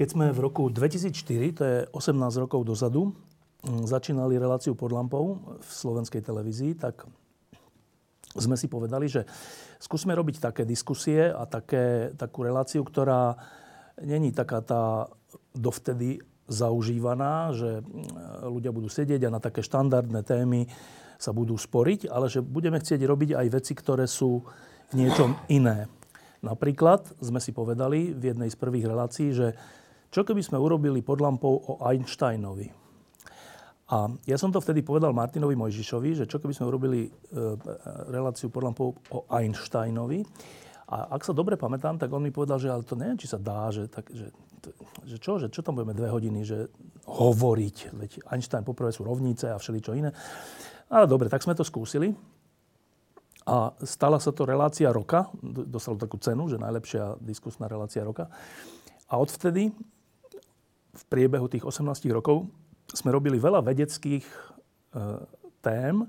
Keď sme v roku 2004, to je 18 rokov dozadu, mm, začínali reláciu pod lampou v slovenskej televízii, tak sme si povedali, že skúsme robiť také diskusie a také, takú reláciu, ktorá není taká tá dovtedy zaužívaná, že mm, ľudia budú sedieť a na také štandardné témy sa budú sporiť, ale že budeme chcieť robiť aj veci, ktoré sú v niečom iné. Napríklad sme si povedali v jednej z prvých relácií, že čo keby sme urobili pod lampou o Einsteinovi? A ja som to vtedy povedal Martinovi Mojžišovi, že čo keby sme urobili e, reláciu pod lampou o Einsteinovi. A ak sa dobre pamätám, tak on mi povedal, že ale to neviem, či sa dá, že, tak, že, že čo, že čo tam budeme dve hodiny, že hovoriť. Veď Einstein poprvé sú rovnice a všeličo iné. Ale dobre, tak sme to skúsili. A stala sa to relácia roka. Dostalo takú cenu, že najlepšia diskusná relácia roka. A odvtedy v priebehu tých 18 rokov sme robili veľa vedeckých e, tém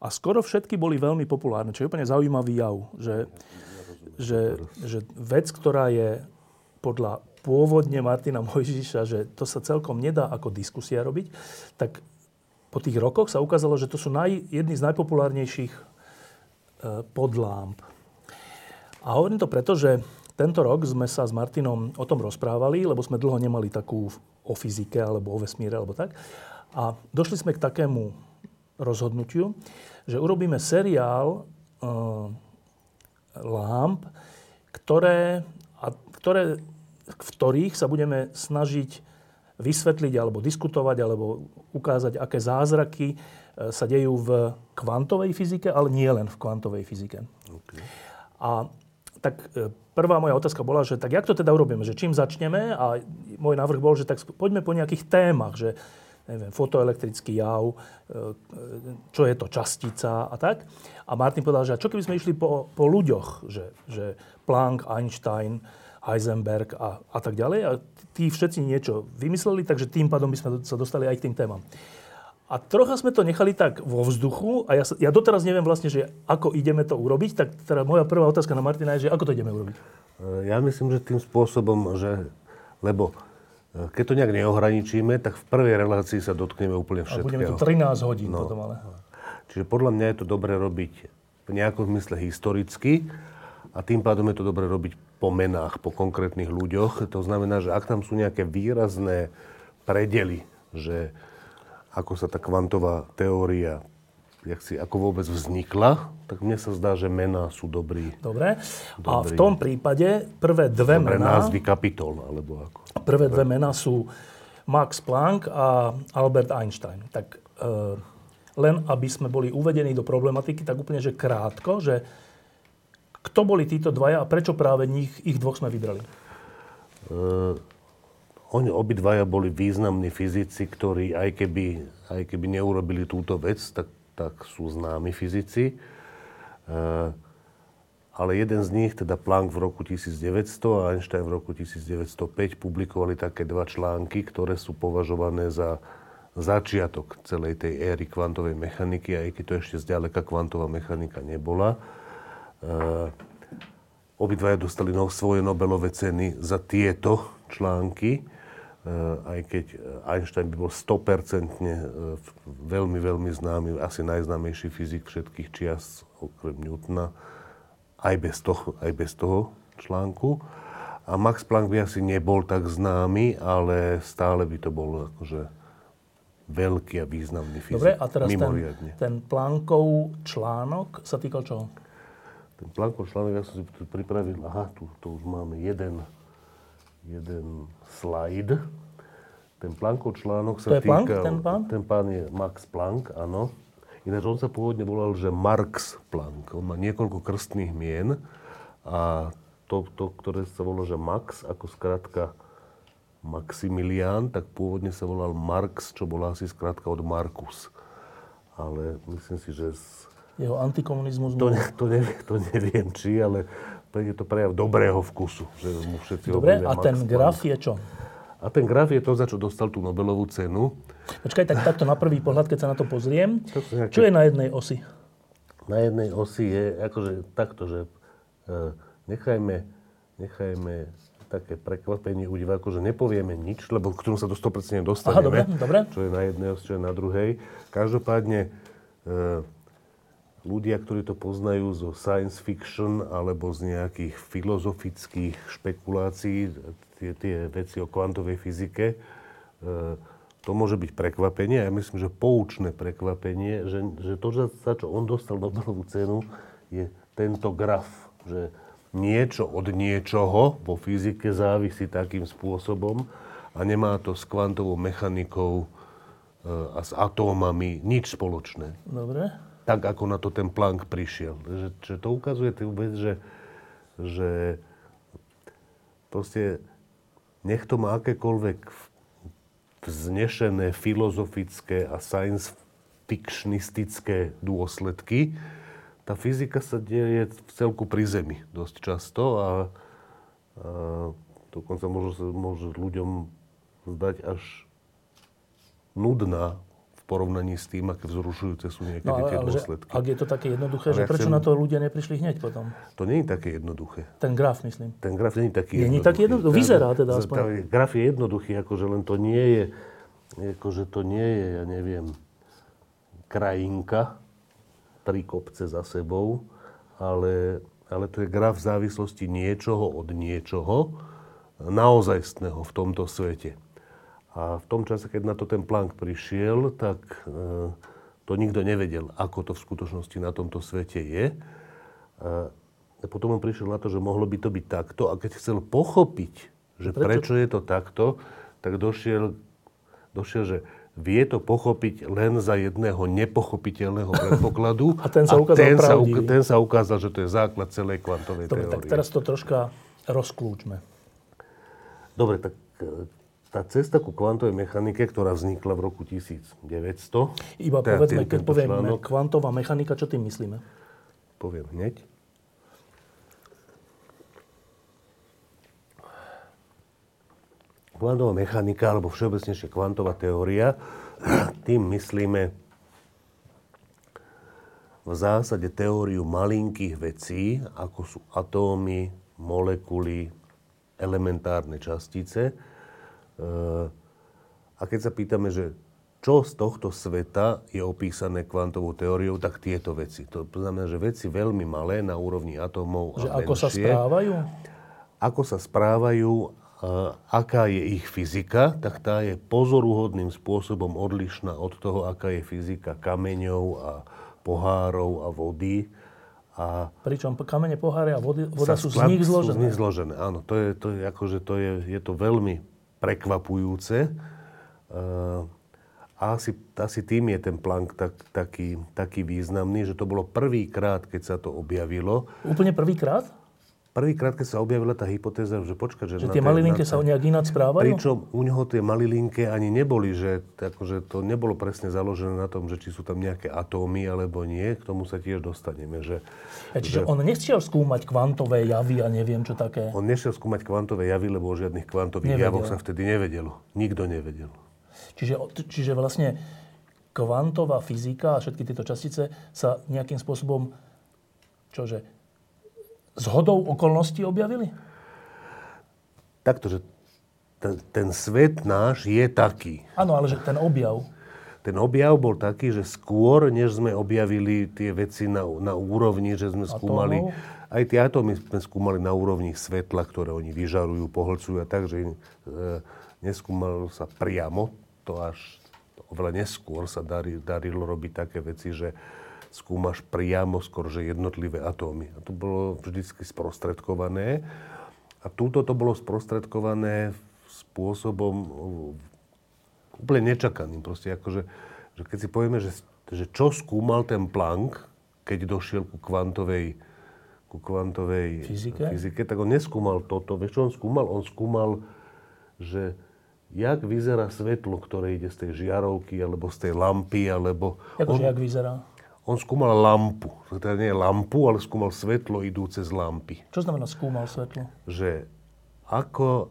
a skoro všetky boli veľmi populárne, čo je úplne zaujímavý jav, že, že, že vec, ktorá je podľa pôvodne Martina Mojžiša, že to sa celkom nedá ako diskusia robiť, tak po tých rokoch sa ukázalo, že to sú naj, jedny z najpopulárnejších e, podlámp. A hovorím to preto, že tento rok sme sa s Martinom o tom rozprávali, lebo sme dlho nemali takú o fyzike alebo o vesmíre alebo tak. A došli sme k takému rozhodnutiu, že urobíme seriál uh, lámp, ktoré, a, ktoré, v ktorých sa budeme snažiť vysvetliť alebo diskutovať alebo ukázať, aké zázraky uh, sa dejú v kvantovej fyzike, ale nie len v kvantovej fyzike. Okay. A tak uh, prvá moja otázka bola, že tak jak to teda urobíme, že čím začneme a môj návrh bol, že tak poďme po nejakých témach, že neviem, fotoelektrický jav, e, čo je to častica a tak. A Martin povedal, že čo keby sme išli po, po ľuďoch, že, že Planck, Einstein, Heisenberg a, a tak ďalej. A tí všetci niečo vymysleli, takže tým pádom by sme sa dostali aj k tým témam. A trocha sme to nechali tak vo vzduchu a ja, ja doteraz neviem vlastne, že ako ideme to urobiť, tak teda moja prvá otázka na Martina je, že ako to ideme urobiť? Ja myslím, že tým spôsobom, že, lebo e, keď to nejak neohraničíme, tak v prvej relácii sa dotkneme úplne všetkého. A budeme tu 13 hodín no. potom ale. Čiže podľa mňa je to dobré robiť v nejakom zmysle historicky a tým pádom je to dobré robiť po menách, po konkrétnych ľuďoch. To znamená, že ak tam sú nejaké výrazné predely, že ako sa tá kvantová teória jak si, ako vôbec vznikla, tak mne sa zdá, že mená sú dobrý. Dobre. dobrý. A v tom prípade prvé dve Dobre mená... názvy kapitol, alebo ako. Prvé dve mená sú Max Planck a Albert Einstein. Tak e, len aby sme boli uvedení do problematiky, tak úplne, že krátko, že kto boli títo dvaja a prečo práve nich, ich dvoch sme vybrali? E, oni obidvaja boli významní fyzici, ktorí aj keby, aj keby neurobili túto vec, tak, tak sú známi fyzici. E, ale jeden z nich, teda Planck v roku 1900 a Einstein v roku 1905, publikovali také dva články, ktoré sú považované za začiatok celej tej éry kvantovej mechaniky, aj keď to ešte zďaleka kvantová mechanika nebola. E, obidvaja dostali no, svoje Nobelové ceny za tieto články. Eh, aj keď Einstein by bol 100% eh, veľmi, veľmi známy, asi najznámejší fyzik všetkých čias, okrem Newtona, aj bez toho, aj bez toho článku. A Max Planck by asi nebol tak známy, ale stále by to bol akože veľký a významný fyzik. Dobre, a teraz ten, ten Planckov článok sa týkal čoho? Ten Planckov článok, ja som si pripravil, aha, tu to už máme jeden jeden slajd. Ten Planckov článok sa to je týkal... Ten pán? Ten pán je Max Planck, áno. Ináč on sa pôvodne volal, že Marx Planck. On má niekoľko krstných mien a to, to, ktoré sa volalo, že Max, ako skratka Maximilian, tak pôvodne sa volal Marx, čo bola asi skratka od Markus. Ale myslím si, že... Z... Jeho antikomunizmus... To, ne, to, neviem, to neviem, či, ale je to prejav dobrého vkusu. Že mu všetci Dobre, a ten graf je čo? A ten graf je to, za čo dostal tú Nobelovú cenu. Počkaj, tak takto na prvý pohľad, keď sa na to pozriem, to nejaké... čo je na jednej osi? Na jednej osi je akože takto, že e, nechajme, nechajme také prekvapenie u divákov, že nepovieme nič, lebo k tomu sa do 100% dostaneme. Aha, dobre, dobre. Čo je na jednej osi, čo je na druhej. Každopádne e, ľudia, ktorí to poznajú zo science fiction alebo z nejakých filozofických špekulácií, tie, tie veci o kvantovej fyzike, e, to môže byť prekvapenie. Ja myslím, že poučné prekvapenie, že, že to, za čo on dostal Nobelovú cenu, je tento graf, že niečo od niečoho vo fyzike závisí takým spôsobom a nemá to s kvantovou mechanikou e, a s atómami nič spoločné. Dobre. Tak, ako na to ten Planck prišiel. Že, že to ukazuje tú vec, že, že proste nech to má akékoľvek vznešené filozofické a science fictionistické dôsledky, tá fyzika sa deje v celku pri Zemi dosť často a, a dokonca môže, môže ľuďom zdať až nudná porovnaní s tým, aké vzrušujúce sú niekedy no, ale, tie dôsledky. Ak je to také jednoduché, ale že prečo chcem... na to ľudia neprišli hneď potom? To nie je také jednoduché. Ten graf, myslím. Ten graf nie je taký nie, jednoduchý. Nie taký jednoduchý, vyzerá teda aspoň. Ten graf je jednoduchý, akože len to nie je, akože to nie je, ja neviem, krajinka, tri kopce za sebou, ale, ale to je graf v závislosti niečoho od niečoho, naozajstného v tomto svete. A v tom čase, keď na to ten Planck prišiel, tak e, to nikto nevedel, ako to v skutočnosti na tomto svete je. A potom on prišiel na to, že mohlo by to byť takto. A keď chcel pochopiť, že prečo, prečo je to takto, tak došiel, došiel, že vie to pochopiť len za jedného nepochopiteľného predpokladu. a ten sa ukázal a ten sa, ten sa ukázal, že to je základ celej kvantovej Dobre, teórie. tak teraz to troška rozklúčme. Dobre, tak tá cesta ku kvantovej mechanike, ktorá vznikla v roku 1900... Iba teda povedzme, keď povieme článok, kvantová mechanika, čo tým myslíme? Poviem hneď. Kvantová mechanika, alebo všeobecnejšie kvantová teória, tým myslíme v zásade teóriu malinkých vecí, ako sú atómy, molekuly, elementárne častice, a keď sa pýtame, že čo z tohto sveta je opísané kvantovou teóriou, tak tieto veci. To znamená, že veci veľmi malé na úrovni atómov že a ako menšie, sa správajú? Ako sa správajú, aká je ich fyzika, tak tá je pozoruhodným spôsobom odlišná od toho, aká je fyzika kameňov a pohárov a vody. A Pričom kamene, poháre a vody, voda sú z nich zložené. Sú z nich zložené, áno. To je, to je, akože to je, je to veľmi prekvapujúce. A asi, asi tým je ten Planck tak, taký, taký významný, že to bolo prvýkrát, keď sa to objavilo. Úplne prvýkrát? Prvýkrát, keď sa objavila tá hypotéza, že počkať, že... Že tie malilinké sa nejak ináč správajú? Pričom u neho tie malilinké ani neboli, že akože to nebolo presne založené na tom, že či sú tam nejaké atómy alebo nie. K tomu sa tiež dostaneme. Že, ja, čiže že, on nechcel skúmať kvantové javy a neviem čo také? On nešiel skúmať kvantové javy, lebo o žiadnych kvantových nevedel. javoch sa vtedy nevedelo. Nikto nevedel. Čiže, čiže vlastne kvantová fyzika a všetky tieto častice sa nejakým spôsobom čože zhodou okolností objavili? Takto, že ten, ten svet náš je taký. Áno, ale že ten objav. Ten objav bol taký, že skôr, než sme objavili tie veci na, na úrovni, že sme skúmali... Aj tie atómy sme skúmali na úrovni svetla, ktoré oni vyžarujú, pohlcujú a tak, že e, neskúmalo sa priamo. To až oveľa neskôr sa dari, darilo robiť také veci, že skúmaš priamo skôr, že jednotlivé atómy. A to bolo vždycky sprostredkované. A túto to bolo sprostredkované spôsobom úplne nečakaným. Proste akože, že keď si povieme, že, že čo skúmal ten Planck, keď došiel ku kvantovej, ku kvantovej Fyzike? fyzike, tak on neskúmal toto. Vieš, čo on skúmal? On skúmal, že jak vyzerá svetlo, ktoré ide z tej žiarovky, alebo z tej lampy, alebo... Akože on, jak vyzerá? On skúmal lampu. Teda nie lampu, ale skúmal svetlo idúce z lampy. Čo znamená skúmal svetlo? Že ako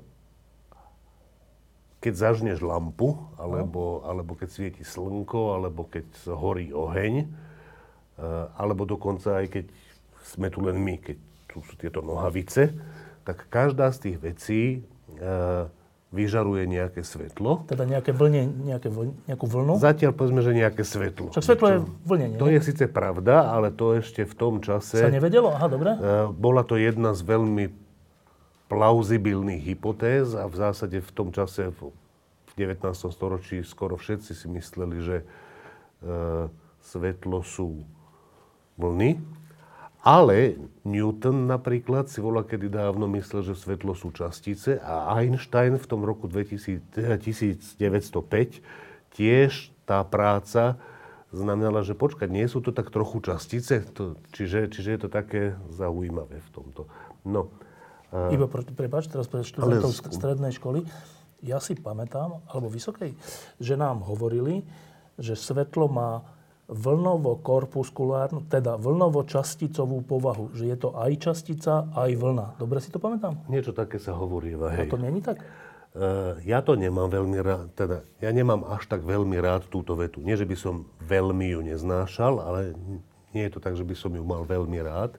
keď zažneš lampu, alebo, alebo keď svieti slnko, alebo keď horí oheň, eh, alebo dokonca aj keď sme tu len my, keď tu sú tieto nohavice, tak každá z tých vecí e, vyžaruje nejaké svetlo. Teda nejaké vlne, nejaké vlne, nejakú vlnu? Zatiaľ povedzme, že nejaké svetlo. Však svetlo je vlnenie. To je síce pravda, ale to ešte v tom čase... Sa nevedelo? Aha, dobre. E, bola to jedna z veľmi plauzibilných hypotéz a v zásade v tom čase, v 19. storočí, skoro všetci si mysleli, že e, svetlo sú vlny. Ale Newton napríklad si volá kedy dávno myslel, že svetlo sú častice a Einstein v tom roku 2000, 1905 tiež tá práca znamenala, že počkať, nie sú to tak trochu častice? To, čiže, čiže je to také zaujímavé v tomto. No, uh, Iba, pre, prepáč, teraz pre študentov ale... strednej školy, ja si pamätám, alebo vysokej, že nám hovorili, že svetlo má vlnovo-korpuskulárnu, teda vlnovo-časticovú povahu. Že je to aj častica, aj vlna. Dobre si to pamätám? Niečo také sa hovorí, hej. A to není tak? Uh, ja to nemám veľmi rád, teda ja nemám až tak veľmi rád túto vetu. Nie, že by som veľmi ju neznášal, ale nie je to tak, že by som ju mal veľmi rád.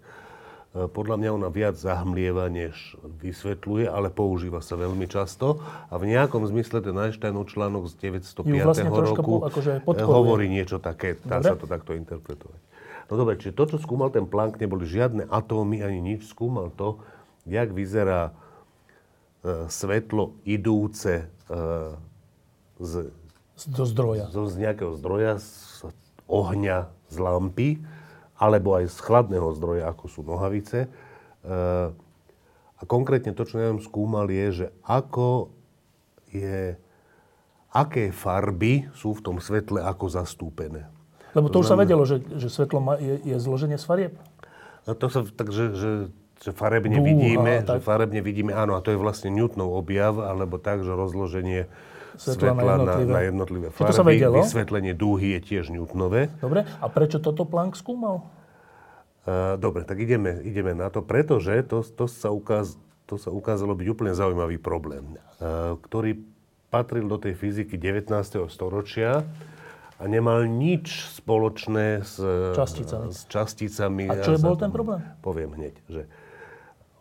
Podľa mňa ona viac zahmlieva, než vysvetľuje, ale používa sa veľmi často. A v nejakom zmysle ten Einsteinov článok z 905. vlastne roku po, akože hovorí niečo také, dá dobre. sa to takto interpretovať. No dobre, čiže to, čo skúmal ten Planck, neboli žiadne atómy ani nič. Skúmal to, jak vyzerá e, svetlo idúce e, z, do zdroja. Z, z nejakého zdroja, z ohňa, z lampy alebo aj z chladného zdroja, ako sú nohavice. Eh, a konkrétne to, čo neviem skúmal, je, že ako je, aké farby sú v tom svetle ako zastúpené. Lebo to, to už znamená, sa vedelo, že, že svetlo má, je, je zloženie z farieb? No to sa, takže, že, že farebne Búha, vidíme, tak. že farebne vidíme, áno, a to je vlastne Newtonov objav, alebo tak, že rozloženie svetla, svetla na jednotlivé, na, na jednotlivé farby. To sa vedelo? Vysvetlenie dúhy je tiež Newtonové. Dobre, a prečo toto Planck skúmal? Uh, dobre, tak ideme, ideme na to, pretože to, to, sa ukáz, to sa ukázalo byť úplne zaujímavý problém, uh, ktorý patril do tej fyziky 19. storočia a nemal nič spoločné s časticami. S časticami a čo je bol ten problém? Poviem hneď, že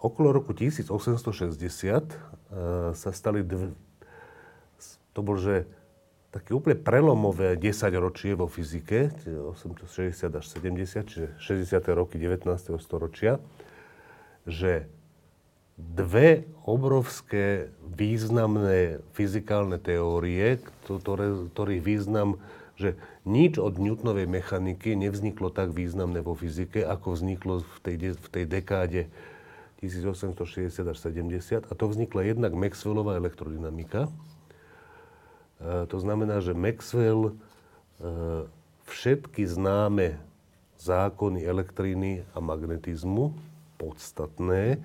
okolo roku 1860 uh, sa stali to bol, že také úplne prelomové 10 ročie vo fyzike, 860 až 70, čiže 60. roky 19. storočia, že dve obrovské významné fyzikálne teórie, ktoré, ktorých význam, že nič od Newtonovej mechaniky nevzniklo tak významné vo fyzike, ako vzniklo v tej, v tej dekáde 1860 až 70. A to vznikla jednak Maxwellová elektrodynamika, to znamená, že Maxwell e, všetky známe zákony elektriny a magnetizmu, podstatné,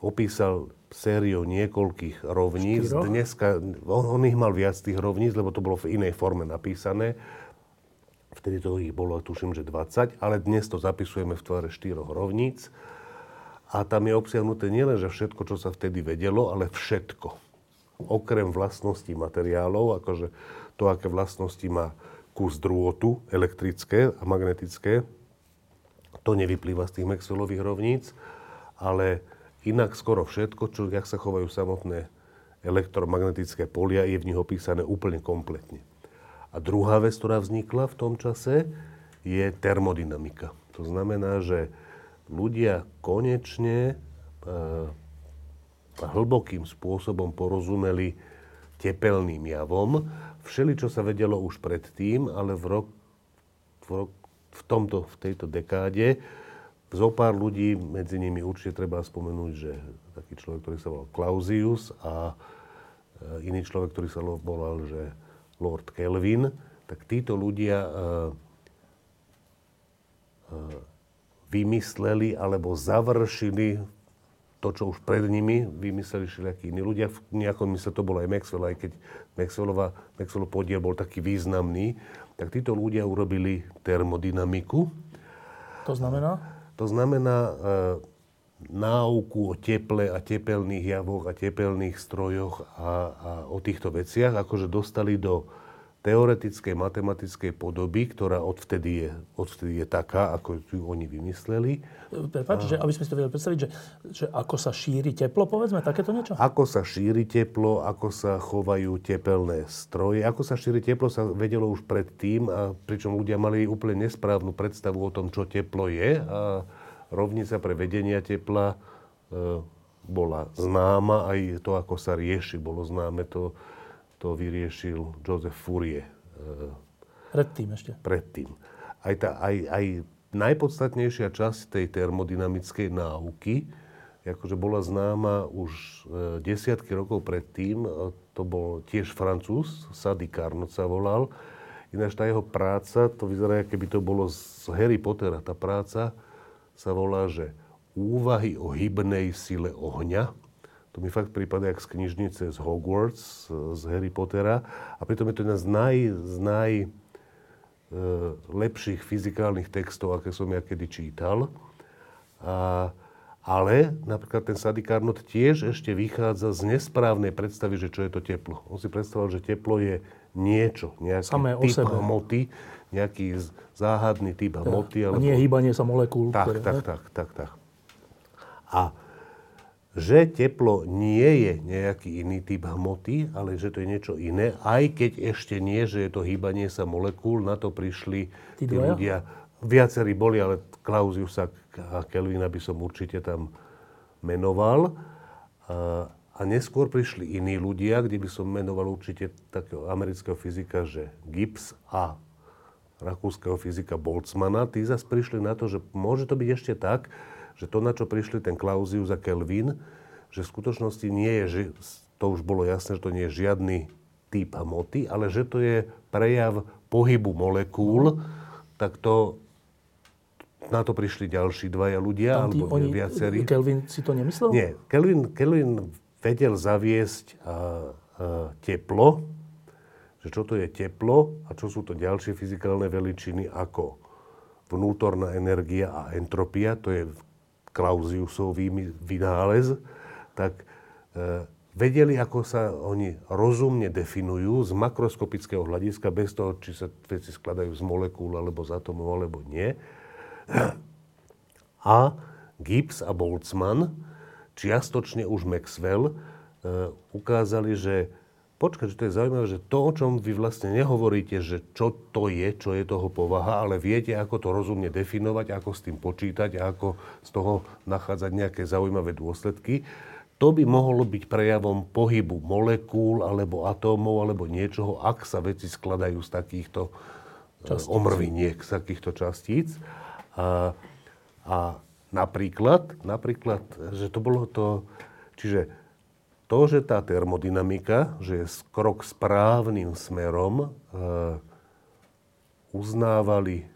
opísal sériou niekoľkých rovníc. Štyro? Dneska, on, on ich mal viac tých rovníc, lebo to bolo v inej forme napísané. Vtedy to ich bolo, tuším, že 20, ale dnes to zapisujeme v tvare štyroch rovníc. A tam je obsiahnuté nielen, že všetko, čo sa vtedy vedelo, ale všetko okrem vlastností materiálov, akože to, aké vlastnosti má kus drôtu elektrické a magnetické, to nevyplýva z tých Maxwellových rovníc, ale inak skoro všetko, čo, jak sa chovajú samotné elektromagnetické polia, je v nich opísané úplne kompletne. A druhá vec, ktorá vznikla v tom čase, je termodynamika. To znamená, že ľudia konečne e, hlbokým spôsobom porozumeli tepelným javom. Všeli, čo sa vedelo už predtým, ale v, rok, v, rok, v, tomto, v tejto dekáde zo pár ľudí, medzi nimi určite treba spomenúť, že taký človek, ktorý sa volal Clausius a e, iný človek, ktorý sa volal, že Lord Kelvin, tak títo ľudia uh, uh, vymysleli alebo završili to, čo už pred nimi vymysleli všelijakí iní ľudia. V nejakom mysle to bolo aj Maxwell, aj keď Maxwellova, Maxwellov podiel bol taký významný, tak títo ľudia urobili termodynamiku. To znamená? To znamená e, náuku o teple a tepelných javoch a tepelných strojoch a, a o týchto veciach, akože dostali do teoretickej matematickej podoby, ktorá odvtedy je, odvtedy je taká, ako ju oni vymysleli. Prepač, že, aby sme si to vedeli predstaviť, že, že ako sa šíri teplo, povedzme, takéto niečo? Ako sa šíri teplo, ako sa chovajú tepelné stroje. Ako sa šíri teplo sa vedelo už predtým, a pričom ľudia mali úplne nesprávnu predstavu o tom, čo teplo je. A rovnica pre vedenia tepla e, bola známa, aj to, ako sa rieši, bolo známe to to vyriešil Joseph Fourier. Eh, predtým ešte. Predtým. Aj, tá, aj, aj najpodstatnejšia časť tej termodynamickej náuky, akože bola známa už e, desiatky rokov predtým, to bol tiež francúz, Sady Carnot sa volal. Ináč tá jeho práca, to vyzerá, keby to bolo z Harry Pottera. Tá práca sa volá, že Úvahy o hybnej sile ohňa. To mi fakt prípada jak z knižnice z Hogwarts, z Harry Pottera. A pritom je to jedna z naj, z naj e, lepších fyzikálnych textov, aké som ja kedy čítal. A, ale napríklad ten Sadi Carnot tiež ešte vychádza z nesprávnej predstavy, že čo je to teplo. On si predstavoval, že teplo je niečo, nejaký Samé typ hmoty, nejaký záhadný typ hmoty. Alebo... nie hýbanie sa molekúl. Tak, ktoré, tak, tak, tak, tak. A že teplo nie je nejaký iný typ hmoty, ale že to je niečo iné, aj keď ešte nie, že je to hýbanie sa molekúl, na to prišli tí, tí ľudia. Viacerí boli, ale Clausiusa a Kelvina by som určite tam menoval. A, a neskôr prišli iní ľudia, kde by som menoval určite takého amerického fyzika, že Gibbs a rakúskeho fyzika Boltzmana. Tí zase prišli na to, že môže to byť ešte tak, že to, na čo prišli ten Clausius a Kelvin, že v skutočnosti nie je, to už bolo jasné, že to nie je žiadny typ hmoty, ale že to je prejav pohybu molekúl, tak to na to prišli ďalší dvaja ľudia, Tam alebo oni, viacerí. Kelvin si to nemyslel? Nie. Kelvin, Kelvin vedel zaviesť a, a, teplo, že čo to je teplo a čo sú to ďalšie fyzikálne veličiny ako vnútorná energia a entropia. To je Clausiusov vynález, tak e, vedeli, ako sa oni rozumne definujú z makroskopického hľadiska, bez toho, či sa veci skladajú z molekúl, alebo z atomov, alebo nie. A Gibbs a Boltzmann, čiastočne už Maxwell, e, ukázali, že počkať, že to je zaujímavé, že to, o čom vy vlastne nehovoríte, že čo to je, čo je toho povaha, ale viete, ako to rozumne definovať, ako s tým počítať a ako z toho nachádzať nejaké zaujímavé dôsledky, to by mohlo byť prejavom pohybu molekúl alebo atómov alebo niečoho, ak sa veci skladajú z takýchto e, častíc. omrviniek, z takýchto častíc. A, a napríklad, napríklad, že to bolo to, čiže to, že tá termodynamika, že je krok správnym smerom, e, uznávali e,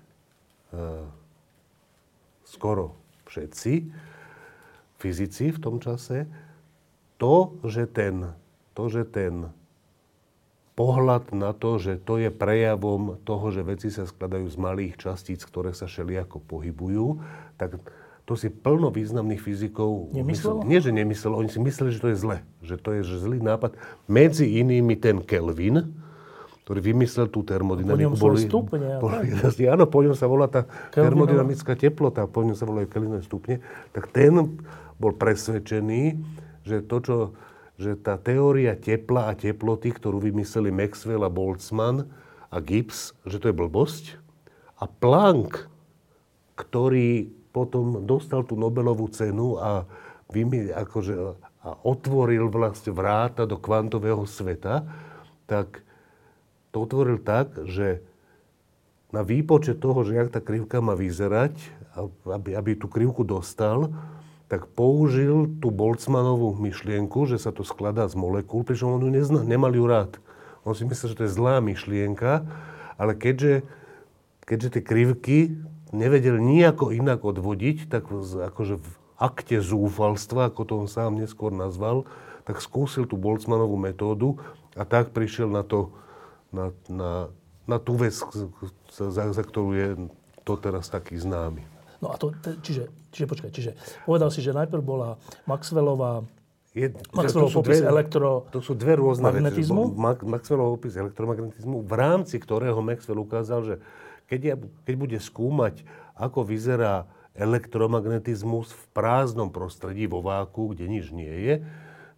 skoro všetci fyzici v tom čase, to, že ten, to, že ten pohľad na to, že to je prejavom toho, že veci sa skladajú z malých častíc, ktoré sa šeliako pohybujú, tak to si plno významných fyzikov... Nemyslelo? Nie, že nemyslelo, oni si mysleli, že to je zle. Že to je že zlý nápad. Medzi inými ten Kelvin, ktorý vymyslel tú termodynamiku. Po boli, stupne. Boli, jasne, áno, po ňom sa volá tá Kelvinova. termodynamická teplota, po ňom sa volajú Kelvinové stupne. Tak ten bol presvedčený, že to, čo, že tá teória tepla a teploty, ktorú vymysleli Maxwell a Boltzmann a Gibbs, že to je blbosť. A Planck, ktorý potom dostal tú Nobelovú cenu a, vymi, akože, a otvoril vlastne vráta do kvantového sveta, tak to otvoril tak, že na výpočet toho, že jak tá krivka má vyzerať, aby, aby tú krivku dostal, tak použil tú Boltzmannovú myšlienku, že sa to skladá z molekúl, pričom on ju nezna, nemal ju rád. On si myslel, že to je zlá myšlienka, ale keďže, keďže tie krivky nevedel nejako inak odvodiť, tak akože v akte zúfalstva, ako to on sám neskôr nazval, tak skúsil tú Boltzmanovú metódu a tak prišiel na to, na, na, na tú vec, za, za ktorú je to teraz taký známy. No a to, čiže, čiže počkaj, čiže povedal si, že najprv bola Maxwellová je, Maxwellov popis dve, elektro... To sú dve rôzne magnetizmu? veci. Maxwellov popis elektromagnetizmu, v rámci ktorého Maxwell ukázal, že keď, ja, keď bude skúmať, ako vyzerá elektromagnetizmus v prázdnom prostredí, vo váku, kde nič nie je,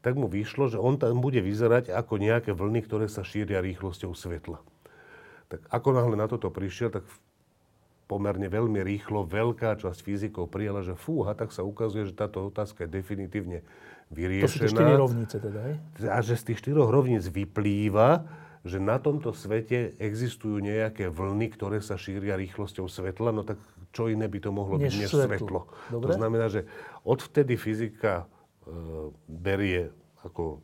tak mu vyšlo, že on tam bude vyzerať ako nejaké vlny, ktoré sa šíria rýchlosťou svetla. Tak ako náhle na toto prišiel, tak pomerne veľmi rýchlo veľká časť fyzikov prijala, že fúha, tak sa ukazuje, že táto otázka je definitívne vyriešená. To sú tie štyri rovnice teda, aj? A že z tých štyroch rovníc vyplýva, že na tomto svete existujú nejaké vlny, ktoré sa šíria rýchlosťou svetla, no tak čo iné by to mohlo než byť než svetlo. svetlo. Dobre. To znamená, že odvtedy fyzika e, berie ako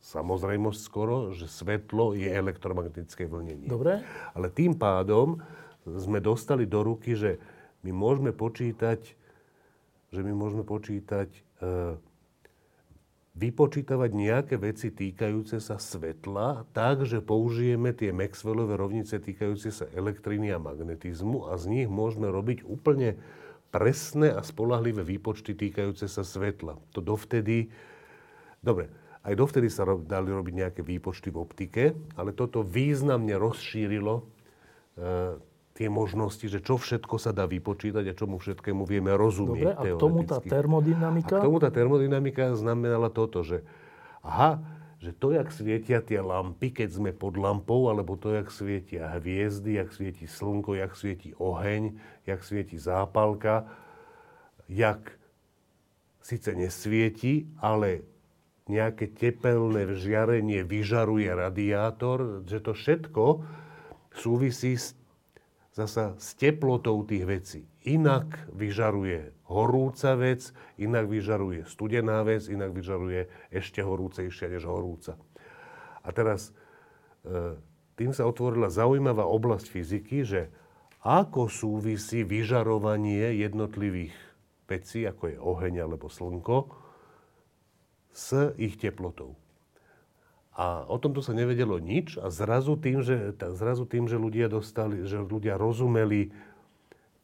samozrejmosť skoro, že svetlo je elektromagnetické vlnenie. Dobre. Ale tým pádom sme dostali do ruky, že my môžeme počítať, že my môžeme počítať e, vypočítavať nejaké veci týkajúce sa svetla tak, že použijeme tie Maxwellové rovnice týkajúce sa elektriny a magnetizmu a z nich môžeme robiť úplne presné a spolahlivé výpočty týkajúce sa svetla. To dovtedy... Dobre, aj dovtedy sa dali robiť nejaké výpočty v optike, ale toto významne rozšírilo e, tie možnosti, že čo všetko sa dá vypočítať a čomu všetkému vieme rozumieť. Dobre, a k tomu tá termodynamika? A k tomu tá termodynamika znamenala toto, že aha, že to, jak svietia tie lampy, keď sme pod lampou, alebo to, jak svietia hviezdy, jak svieti slnko, jak svieti oheň, jak svieti zápalka, jak síce nesvieti, ale nejaké tepelné žiarenie vyžaruje radiátor, že to všetko súvisí s zasa s teplotou tých vecí. Inak vyžaruje horúca vec, inak vyžaruje studená vec, inak vyžaruje ešte horúcejšia než horúca. A teraz e, tým sa otvorila zaujímavá oblasť fyziky, že ako súvisí vyžarovanie jednotlivých vecí, ako je oheň alebo slnko, s ich teplotou. A o tomto sa nevedelo nič a zrazu tým, že, zrazu tým, že ľudia dostali, že ľudia rozumeli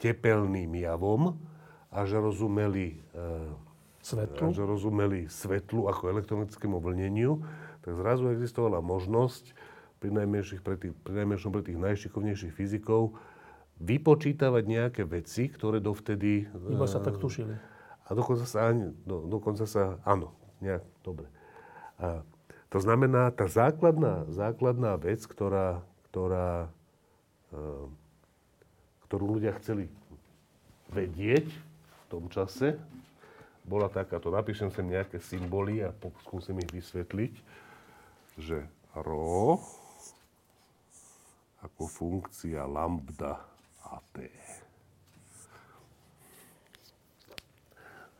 tepelným javom a že rozumeli, e, svetlu. A že rozumeli svetlu ako elektronickému vlneniu, tak zrazu existovala možnosť pri, pre tých, pri najmenšom pre tých najšikovnejších fyzikov vypočítavať nejaké veci, ktoré dovtedy... Iba sa tak tušili. A dokonca sa, do, dokonca sa áno, nejak, dobre. A, to znamená, tá základná, základná vec, ktorá, ktorá, e, ktorú ľudia chceli vedieť v tom čase, bola takáto. Napíšem sem nejaké symboly a skúsim ich vysvetliť, že rho ako funkcia lambda a t.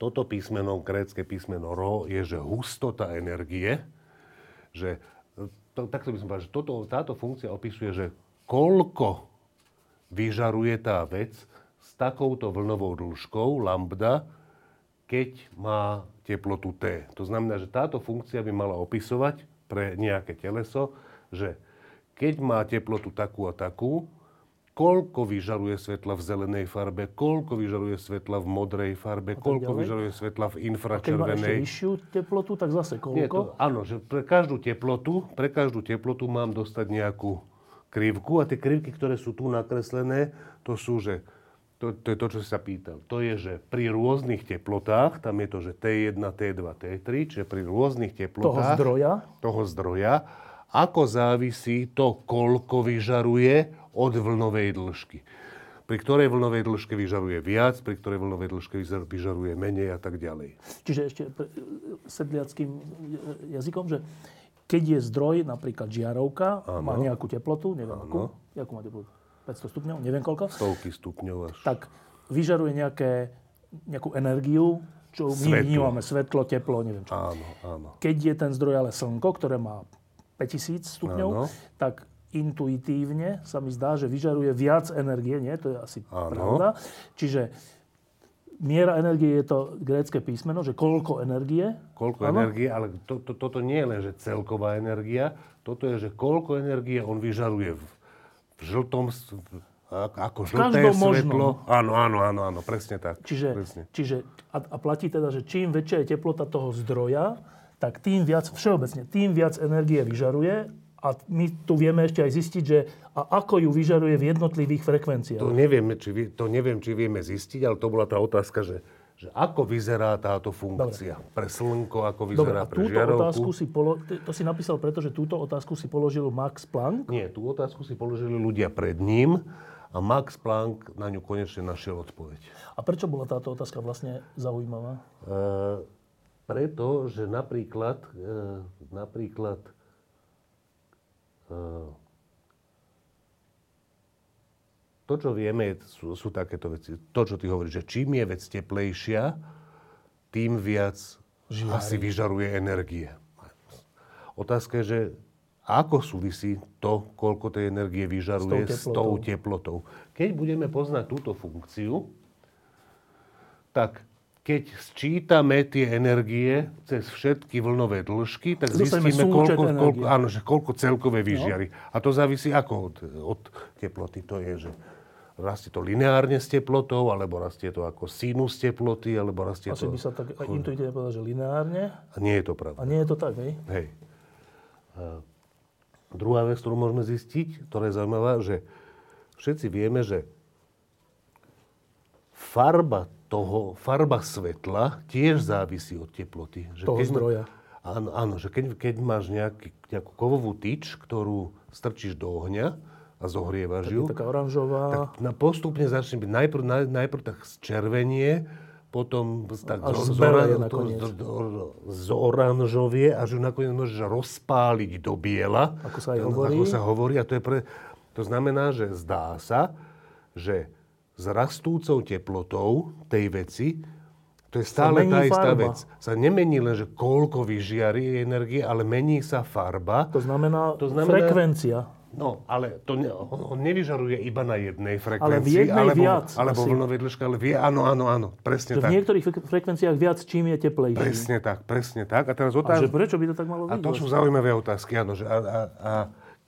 Toto písmeno, grécke písmeno rho, je, že hustota energie, že to, takto by som povedal, že toto, táto funkcia opisuje, že koľko vyžaruje tá vec s takouto vlnovou dĺžkou lambda, keď má teplotu T. To znamená, že táto funkcia by mala opisovať pre nejaké teleso, že keď má teplotu takú a takú, koľko vyžaruje svetla v zelenej farbe, koľko vyžaruje svetla v modrej farbe, koľko ďalej? vyžaruje svetla v infračervenej. A keď má vyššiu teplotu, tak zase koľko? Nie, to, áno, že pre každú teplotu, pre každú teplotu mám dostať nejakú krivku a tie krivky, ktoré sú tu nakreslené, to sú, že to, to je to, čo si sa pýtal. To je, že pri rôznych teplotách, tam je to, že T1, T2, T3, čiže pri rôznych teplotách... Toho zdroja? Toho zdroja. Ako závisí to, koľko vyžaruje od vlnovej dĺžky. Pri ktorej vlnovej dĺžke vyžaruje viac, pri ktorej vlnovej dĺžke vyžaruje menej a tak ďalej. Čiže ešte sedliackým jazykom, že keď je zdroj, napríklad žiarovka, ano. má nejakú teplotu, neviem ano. akú, akú má teplotu? 500 stupňov, neviem koľko. Stovky stupňov až. Tak vyžaruje nejaké, nejakú energiu, čo my vnímame, svetlo, teplo, neviem čo. Áno, áno. Keď je ten zdroj ale slnko, ktoré má 5000 stupňov, áno. tak intuitívne sa mi zdá, že vyžaruje viac energie, nie? To je asi Áno. pravda. Čiže miera energie je to grécke písmeno, že koľko energie. Koľko Áno? energie, ale to, to, toto nie je len, že celková energia, toto je, že koľko energie on vyžaruje v, v žltom, ako žlté každom svetlo. možnom. Áno, áno, áno, áno, presne tak. Čiže, presne. čiže a, a platí teda, že čím väčšia je teplota toho zdroja, tak tým viac, všeobecne, tým viac energie vyžaruje a my tu vieme ešte aj zistiť, že a ako ju vyžaruje v jednotlivých frekvenciách. To, nevieme, či, vie- to neviem, či vieme zistiť, ale to bola tá otázka, že, že ako vyzerá táto funkcia. Pre slnko, ako Dobre, vyzerá a pre túto žiarovku. otázku si polo... to si napísal preto, že túto otázku si položil Max Planck. Nie, tú otázku si položili ľudia pred ním a Max Planck na ňu konečne našiel odpoveď. A prečo bola táto otázka vlastne zaujímavá? E, preto, že napríklad, e, napríklad to, čo vieme, sú, sú takéto veci. To, čo ty hovoríš, že čím je vec teplejšia, tým viac Žiari. asi vyžaruje energie. Otázka je, že ako súvisí to, koľko tej energie vyžaruje S s tou tou teplotou. Keď budeme poznať túto funkciu, tak keď sčítame tie energie cez všetky vlnové dĺžky, tak Dostaneme zistíme, koľko, energie. koľko, áno, že koľko celkové vyžiari. A to závisí ako od, od teploty. To je, že rastie to lineárne s teplotou, alebo rastie to ako sinus teploty, alebo rastie Asi to... by sa tak aj intuitívne povedal, že lineárne. A nie je to A pravda. nie je to tak, hej? Hej. A druhá vec, ktorú môžeme zistiť, ktorá je zaujímavá, že všetci vieme, že farba toho, farba svetla tiež závisí od teploty. Že Toho ma- zdroja. Áno, áno, že keď, keď máš nejaký, nejakú kovovú tyč, ktorú strčíš do ohňa a zohrievaš ju, taká oranžová. tak na postupne začne byť najprv, naj, najprv tak zčervenie, potom z- tak Až zo- zbeleje zora- nakoniec. to- to- zoranžovie, až ju nakoniec môžeš rozpáliť do biela. Ako sa aj hovorí. Ako sa hovorí. A to, je pre, to znamená, že zdá sa, že s rastúcou teplotou tej veci, to je stále tá istá farba. vec. Sa nemení len, že koľko vyžiari energie, ale mení sa farba. To znamená, To znamená- frekvencia. No, ale to ne, on, on nevyžaruje iba na jednej frekvencii. Ale v jednej alebo, viac Alebo vlnovej dĺžke, ale vie, áno, áno, áno, presne Že v tak. niektorých fre- frekvenciách viac, čím je teplejší. Presne tak, presne tak. A teraz A otázka... prečo by to tak malo A byť? to sú zaujímavé otázky, áno. Že a, a, a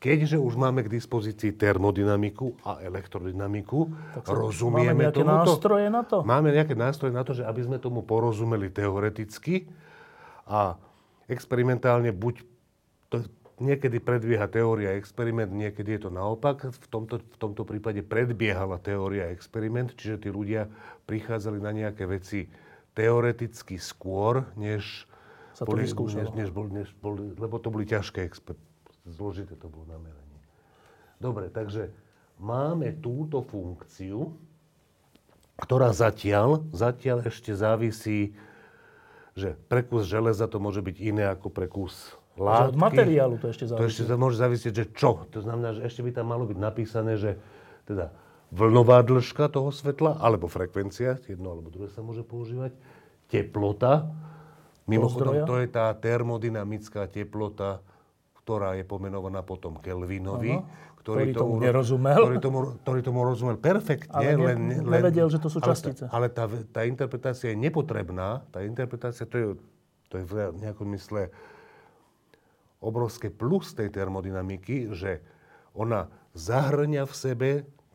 keďže už máme k dispozícii termodynamiku a elektrodynamiku, rozumieme Máme nejaké tomuto? nástroje na to? Máme nejaké nástroje na to, že aby sme tomu porozumeli teoreticky a experimentálne buď to niekedy predbieha teória experiment, niekedy je to naopak. V tomto, v tomto prípade predbiehala teória experiment, čiže tí ľudia prichádzali na nejaké veci teoreticky skôr, než Sa to vyskúšalo. než, než, bol, než boli, lebo to boli ťažké exper- zložité to bolo nameranie. Dobre, takže máme túto funkciu, ktorá zatiaľ, zatiaľ ešte závisí, že pre kus železa to môže byť iné ako pre kus Že látky. od materiálu to ešte To závisí. ešte za- môže závisieť, že čo. To znamená, že ešte by tam malo byť napísané, že teda vlnová dĺžka toho svetla, alebo frekvencia, jedno alebo druhé sa môže používať, teplota. Mimochodom, to je tá termodynamická teplota, ktorá je pomenovaná potom Kelvinovi, Áno. Ktorý tomu ro- nerozumel. Ktorý tomu, ktorý tomu rozumel perfektne. Ale ne- len, len, nevedel, že to sú ale tá- častice. Ale tá, tá interpretácia je nepotrebná. Tá interpretácia, to je, to je v nejakom mysle obrovské plus tej termodynamiky, že ona zahrňa v sebe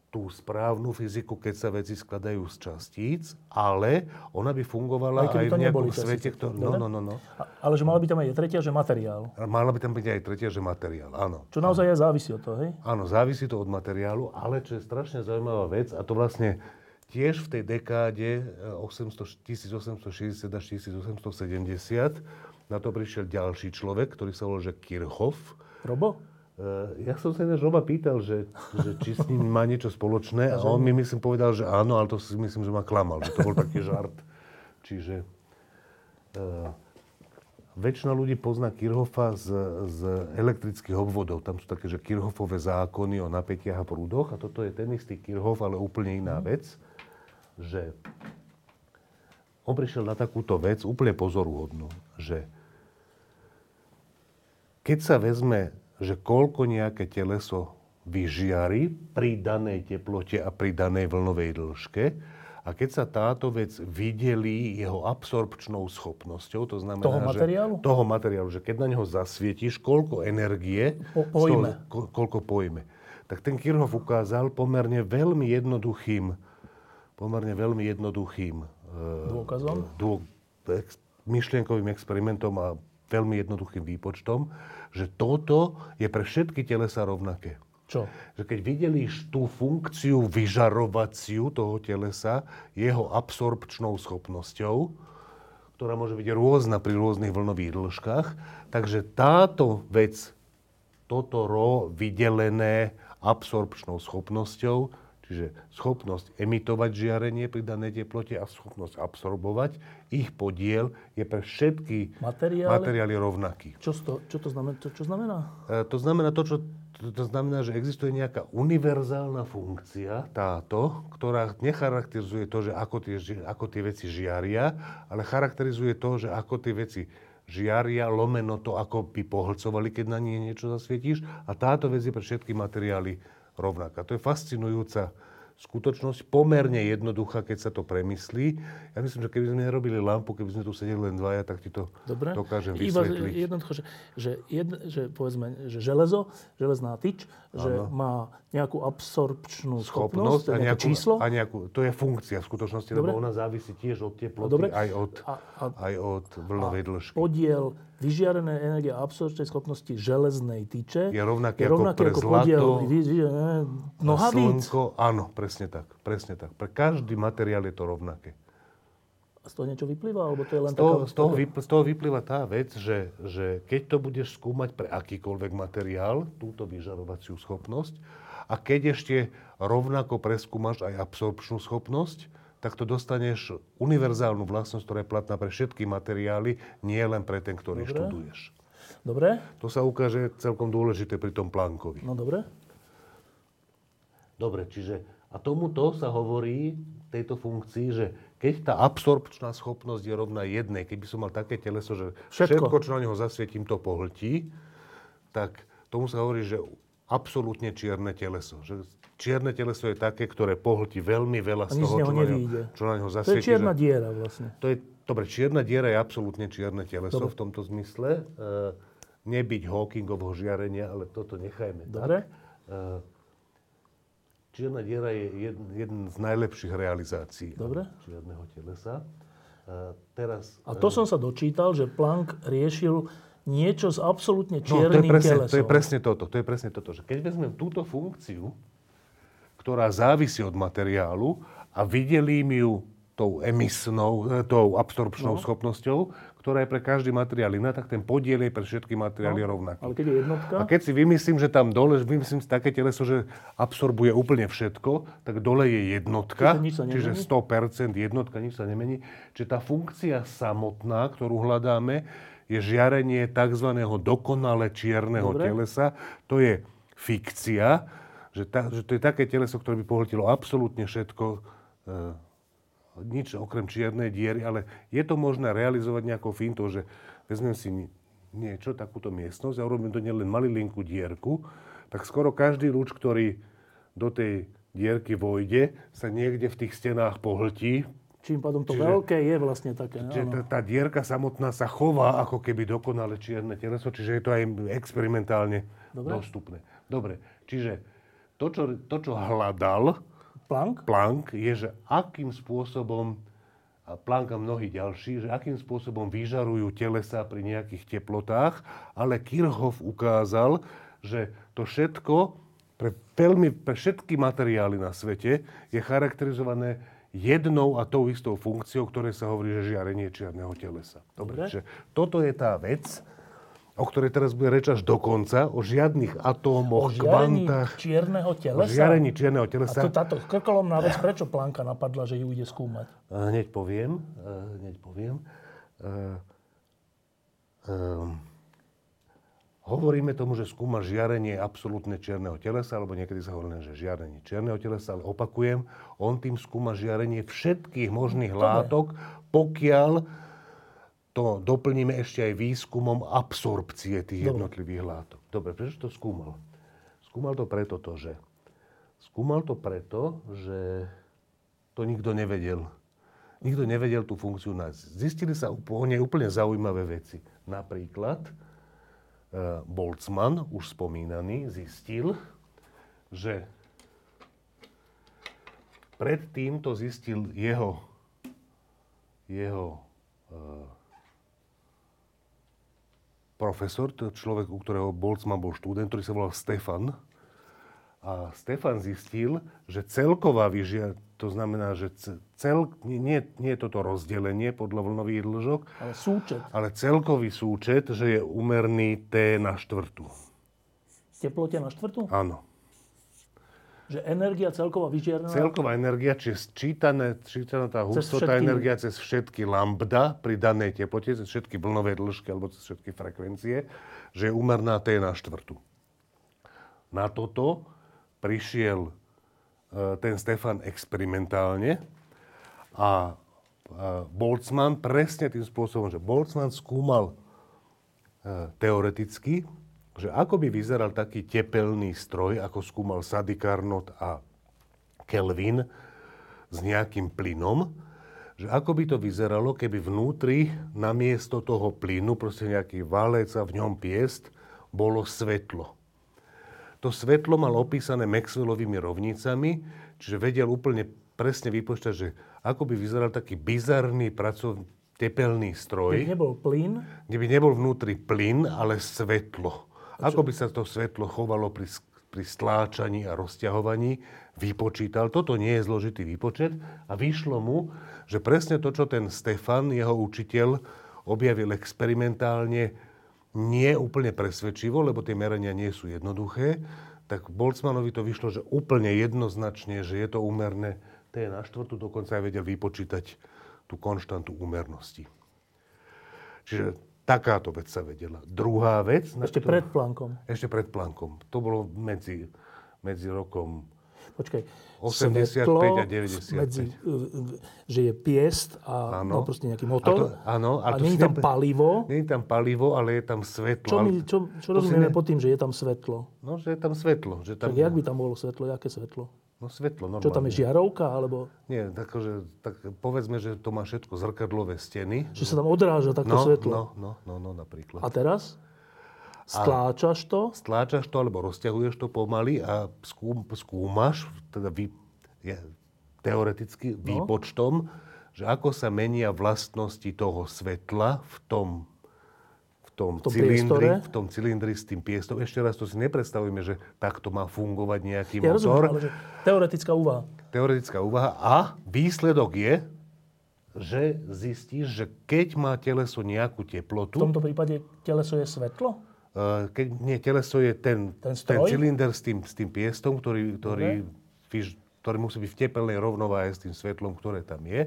tú správnu fyziku, keď sa veci skladajú z častíc, ale ona by fungovala Aj aj, v nejakom svete, ktorý... No, no, no, no. A- Ale že mala by tam aj tretia, že materiál. Mala by tam byť aj tretia, že materiál, áno. Čo naozaj aj závisí od toho, hej? Áno, závisí to od materiálu, ale čo je strašne zaujímavá vec, a to vlastne tiež v tej dekáde eh, 800, 1860 až 1870, na to prišiel ďalší človek, ktorý sa volal, že Kirchhoff. Robo? Eh, Ja som sa ináč Roba pýtal, že, že či s ním má niečo spoločné a on mi myslím povedal, že áno, ale to si myslím, že ma klamal, že to bol taký žart. Čiže uh, väčšina ľudí pozná Kirchhoffa z, z elektrických obvodov. Tam sú také, že Kirchhoffové zákony o napätiach a prúdoch a toto je ten istý Kirchhoff, ale úplne iná vec, že on prišiel na takúto vec úplne pozoruhodnú, že keď sa vezme, že koľko nejaké teleso vyžiari pri danej teplote a pri danej vlnovej dĺžke. A keď sa táto vec videli jeho absorpčnou schopnosťou, to znamená, toho materiálu? Že, toho materiálu, že keď na neho zasvietíš, koľko energie po, pojme. Toho, ko, koľko pojme. Tak ten Kirchhoff ukázal pomerne veľmi jednoduchým, pomerne veľmi jednoduchým e, dôkazom, dô, ex, myšlienkovým experimentom a veľmi jednoduchým výpočtom, že toto je pre všetky telesa rovnaké. Čo? Že keď videli tú funkciu vyžarovaciu toho telesa, jeho absorpčnou schopnosťou, ktorá môže byť rôzna pri rôznych vlnových dĺžkach, takže táto vec, toto ro vydelené absorpčnou schopnosťou, čiže schopnosť emitovať žiarenie pri danej teplote a schopnosť absorbovať, ich podiel je pre všetky materiály, materiály rovnaký. Čo to, čo to znamená? To, čo znamená? E, to znamená to, čo to, to znamená, že existuje nejaká univerzálna funkcia, táto, ktorá necharakterizuje to, že ako tie, ako tie veci žiaria, ale charakterizuje to, že ako tie veci žiaria, lomeno to, ako by pohlcovali, keď na nie niečo zasvietíš. A táto vec je pre všetky materiály rovnaká. To je fascinujúca skutočnosť pomerne jednoduchá, keď sa to premyslí. Ja myslím, že keby sme nerobili lampu, keby sme tu sedeli len dvaja, tak ti to Dobre. dokážem vysvetliť. Iba jednoducho, že, že, jed, že povedzme, že železo, železná tyč, ano. že má nejakú absorpčnú schopnosť, schopnosť a nejakú, číslo. A nejakú, to je funkcia v skutočnosti, Dobre. lebo ona závisí tiež od teploty, Dobre. aj od, a, a, aj od vlnovej dĺžky. Podiel vyžiarené energie a absorpčnej schopnosti železnej tyče je rovnaký, je rovnaký ako, ako podiel vy, nohavíc. Slnko, áno, presne tak, presne tak. Pre každý materiál je to rovnaké. A z toho niečo vyplýva? Alebo to je len z, toho, taká, z, toho vypl- z toho vyplýva tá vec, že, že keď to budeš skúmať pre akýkoľvek materiál, túto vyžarovaciu schopnosť, a keď ešte rovnako preskúmaš aj absorpčnú schopnosť, tak to dostaneš univerzálnu vlastnosť, ktorá je platná pre všetky materiály, nie len pre ten, ktorý dobre. študuješ. Dobre. To sa ukáže celkom dôležité pri tom Plankovi. No dobre. Dobre, čiže a tomuto sa hovorí tejto funkcii, že keď tá absorpčná schopnosť je rovná jednej, keby som mal také teleso, že všetko, všetko čo na neho zasvietím, to pohltí, tak tomu sa hovorí, že absolútne čierne teleso. Že čierne teleso je také, ktoré pohltí veľmi veľa z toho, čo na, neho, čo na neho zasvieti. To je čierna že... diera vlastne. To je, dobre, čierna diera je absolútne čierne teleso dobre. v tomto zmysle. E, nebyť Hawkingovho žiarenia, ale toto nechajme dobre. tak. E, čierna diera je jeden, jeden z najlepších realizácií dobre. čierneho telesa. Teraz, A to e, som sa dočítal, že Planck riešil niečo s absolútne čiernym no, to je presne, telesom. To je presne toto. To je presne toto, že keď vezmem túto funkciu, ktorá závisí od materiálu a vydelím ju tou emisnou, e, tou absorpčnou no. schopnosťou, ktorá je pre každý materiál iná, tak ten podiel je pre všetky materiály no, rovnaký. Ale keď je jednotka? A keď si vymyslím, že tam dole, vymyslím si také teleso, že absorbuje úplne všetko, tak dole je jednotka, čiže 100% jednotka, nič sa nemení. Čiže tá funkcia samotná, ktorú hľadáme, je žiarenie tzv. dokonale čierneho Dobre. telesa. To je fikcia, že, ta, že to je také teleso, ktoré by pohltilo absolútne všetko, e, nič okrem čiernej diery, ale je to možné realizovať nejakou fintou, že vezmem si niečo, takúto miestnosť a urobím to nielen malilinkú dierku, tak skoro každý lúč, ktorý do tej dierky vojde, sa niekde v tých stenách pohltí, Čím pádom to čiže, veľké je vlastne také. Čiže tá, tá dierka samotná sa chová ako keby dokonale čierne teleso, čiže je to aj experimentálne Dobre. dostupné. Dobre, čiže to, čo, to, čo hľadal Planck? Planck, je, že akým spôsobom a Planck a mnohí ďalší, že akým spôsobom vyžarujú telesa pri nejakých teplotách, ale Kirchhoff ukázal, že to všetko pre, veľmi, pre všetky materiály na svete je charakterizované jednou a tou istou funkciou, ktoré sa hovorí, že žiarenie čierneho telesa. Dobre. Čiže toto je tá vec, o ktorej teraz bude reč až do konca, o žiadnych atómoch, o kvantách. čierneho telesa? O žiarení čierneho telesa. A to, táto krkolomná vec, prečo Planka napadla, že ju ide skúmať? Hneď poviem. Hneď poviem. Uh, um, Hovoríme tomu, že skúma žiarenie absolútne čierneho telesa, alebo niekedy sa hovorí, že žiarenie čierneho telesa, ale opakujem, on tým skúma žiarenie všetkých možných Dobre. látok, pokiaľ to doplníme ešte aj výskumom absorpcie tých Dobre. jednotlivých látok. Dobre, prečo to skúmal? skúmal to preto to, že skúmal to preto, že to nikto nevedel. Nikto nevedel tú funkciu nájsť. Zistili sa úplne, úplne zaujímavé veci. Napríklad e, Boltzmann, už spomínaný, zistil, že predtým to zistil jeho, jeho e, profesor, to človek, u ktorého Boltzmann bol študent, ktorý sa volal Stefan. A Stefan zistil, že celková výžia, to znamená, že cel, nie, nie je toto rozdelenie podľa vlnových dĺžok, ale súčet. Ale celkový súčet, že je umerný T na štvrtú. Teplote na štvrtú? Áno. Že energia celková vyžiarná... Celková energia, či sčítané, sčítaná tá hustota energia cez všetky lambda pri danej teplote, cez všetky vlnové dĺžky alebo cez všetky frekvencie, že je úmerná T na štvrtú. Na toto prišiel e, ten Stefan experimentálne a Boltzmann presne tým spôsobom, že Boltzmann skúmal e, teoreticky že ako by vyzeral taký tepelný stroj, ako skúmal Sady Carnot a Kelvin s nejakým plynom, že ako by to vyzeralo, keby vnútri namiesto toho plynu, proste nejaký valec a v ňom piest, bolo svetlo. To svetlo mal opísané Maxwellovými rovnicami, čiže vedel úplne presne vypočítať, že ako by vyzeral taký bizarný pracovný tepelný stroj. Kde nebol plyn? Kde by nebol vnútri plyn, ale svetlo. Ako by sa to svetlo chovalo pri, pri stláčaní a rozťahovaní, vypočítal. Toto nie je zložitý výpočet a vyšlo mu, že presne to, čo ten Stefan, jeho učiteľ, objavil experimentálne, nie úplne presvedčivo, lebo tie merania nie sú jednoduché, tak Boltzmanovi to vyšlo, že úplne jednoznačne, že je to úmerné. Je na štvrtú, dokonca aj vedel vypočítať tú konštantu úmernosti. Čiže Takáto vec sa vedela. Druhá vec... Ešte ktorú, pred plánkom. Ešte pred plánkom. To bolo medzi, medzi rokom Počkaj, 85 a 95. Medzi, že je piest a no, proste nejaký motor. A, to, áno, a, a nie je tam palivo. Nie je tam palivo, ale je tam svetlo. Čo, my, čo, čo rozumieme ne... pod tým, že je tam svetlo? No, že je tam svetlo. Že tam... Tak jak by tam bolo svetlo? Jaké svetlo? No svetlo, normálne. Čo tam je žiarovka, alebo? Nie, tak, že, tak povedzme, že to má všetko zrkadlové steny. Že sa tam odráža takto no, svetlo. No, no, no, no, napríklad. A teraz? Stláčaš to? Stláčaš to, alebo rozťahuješ to pomaly a skúm, skúmaš, teda vy, je, teoreticky no. výpočtom, že ako sa menia vlastnosti toho svetla v tom tom, v tom cylindri, v tom cylindri s tým piestom. Ešte raz to si nepredstavujeme, že takto má fungovať nejaký ja motor. Rozumiem, ale že teoretická úvaha. Teoretická úvaha a výsledok je, že zistíš, že keď má teleso nejakú teplotu... V tomto prípade teleso je svetlo? Uh, keď nie, teleso je ten, ten, ten cylinder s tým, s tým piestom, ktorý, ktorý, okay. ktorý musí byť v tepelnej rovnováhe s tým svetlom, ktoré tam je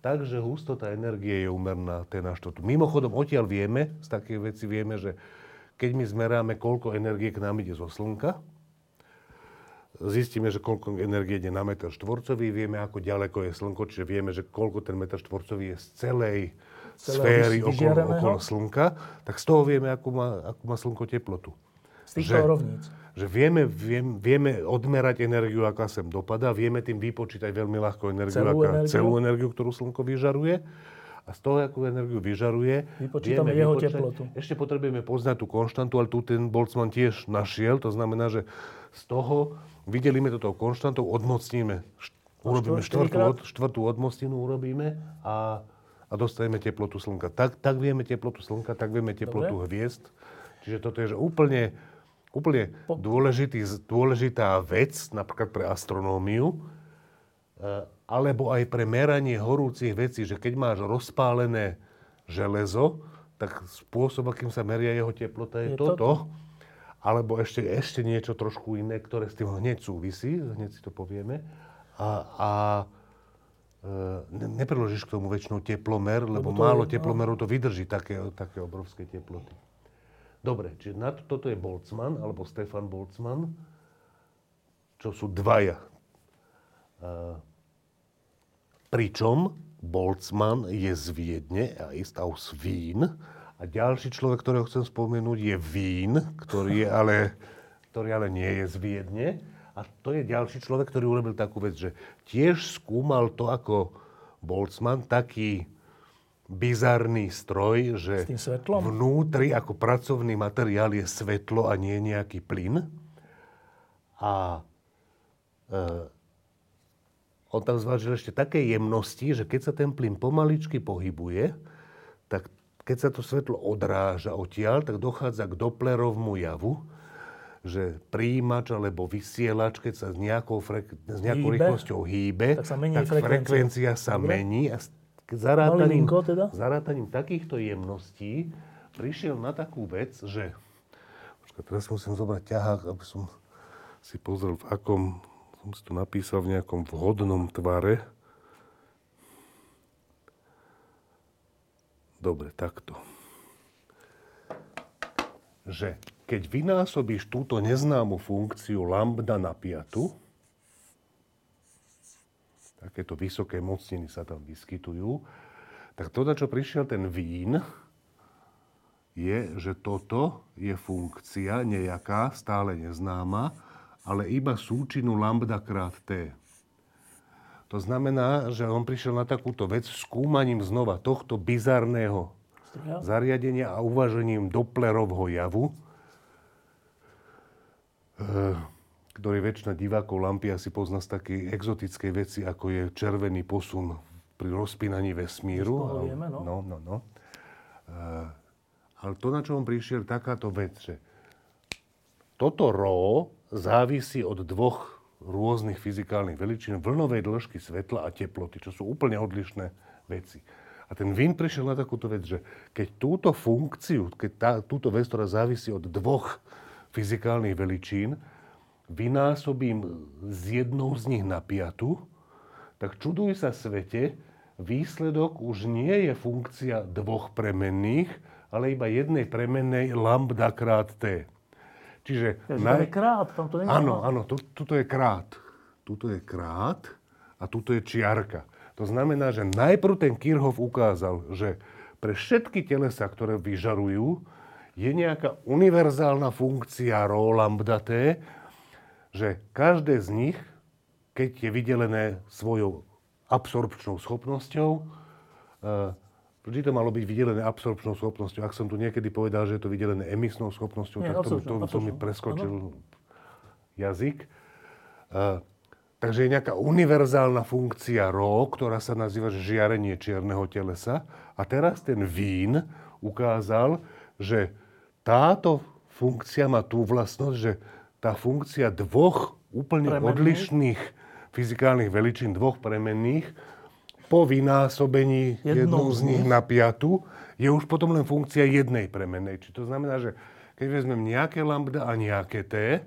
takže hustota energie je úmerná T na štvrtú. Mimochodom, odtiaľ vieme, z takých veci vieme, že keď my zmeráme, koľko energie k nám ide zo Slnka, zistíme, že koľko energie ide na meter štvorcový, vieme, ako ďaleko je Slnko, čiže vieme, že koľko ten meter štvorcový je z celej sféry okolo, okolo Slnka, tak z toho vieme, akú má, akú má Slnko teplotu. Z týchto rovníc že vieme, vieme, vieme odmerať energiu, aká sem dopadá, vieme tým vypočítať veľmi ľahko energiu, celú, aká, energiu? celú energiu, ktorú Slnko vyžaruje. A z toho, akú energiu vyžaruje, Vypočítame jeho vypočítať, teplotu. Ešte potrebujeme poznať tú konštantu, ale tu ten Boltzmann tiež našiel. To znamená, že z toho vydelíme toto konštantou, odmocníme, urobíme štvrtú, štvrtú odmocninu urobíme a, a dostaneme teplotu Slnka. Tak, tak vieme teplotu Slnka, tak vieme teplotu Dobre. hviezd. Čiže toto je že úplne úplne dôležitý, dôležitá vec, napríklad pre astronómiu, eh, alebo aj pre meranie horúcich vecí, že keď máš rozpálené železo, tak spôsob, akým sa meria jeho teplota, je, je toto. toto. Alebo ešte, ešte niečo trošku iné, ktoré s tým hneď súvisí, hneď si to povieme. A, a e, nepreložíš k tomu väčšinou teplomer, lebo, lebo málo je, teplomerov to vydrží také, také obrovské teploty. Dobre, čiže na to, toto je Boltzmann, alebo Stefan Boltzmann, čo sú dvaja. Uh, pričom Boltzmann je z Viedne a ist aus Wien. A ďalší človek, ktorého chcem spomenúť, je Vín, ktorý je ale ktorý ale nie je z Viedne. A to je ďalší človek, ktorý urobil takú vec, že tiež skúmal to ako Boltzmann, taký bizarný stroj, že vnútri ako pracovný materiál je svetlo a nie nejaký plyn. A e, on tam zvážil ešte také jemnosti, že keď sa ten plyn pomaličky pohybuje, tak keď sa to svetlo odráža odtiaľ, tak dochádza k Dopplerovmu javu, že príjimač alebo vysielač, keď sa s nejakou, frek- s nejakou hýbe, rýchlosťou hýbe, tak, sa tak frekvencia. frekvencia sa Dobre. mení a zarátaním, teda? zarátaním takýchto jemností prišiel na takú vec, že... Počkaj, teraz musím zobrať ťahák, aby som si pozrel, v akom... Som si to napísal v nejakom vhodnom tvare. Dobre, takto. Že keď vynásobíš túto neznámu funkciu lambda na piatu, takéto vysoké mocniny sa tam vyskytujú, tak to, na čo prišiel ten vín, je, že toto je funkcia nejaká, stále neznáma, ale iba súčinu lambda krát t. To znamená, že on prišiel na takúto vec skúmaním znova tohto bizarného zariadenia a uvažením Dopplerovho javu, e, ktorý väčšina divákov lampy asi pozná z takej exotickej veci, ako je červený posun pri rozpínaní vesmíru. Vieme, no. No, no, no. Uh, ale to, na čo on prišiel, takáto vec, že toto RO závisí od dvoch rôznych fyzikálnych veličín, vlnovej dĺžky svetla a teploty, čo sú úplne odlišné veci. A ten Wien prišiel na takúto vec, že keď túto funkciu, keď tá, túto vec, ktorá závisí od dvoch fyzikálnych veličín, vynásobím z jednou z nich na piatu, tak čuduj sa svete, výsledok už nie je funkcia dvoch premenných, ale iba jednej premennej lambda krát t. Čiže... Ja, naj... je krát, tam to Áno, áno, tu, tuto je krát. Tuto je krát a tuto je čiarka. To znamená, že najprv ten Kirchhoff ukázal, že pre všetky telesa, ktoré vyžarujú, je nejaká univerzálna funkcia rho lambda t, že každé z nich, keď je vydelené svojou absorpčnou schopnosťou, eh, vždy to malo byť vydelené absorpčnou schopnosťou. Ak som tu niekedy povedal, že je to vydelené emisnou schopnosťou, Nie, tak to, to, to mi preskočil ano. jazyk. Uh, takže je nejaká univerzálna funkcia RO, ktorá sa nazýva žiarenie čierneho telesa. A teraz ten vín ukázal, že táto funkcia má tú vlastnosť, že tá funkcia dvoch úplne premenných. odlišných fyzikálnych veličín, dvoch premenných, po vynásobení jednou, z nich na piatu, je už potom len funkcia jednej premennej. Či to znamená, že keď vezmem nejaké lambda a nejaké t,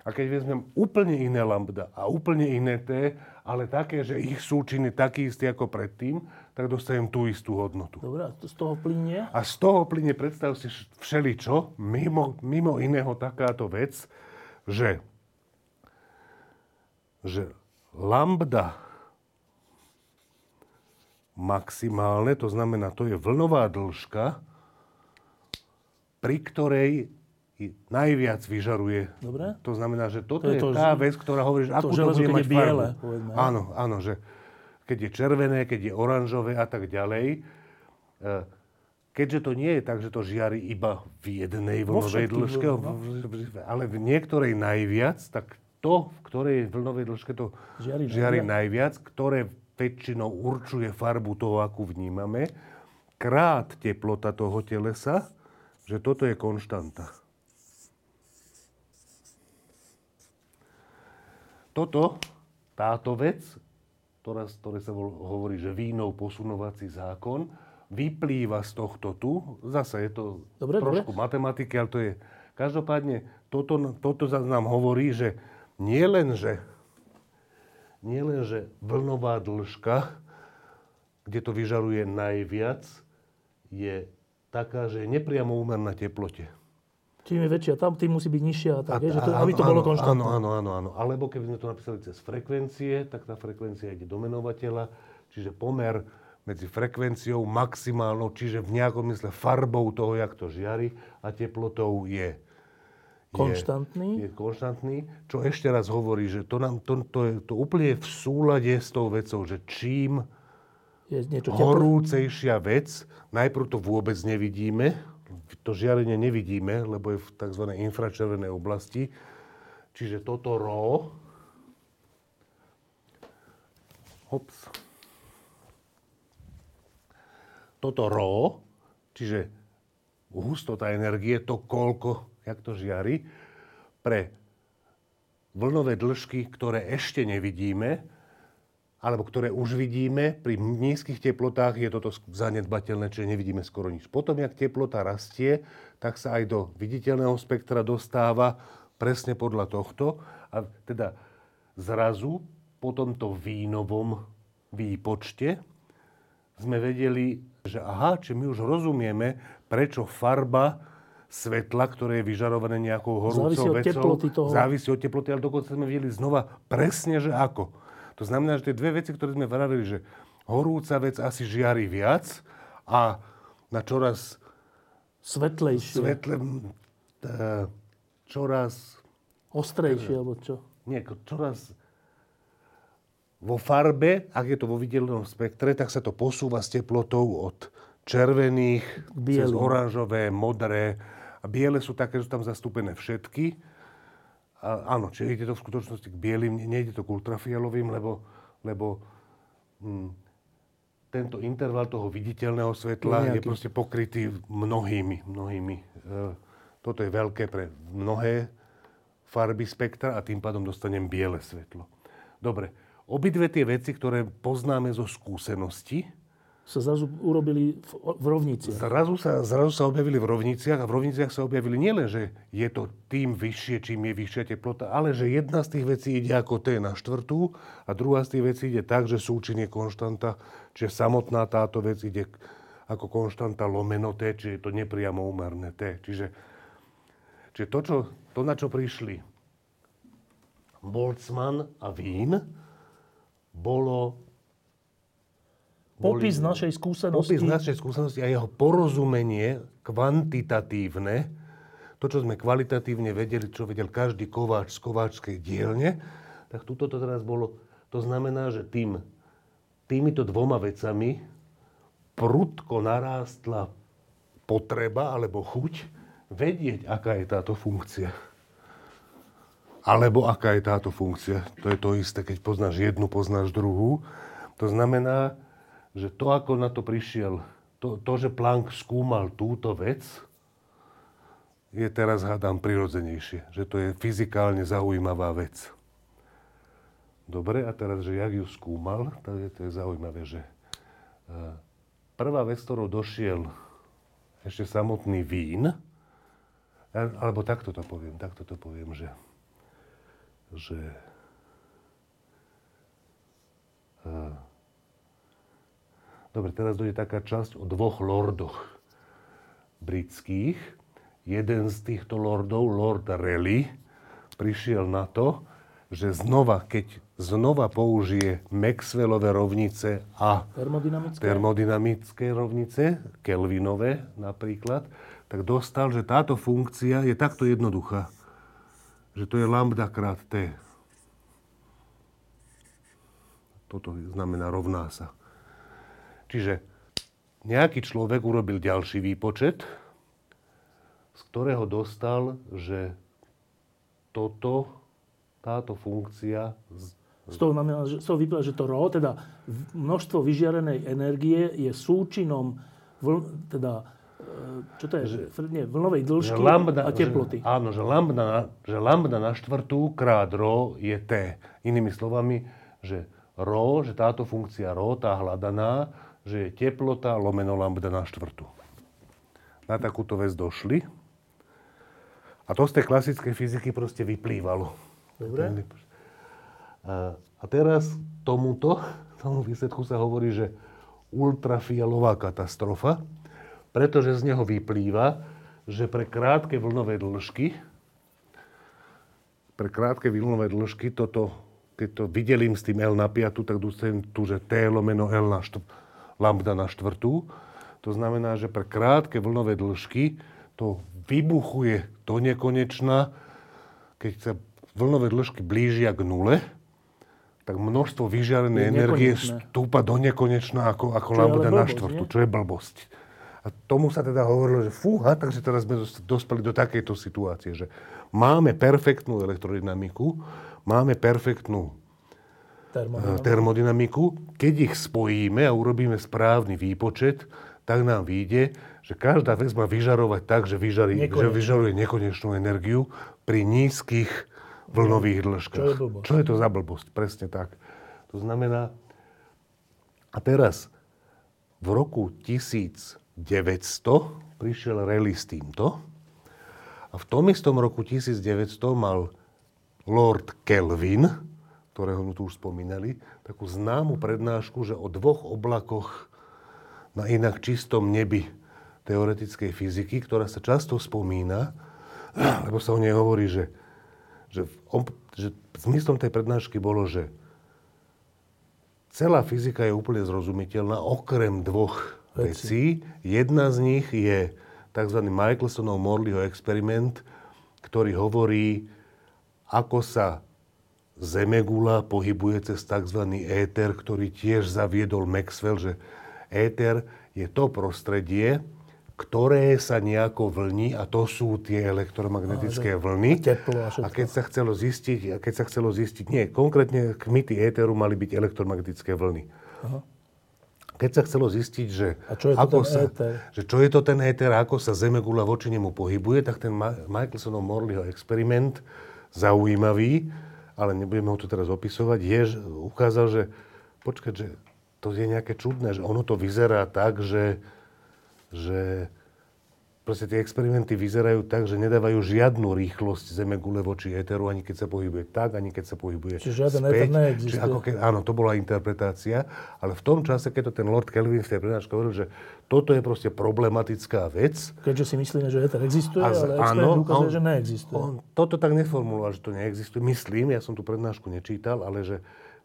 a keď vezmem úplne iné lambda a úplne iné t, ale také, že ich súčin je taký istý ako predtým, tak dostanem tú istú hodnotu. Dobre, a z toho plynie? A z toho plynie, predstav si všeličo, mimo, mimo iného takáto vec, že, že lambda maximálne, to znamená, to je vlnová dĺžka, pri ktorej najviac vyžaruje. Dobre. To znamená, že toto to je, to, tá vec, ktorá hovorí, že akú to, to bude mať je biele, Povedzme. Áno, áno, že keď je červené, keď je oranžové a tak ďalej. E, keďže to nie je tak, že to žiari iba v jednej vlnovej dĺžke, ale v niektorej najviac, tak to, v ktorej vlnovej dĺžke to žiari, žiari najviac, ktoré väčšinou určuje farbu toho, akú vnímame, krát teplota toho telesa, že toto je konštanta. Toto, táto vec, ktorá, ktoré sa hovorí, že vínov posunovací zákon, vyplýva z tohto tu. Zase je to dobre, trošku dobre. matematiky, ale to je... Každopádne, toto, toto nám hovorí, že nie len, že, nie len, že vlnová dĺžka, kde to vyžaruje najviac, je taká, že je nepriamo úmerná teplote. Čím je väčšia tam, tým musí byť nižšia, tak, a, je, že to, aby to áno, bolo konštantné. Áno, áno, áno, áno. Alebo keby sme to napísali cez frekvencie, tak tá frekvencia ide do menovateľa, čiže pomer medzi frekvenciou maximálnou, čiže v nejakom mysle farbou toho, jak to žiari a teplotou je, konštantný. Je, je konštantný, čo ešte raz hovorí, že to, nám, to, to je to úplne v súlade s tou vecou, že čím je niečo horúcejšia vec, najprv to vôbec nevidíme, to žiarenie nevidíme, lebo je v tzv. infračervenej oblasti. Čiže toto RO, hops, toto RO, čiže hustota energie, to koľko, jak to žiari, pre vlnové dĺžky, ktoré ešte nevidíme, alebo ktoré už vidíme, pri nízkych teplotách je toto zanedbateľné, čiže nevidíme skoro nič. Potom, jak teplota rastie, tak sa aj do viditeľného spektra dostáva presne podľa tohto. A teda zrazu po tomto vínovom výpočte sme vedeli, že aha, či my už rozumieme, prečo farba svetla, ktoré je vyžarované nejakou horúcou vecou, toho... závisí od teploty, ale dokonca sme videli znova presne, že ako. To znamená, že tie dve veci, ktoré sme vravili, že horúca vec asi žiari viac a na čoraz svetlejšie. Svetle, čoraz... Ostrejšie, alebo čo? Nie, čoraz vo farbe, ak je to vo viditeľnom spektre, tak sa to posúva s teplotou od červených Bielý. cez oranžové, modré. A biele sú také, že sú tam zastúpené všetky. A, áno, čiže ide to v skutočnosti k bielým, nejde to k ultrafialovým, lebo, lebo hm, tento interval toho viditeľného svetla je, je proste pokrytý mnohými, mnohými. E, toto je veľké pre mnohé farby spektra a tým pádom dostanem biele svetlo. Dobre, obidve tie veci, ktoré poznáme zo skúsenosti, sa zrazu urobili v, v rovniciach. Zrazu sa, zrazu sa objavili v rovniciach a v rovniciach sa objavili nielen, že je to tým vyššie, čím je vyššia teplota, ale že jedna z tých vecí ide ako T na štvrtú a druhá z tých vecí ide tak, že súčin je konštanta, čiže samotná táto vec ide ako konštanta lomeno T, čiže je to nepriamo úmerné T. Čiže, čiže to, čo, to, na čo prišli Boltzmann a Wien, bolo Popis našej skúsenosti. Popis našej skúsenosti a jeho porozumenie kvantitatívne, to, čo sme kvalitatívne vedeli, čo vedel každý kováč z kováčskej dielne, tak tuto to teraz bolo, to znamená, že tým, týmito dvoma vecami prudko narástla potreba alebo chuť vedieť, aká je táto funkcia. Alebo aká je táto funkcia. To je to isté, keď poznáš jednu, poznáš druhú. To znamená, že to, ako na to prišiel, to, to že Planck skúmal túto vec, je teraz, hádam, prirodzenejšie. Že to je fyzikálne zaujímavá vec. Dobre, a teraz, že jak ju skúmal, to je, to je zaujímavé, že uh, prvá vec, ktorou došiel ešte samotný vín, alebo takto to poviem, takto to poviem, že, že Dobre, teraz dojde taká časť o dvoch lordoch britských. Jeden z týchto lordov, Lord Raleigh, prišiel na to, že znova, keď znova použije Maxwellové rovnice a termodynamické, termodynamické rovnice, Kelvinové napríklad, tak dostal, že táto funkcia je takto jednoduchá. Že to je lambda krát t. Toto znamená rovná sa. Čiže nejaký človek urobil ďalší výpočet, z ktorého dostal, že toto, táto funkcia... Z toho, znamená, že, z toho vyplýva, že to RO, teda množstvo vyžiarenej energie je súčinom vl, teda, čo to je, že, nie, vlnovej dĺžky lambda, a teploty. Že, áno, že lambda, že lambda na štvrtú krát RO je T. Inými slovami, že RO, že táto funkcia RO, tá hľadaná, že je teplota lomeno lambda na štvrtú. Na takúto vec došli. A to z tej klasickej fyziky proste vyplývalo. Dobre. A, a teraz tomuto, tomu výsledku sa hovorí, že ultrafialová katastrofa, pretože z neho vyplýva, že pre krátke vlnové dĺžky, pre krátke vlnové dĺžky toto, keď to videlím s tým L na piatu, tak dostanem tu, že T lomeno L na štvrtú lambda na štvrtú. To znamená, že pre krátke vlnové dĺžky to vybuchuje do nekonečna, keď sa vlnové dĺžky blížia k nule, tak množstvo vyžiarenej energie stúpa do nekonečna ako, ako lambda na štvrtú, čo je blbosť. A tomu sa teda hovorilo, že fúha, takže teraz sme dospeli do takejto situácie, že máme perfektnú elektrodynamiku, máme perfektnú termodynamiku. termodynamiku. Keď ich spojíme a urobíme správny výpočet, tak nám vyjde, že každá vec má vyžarovať tak, že, vyžarí, že vyžaruje nekonečnú energiu pri nízkych vlnových dĺžkach. Čo je blbosť? Čo je to za blbosť? Presne tak. To znamená, a teraz v roku 1900 prišiel Rayleigh s týmto. A v tom istom roku 1900 mal Lord Kelvin, ktorého tu už spomínali, takú známu prednášku, že o dvoch oblakoch na inak čistom nebi teoretickej fyziky, ktorá sa často spomína, lebo sa o nej hovorí, že, že, on, že zmyslom tej prednášky bolo, že celá fyzika je úplne zrozumiteľná, okrem dvoch vecí. Jedna z nich je tzv. Michelsonov Morleyho experiment, ktorý hovorí, ako sa Zemegula pohybuje cez tzv. éter, ktorý tiež zaviedol Maxwell, že éter je to prostredie, ktoré sa nejako vlní a to sú tie elektromagnetické a, vlny. A, teplo a, a keď sa chcelo zistiť, a keď sa chcelo zistiť, nie, konkrétne kmity éteru mali byť elektromagnetické vlny. Aha. Keď sa chcelo zistiť, že, a čo je ako sa, éter? že čo je to ten éter a ako sa Zemegula voči nemu pohybuje, tak ten Michelsonov Morleyho experiment, zaujímavý, ale nebudeme ho tu teraz opisovať, je, že ukázal, že počkať, že to je nejaké čudné, že ono to vyzerá tak, že, že proste tie experimenty vyzerajú tak, že nedávajú žiadnu rýchlosť Zemegule voči éteru, ani keď sa pohybuje tak, ani keď sa pohybuje Čiže žiaden späť. éter neexistuje. Čiže ako keď, áno, to bola interpretácia, ale v tom čase, keď to ten Lord Kelvin v tej prednáške hovoril, že toto je proste problematická vec. Keďže si myslíme, že éter existuje, a ale experiment ukazuje, on, že neexistuje. On toto tak neformuloval, že to neexistuje. Myslím, ja som tú prednášku nečítal, ale že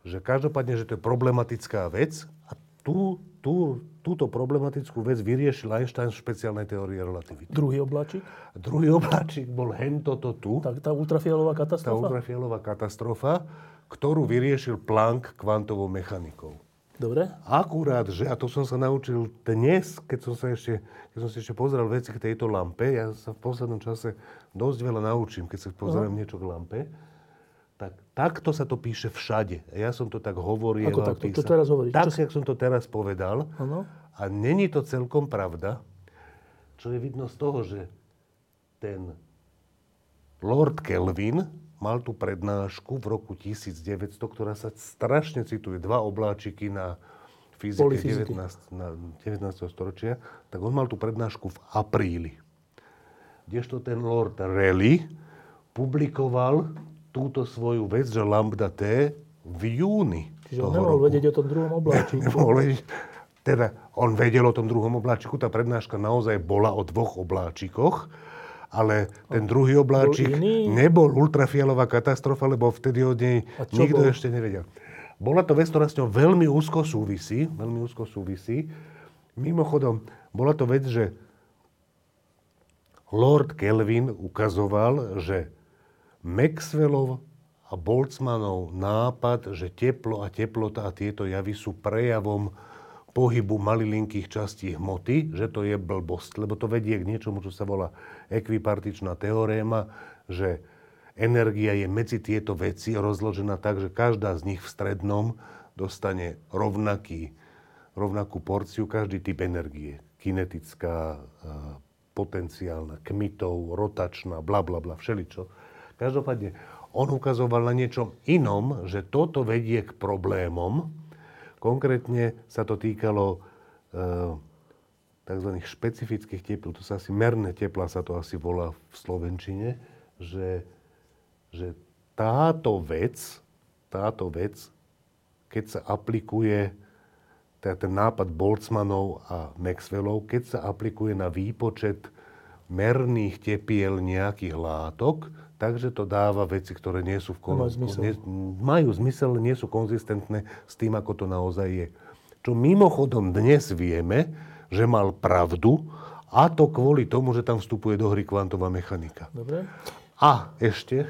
že každopádne, že to je problematická vec a tú, tú, túto problematickú vec vyriešil Einstein v špeciálnej teórii relativity. Druhý obláčik? Druhý obláčik bol hen toto tu. Tak tá ultrafialová katastrofa? Tá ultrafialová katastrofa, ktorú vyriešil Planck kvantovou mechanikou. Dobre. Akurát, že, a to som sa naučil dnes, keď som sa ešte, keď som si ešte pozrel veci k tejto lampe, ja sa v poslednom čase dosť veľa naučím, keď sa pozriem uh-huh. niečo k lampe, takto sa to píše všade. Ja som to tak hovoril. Ako takto? Čo teraz hovoríš? Tak, čo... jak som to teraz povedal. Ano? A není to celkom pravda, čo je vidno z toho, že ten Lord Kelvin mal tú prednášku v roku 1900, ktorá sa strašne cituje. Dva obláčiky na fyzike 19, na 19. storočia. Tak on mal tú prednášku v apríli. Kdežto ten Lord Rayleigh publikoval túto svoju vec, že lambda T v júni Čiže on nemohol roku. vedieť o tom druhom obláčiku. Ne, nemohol vedieť. Teda on vedel o tom druhom obláčiku, tá prednáška naozaj bola o dvoch obláčikoch, ale ten druhý obláčik bol nebol ultrafialová katastrofa, lebo vtedy od nej nikto bol? ešte nevedel. Bola to vec, ktorá s ňou veľmi úzko súvisí, veľmi úzko súvisí. Mimochodom, bola to vec, že Lord Kelvin ukazoval, že Maxwellov a Boltzmannov nápad, že teplo a teplota a tieto javy sú prejavom pohybu malilinkých častí hmoty, že to je blbosť, lebo to vedie k niečomu, čo sa volá ekvipartičná teoréma, že energia je medzi tieto veci rozložená tak, že každá z nich v strednom dostane rovnaký, rovnakú porciu, každý typ energie. Kinetická, potenciálna, kmitov, rotačná, bla bla bla, všeličo Každopádne, on ukazoval na niečom inom, že toto vedie k problémom. Konkrétne sa to týkalo e, tzv. špecifických teplot. To sa asi merné tepla sa to asi volá v Slovenčine, že, že táto vec, táto vec, keď sa aplikuje teda ten nápad Boltzmannov a Maxwellov, keď sa aplikuje na výpočet merných tepiel nejakých látok, takže to dáva veci, ktoré nie sú v kon... majú zmysel. Nie, majú zmysel, nie sú konzistentné s tým, ako to naozaj je. Čo mimochodom dnes vieme, že mal pravdu A to kvôli tomu, že tam vstupuje do hry kvantová mechanika. Dobre. A ešte,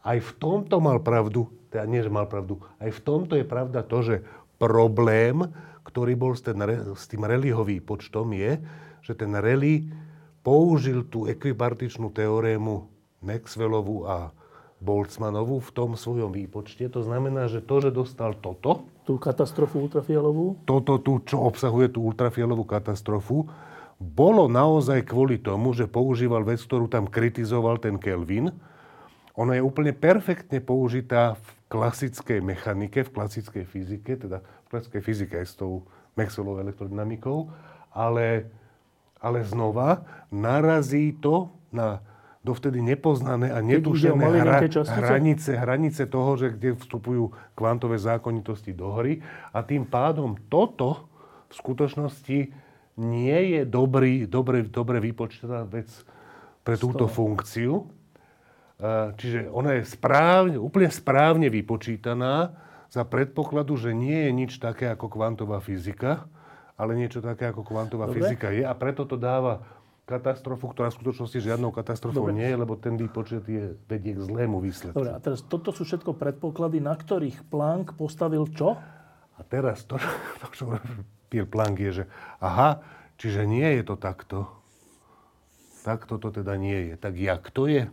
aj v tomto mal pravdu, teda nie, že mal pravdu, aj v tomto je pravda to, že problém, ktorý bol s, ten, s tým Relihovým počtom je, že ten Reli použil tú ekvipartičnú teorému Maxwellovú a Boltzmannovú v tom svojom výpočte. To znamená, že to, že dostal toto... Tú katastrofu ultrafialovú? Toto tu, čo obsahuje tú ultrafialovú katastrofu, bolo naozaj kvôli tomu, že používal vec, ktorú tam kritizoval ten Kelvin. Ona je úplne perfektne použitá v klasickej mechanike, v klasickej fyzike, teda v klasickej fyzike aj s tou Maxwellovou elektrodynamikou, ale, ale znova narazí to na dovtedy nepoznané a netušené hra, hranice, hranice toho, že kde vstupujú kvantové zákonitosti do hry. A tým pádom toto v skutočnosti nie je dobrý, dobre, dobre vypočítaná vec pre túto funkciu. Čiže ona je správne, úplne správne vypočítaná za predpokladu, že nie je nič také ako kvantová fyzika, ale niečo také ako kvantová Dobre. fyzika je. A preto to dáva katastrofu, ktorá v skutočnosti žiadnou katastrofou Dobre. nie je, lebo ten výpočet je, vedie k zlému výsledku. Dobre, a teraz toto sú všetko predpoklady, na ktorých Planck postavil čo? A teraz to, to čo Pierre Planck je, že aha, čiže nie je to takto. Takto to teda nie je. Tak jak to je?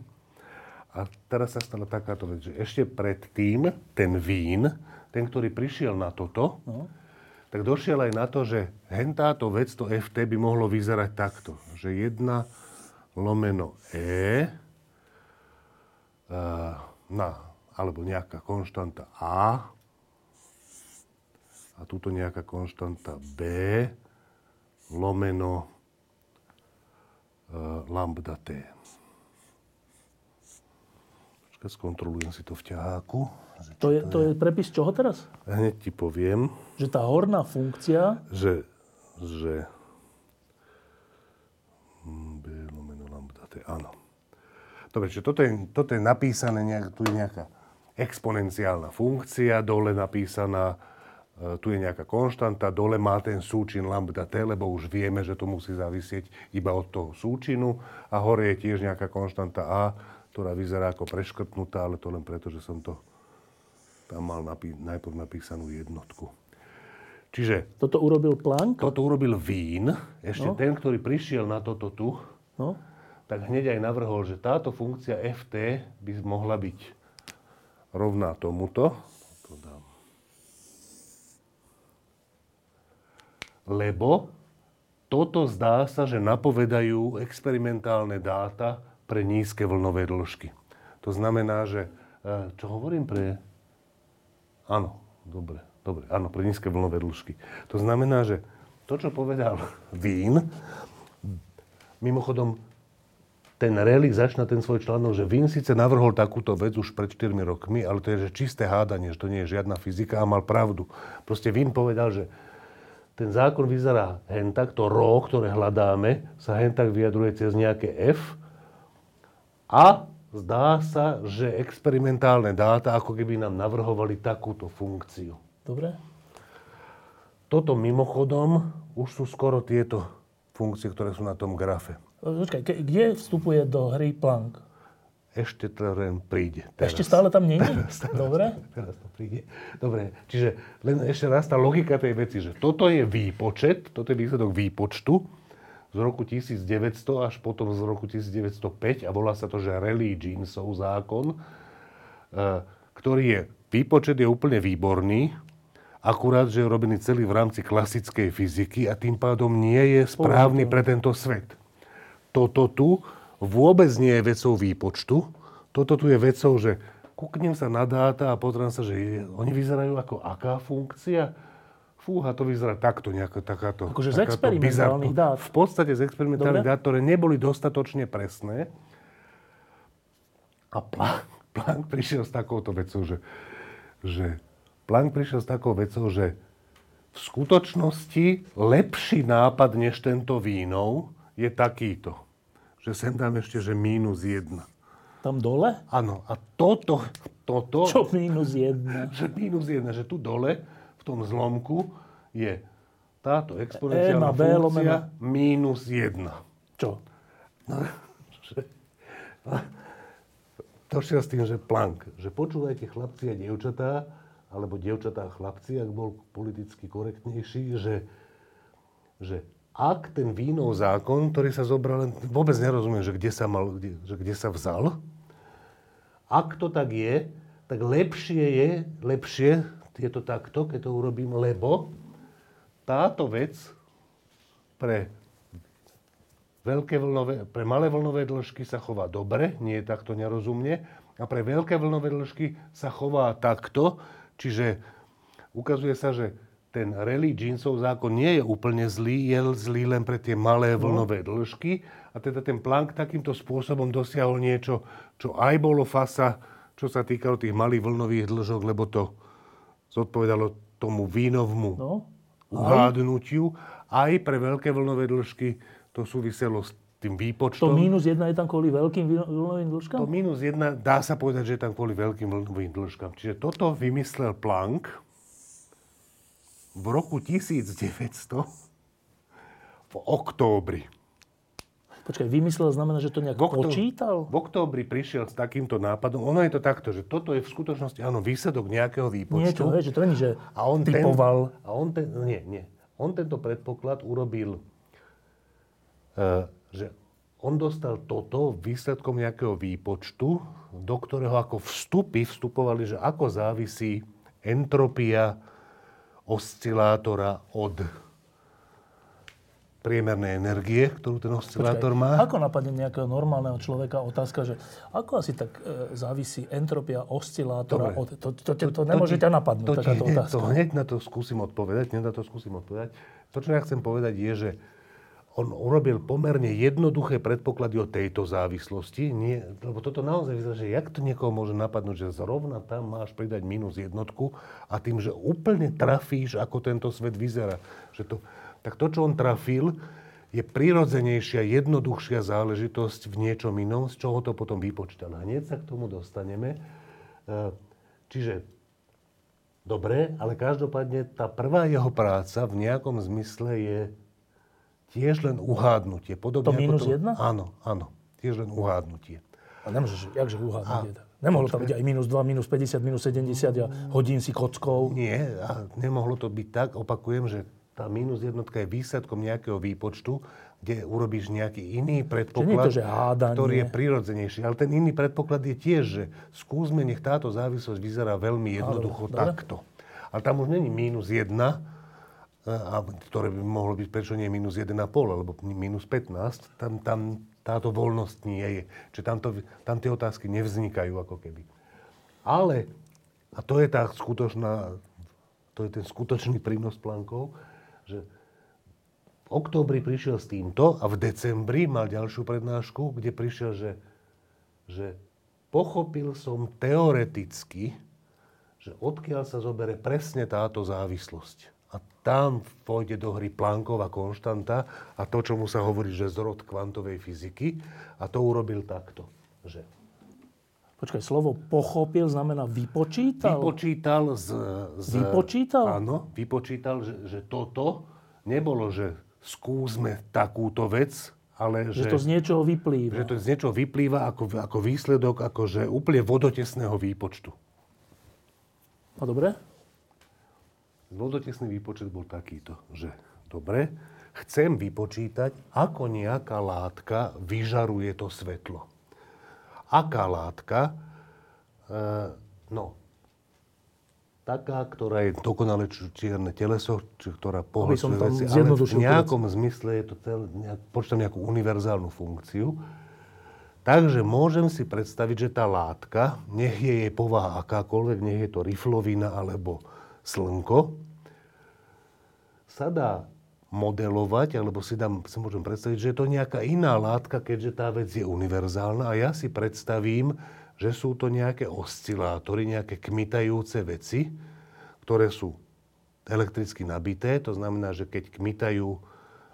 A teraz sa stala takáto vec, že ešte predtým ten vín, ten, ktorý prišiel na toto, no tak došiel aj na to, že hentáto vec, to FT, by mohlo vyzerať takto. Že 1 lomeno E na, alebo nejaká konštanta A a tuto nejaká konštanta B lomeno lambda T. Počkaj, skontrolujem si to v ťaháku. To je, to je prepis čoho teraz? Hneď ti poviem. Že tá horná funkcia... Že, že B lomeno lambda T, áno. Dobre, čiže toto je, toto je napísané, nejak, tu je nejaká exponenciálna funkcia, dole napísaná, e, tu je nejaká konštanta, dole má ten súčin lambda t, lebo už vieme, že to musí závisieť iba od toho súčinu a hore je tiež nejaká konštanta a, ktorá vyzerá ako preškrtnutá, ale to len preto, že som to tam mal napí- najprv napísanú jednotku. Čiže... Toto urobil Planck? Toto urobil Vín, ešte no. ten, ktorý prišiel na toto tu, no. tak hneď aj navrhol, že táto funkcia ft by mohla byť rovná tomuto. To dám. Lebo toto zdá sa, že napovedajú experimentálne dáta pre nízke vlnové dĺžky. To znamená, že... E, čo hovorím pre Áno, dobre, dobre, áno, pre nízke vlnové dĺžky. To znamená, že to, čo povedal Vín, mimochodom, ten Rally začína ten svoj článok, že Vín síce navrhol takúto vec už pred 4 rokmi, ale to je že čisté hádanie, že to nie je žiadna fyzika a mal pravdu. Proste Vín povedal, že ten zákon vyzerá hen tak, to ro, ktoré hľadáme, sa hen vyjadruje cez nejaké F a zdá sa, že experimentálne dáta ako keby nám navrhovali takúto funkciu. Dobre. Toto mimochodom už sú skoro tieto funkcie, ktoré sú na tom grafe. Počkaj, kde vstupuje do hry Planck? Ešte to len príde. Teraz. Ešte stále tam nie je? Dobre. Teraz to príde. Dobre, čiže len ešte raz tá logika tej veci, že toto je výpočet, toto je výsledok výpočtu, z roku 1900 až potom z roku 1905 a volá sa to, že Rayleigh Jeansov zákon, e, ktorý je, výpočet je úplne výborný, akurát, že je robený celý v rámci klasickej fyziky a tým pádom nie je správny pre tento svet. Toto tu vôbec nie je vecou výpočtu, toto tu je vecou, že kúknem sa na dáta a pozriem sa, že oni vyzerajú ako aká funkcia, fúha, to vyzerá takto, nejaká takáto... Akože z experimentálnych dát. V podstate z experimentálnych Dobre. dát, ktoré neboli dostatočne presné. A Planck, Planck prišiel s takouto vecou, že, že Planck prišiel s takou vecou, že v skutočnosti lepší nápad než tento vínov je takýto. Že sem dám ešte, že mínus jedna. Tam dole? Áno. A toto, toto... Čo mínus jedna? Že mínus jedna, že tu dole v tom zlomku je táto exponenciálna funkcia mínus 1. Čo? No, že, došiel s tým, že plank, že počúvajte chlapci a dievčatá, alebo dievčatá a chlapci, ak bol politicky korektnejší, že, že ak ten vínov zákon, ktorý sa zobral, vôbec nerozumiem, že kde sa, mal, kde, že kde sa vzal, ak to tak je, tak lepšie je, lepšie je to takto, keď to urobím, lebo táto vec pre veľké vlnové, pre malé vlnové dĺžky sa chová dobre, nie je takto nerozumne, a pre veľké vlnové dĺžky sa chová takto, čiže ukazuje sa, že ten rally jeansov zákon nie je úplne zlý, je zlý len pre tie malé no. vlnové dĺžky a teda ten Planck takýmto spôsobom dosiahol niečo, čo aj bolo fasa, čo sa týkalo tých malých vlnových dĺžok, lebo to zodpovedalo tomu vínovmu no. uhádnutiu. Aj pre veľké vlnové dĺžky to súviselo s tým výpočtom. To minus jedna je tam kvôli veľkým vlnovým dĺžkam? To minus jedna, dá sa povedať, že je tam kvôli veľkým vlnovým dĺžkam. Čiže toto vymyslel Planck v roku 1900 v októbri. Počkaj, vymyslel znamená, že to nejak v októ- počítal? V októbri prišiel s takýmto nápadom. Ono je to takto, že toto je v skutočnosti, áno, výsledok nejakého výpočtu. Niečo, hej, že to není, že a on typoval. Ten, a on ten, nie, nie. On tento predpoklad urobil, uh, že on dostal toto výsledkom nejakého výpočtu, do ktorého ako vstupy vstupovali, že ako závisí entropia oscilátora od priemernej energie, ktorú ten oscilátor Počkaj, má. Ako napadne nejakého normálneho človeka otázka, že ako asi tak e, závisí entropia oscilátora Dobre. od... To, to, to, to, nemôže ťa napadnúť, to, takáto otázka. To hneď na to skúsim odpovedať, hneď na to skúsim odpovedať. To, čo ja chcem povedať, je, že on urobil pomerne jednoduché predpoklady o tejto závislosti, nie, lebo toto naozaj vyzerá, že jak to niekoho môže napadnúť, že zrovna tam máš pridať minus jednotku a tým, že úplne trafíš, ako tento svet vyzerá. Že to, tak to, čo on trafil, je prirodzenejšia, jednoduchšia záležitosť v niečom inom, z čoho to potom vypočítal. Hneď sa k tomu dostaneme. E, čiže dobre, ale každopádne tá prvá jeho práca v nejakom zmysle je tiež len uhádnutie. Podobne to minus to, jedna? Áno, áno. Tiež len uhádnutie. A nemôžeš, jakže uhádnutie? A, Nemohlo to byť aj minus 2, minus 50, minus 70 a hodín si kockou. Nie, a nemohlo to byť tak. Opakujem, že tá minus jednotka je výsledkom nejakého výpočtu, kde urobíš nejaký iný predpoklad, to, že hádanie. ktorý je prirodzenejší. Ale ten iný predpoklad je tiež, že skúsme, nech táto závislosť vyzerá veľmi jednoducho Ale, takto. Ale tam už není minus jedna, a, ktoré by mohlo byť, prečo nie minus 1,5 alebo minus 15, tam, tam táto voľnosť nie je. Čiže tam, to, tam tie otázky nevznikajú ako keby. Ale, a to je tá skutočná, to je ten skutočný prínos Plankov, že v októbri prišiel s týmto a v decembri mal ďalšiu prednášku, kde prišiel, že, že pochopil som teoreticky, že odkiaľ sa zobere presne táto závislosť. A tam pôjde do hry Plancková konštanta a to, čomu sa hovorí, že zrod kvantovej fyziky. A to urobil takto, že... Počkaj, slovo pochopil znamená vypočítal? Vypočítal z... z vypočítal? Áno, vypočítal, že, že toto nebolo, že skúsme takúto vec, ale že... Že to z niečoho vyplýva. Že to z niečoho vyplýva ako, ako výsledok, akože úplne vodotesného výpočtu. A dobre? Vodotesný výpočet bol takýto, že dobre, chcem vypočítať, ako nejaká látka vyžaruje to svetlo. Aká látka? E, no, taká, ktorá je dokonale čierne teleso, či, ktorá pohľaduje veci, ale v nejakom veci. zmysle je to celé, nejak, počítam nejakú univerzálnu funkciu. Takže môžem si predstaviť, že tá látka, nech je jej povaha akákoľvek, nech je to riflovina alebo slnko, sa dá modelovať, alebo si, dám, si môžem predstaviť, že je to nejaká iná látka, keďže tá vec je univerzálna a ja si predstavím, že sú to nejaké oscilátory, nejaké kmitajúce veci, ktoré sú elektricky nabité, to znamená, že keď kmitajú,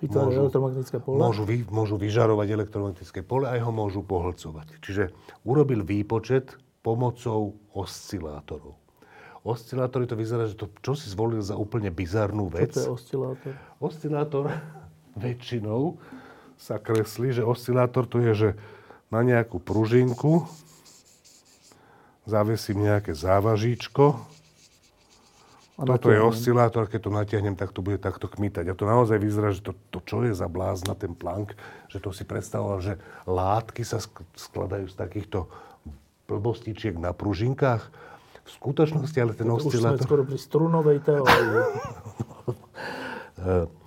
môžu, elektromagnetické pole? Môžu, vy, môžu vyžarovať elektromagnetické pole a ho môžu pohlcovať. Čiže urobil výpočet pomocou oscilátorov oscilátory, to vyzerá, že to čo si zvolil za úplne bizarnú vec. Čo to je oscilátor? Oscilátor väčšinou sa kreslí, že oscilátor to je, že na nejakú pružinku zavesím nejaké závažíčko. A Toto je oscilátor, keď to natiahnem, tak to bude takto kmitať. A to naozaj vyzerá, že to, to čo je za blázna ten plank, že to si predstavoval, že látky sa skladajú z takýchto blbostičiek na pružinkách. V skutočnosti ale ten to oscilátor... Už sme skoro pri strunovej teórii.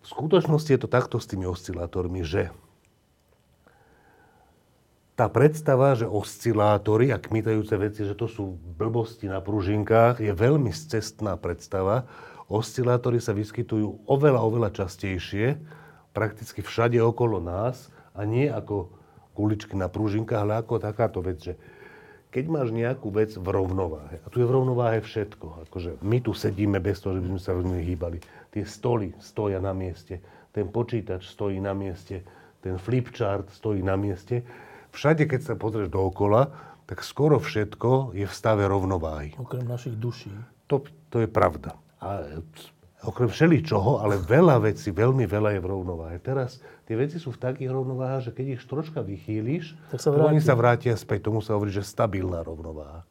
V skutočnosti je to takto s tými oscilátormi, že tá predstava, že oscilátory a kmitajúce veci, že to sú blbosti na pružinkách, je veľmi cestná predstava. Oscilátory sa vyskytujú oveľa, oveľa častejšie, prakticky všade okolo nás a nie ako kuličky na pružinkách, ale ako takáto vec, že keď máš nejakú vec v rovnováhe, a tu je v rovnováhe všetko, akože my tu sedíme bez toho, že by sme sa veľmi hýbali, tie stoly stoja na mieste, ten počítač stojí na mieste, ten flipchart stojí na mieste, všade, keď sa pozrieš dookola, tak skoro všetko je v stave rovnováhy. Okrem našich duší. To, to je pravda. A okrem všeličoho, ale veľa vecí, veľmi veľa je v rovnováhe. Teraz tie veci sú v takých rovnováhach, že keď ich troška vychýliš, tak sa oni sa vrátia späť. Tomu sa hovorí, že stabilná rovnováha.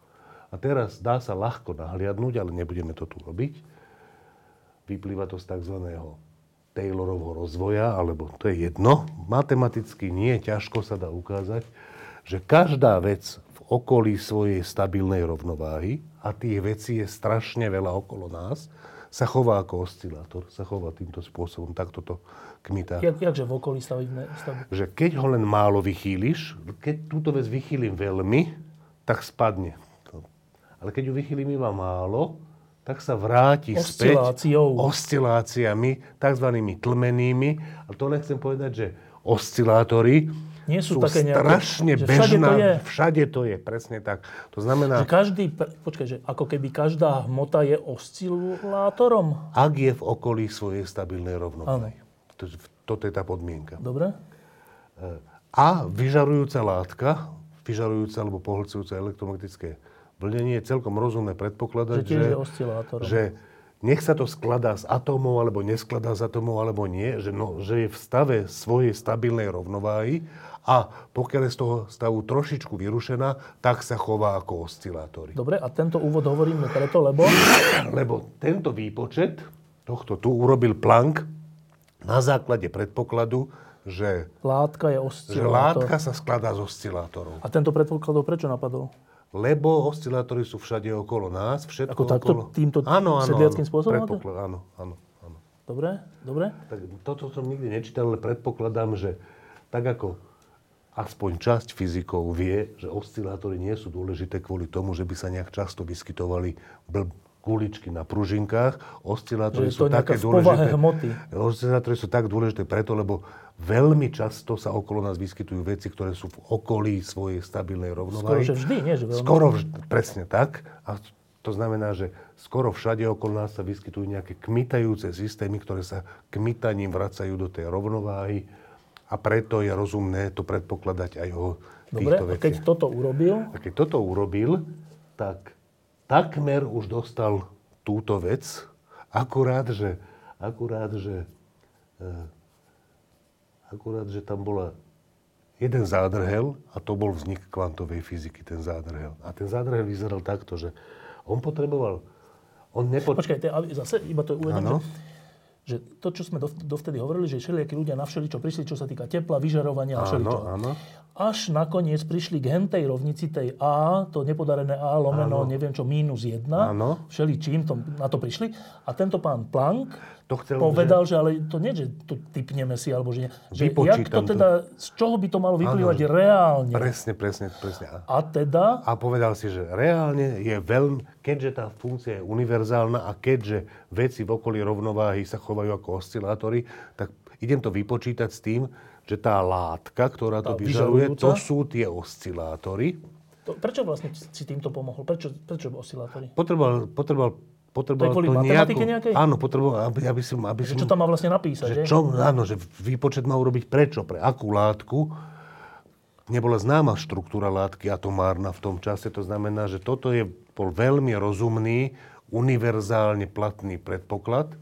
A teraz dá sa ľahko nahliadnúť, ale nebudeme to tu robiť. Vyplýva to z tzv. Taylorovho rozvoja, alebo to je jedno, matematicky nie, ťažko sa dá ukázať, že každá vec v okolí svojej stabilnej rovnováhy, a tých vecí je strašne veľa okolo nás, sa chová ako oscilátor, sa chová týmto spôsobom, takto to kmitá. Jak, jakže v okolí stavíme? Stav... Že keď ho len málo vychýliš, keď túto vec vychýlim veľmi, tak spadne. Ale keď ju vychýlim iba málo, tak sa vráti späť osciláciami, tzv. tlmenými. A to nechcem povedať, že oscilátory nie sú, sú také nejaké, strašne bežná. Všade to je. Všade to je, presne tak. To znamená... Že každý, počkaj, že ako keby každá hmota je oscilátorom? Ak je v okolí svojej stabilnej rovnováhy. To, toto je tá podmienka. Dobre. A vyžarujúca látka, vyžarujúca alebo pohlcujúca elektromagnetické vlnenie je celkom rozumné predpokladať, že, že, že nech sa to skladá z atómov, alebo neskladá z atómov, alebo nie, že, no, že je v stave svojej stabilnej rovnováhy a pokiaľ je z toho stavu trošičku vyrušená, tak sa chová ako oscilátory. Dobre, a tento úvod hovoríme preto, lebo... Lebo tento výpočet tohto tu urobil Planck na základe predpokladu, že látka, je oscilátor. že látka sa skladá z oscilátorov. A tento predpoklad prečo napadol? lebo oscilátory sú všade okolo nás, všetko Ako takto, okolo... týmto áno, áno, sedliackým áno, spôsobom? Predpoklad, áno, áno, áno. Dobre, dobre. Tak toto som nikdy nečítal, ale predpokladám, že tak ako aspoň časť fyzikov vie, že oscilátory nie sú dôležité kvôli tomu, že by sa nejak často vyskytovali bl- kuličky na pružinkách. Oscilátory sú také dôležité. Hmoty. Oscilátory sú tak dôležité preto, lebo veľmi často sa okolo nás vyskytujú veci, ktoré sú v okolí svojej stabilnej rovnováhy. Skoro že vždy, nie? Že veľmi... Skoro vždy, presne tak. A to znamená, že skoro všade okolo nás sa vyskytujú nejaké kmitajúce systémy, ktoré sa kmitaním vracajú do tej rovnováhy a preto je rozumné to predpokladať aj o týchto Dobre, a keď toto urobil? A keď toto urobil, tak takmer už dostal túto vec, akurát, že, akurát, že, uh, akurát, že tam bola jeden zádrhel a to bol vznik kvantovej fyziky, ten zádrhel. A ten zádrhel vyzeral takto, že on potreboval, on nepo... Počkajte, zase iba to uvedom, že to, čo sme dovtedy hovorili, že všelijakí ľudia na všeličo prišli, čo sa týka tepla, vyžarovania a všeličo. Áno, áno. Až nakoniec prišli k hentej rovnici tej A, to nepodarené A lomeno, áno. neviem čo, mínus 1. Áno. Všeličím to, na to prišli. A tento pán Planck to chcel, povedal, že... že ale to nie, že to typneme si, alebo že nie. Že jak to teda, z čoho by to malo vyplývať ano, reálne? Presne, presne, presne. A teda? A povedal si, že reálne je veľmi, keďže tá funkcia je univerzálna a keďže veci v okolí rovnováhy sa chovajú ako oscilátory, tak idem to vypočítať s tým, že tá látka, ktorá to vyžaruje, to sú tie oscilátory. To, prečo vlastne si týmto pomohol? Prečo, prečo oscilátory? Potreboval, potreboval potreboval to, je to nejakej? Áno, potreboval, aby, aby som... Aby som, čo tam má vlastne napísať, že? že? Čo, áno, že výpočet má urobiť prečo, pre akú látku. Nebola známa štruktúra látky atomárna v tom čase, to znamená, že toto je bol veľmi rozumný, univerzálne platný predpoklad.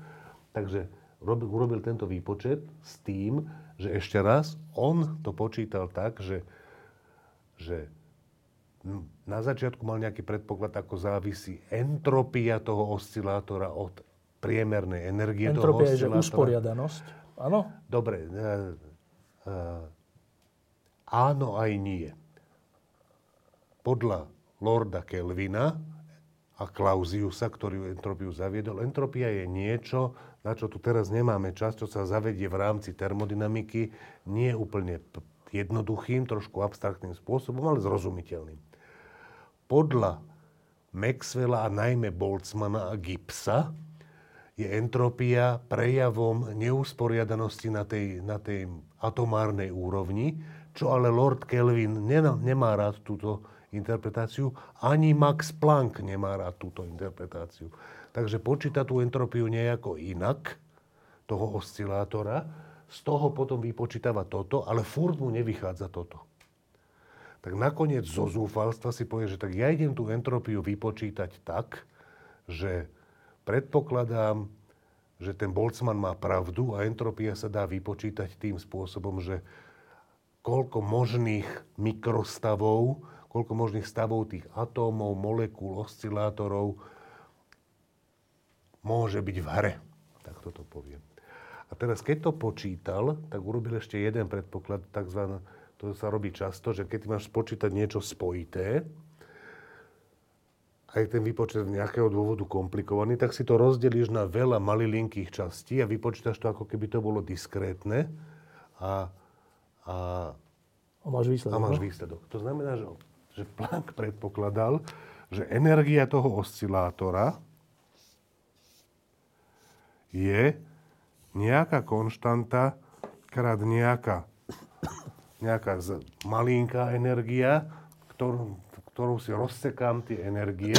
Takže robil, urobil tento výpočet s tým, že ešte raz, on to počítal tak, že, že na začiatku mal nejaký predpoklad, ako závisí entropia toho oscilátora od priemernej energie Entropia toho je, že usporiadanosť. Áno? Dobre. E, e, áno aj nie. Podľa Lorda Kelvina a Clausiusa, ktorý entropiu zaviedol, entropia je niečo, na čo tu teraz nemáme čas, čo sa zavedie v rámci termodynamiky, nie úplne jednoduchým, trošku abstraktným spôsobom, ale zrozumiteľným. Podľa Maxwella a najmä Boltzmana a Gibbsa je entropia prejavom neusporiadanosti na tej, na tej atomárnej úrovni, čo ale Lord Kelvin nemá rád túto interpretáciu, ani Max Planck nemá rád túto interpretáciu. Takže počíta tú entropiu nejako inak, toho oscilátora, z toho potom vypočítava toto, ale furt mu nevychádza toto. Tak nakoniec zo zúfalstva si povie, že tak ja idem tú entropiu vypočítať tak, že predpokladám, že ten Boltzmann má pravdu a entropia sa dá vypočítať tým spôsobom, že koľko možných mikrostavov koľko možných stavov tých atómov, molekúl, oscilátorov môže byť v hre. Tak toto poviem. A teraz, keď to počítal, tak urobil ešte jeden predpoklad, takzvané, to sa robí často, že keď máš spočítať niečo spojité, aj ten výpočet z nejakého dôvodu komplikovaný, tak si to rozdelíš na veľa malilinkých častí a vypočítaš to, ako keby to bolo diskrétne a, a, a máš výsledok. A máš no? výsledok. To znamená, že že Planck predpokladal, že energia toho oscilátora je nejaká konštanta krát nejaká, nejaká malinká energia, ktorú, ktorú si rozsekám tie energie.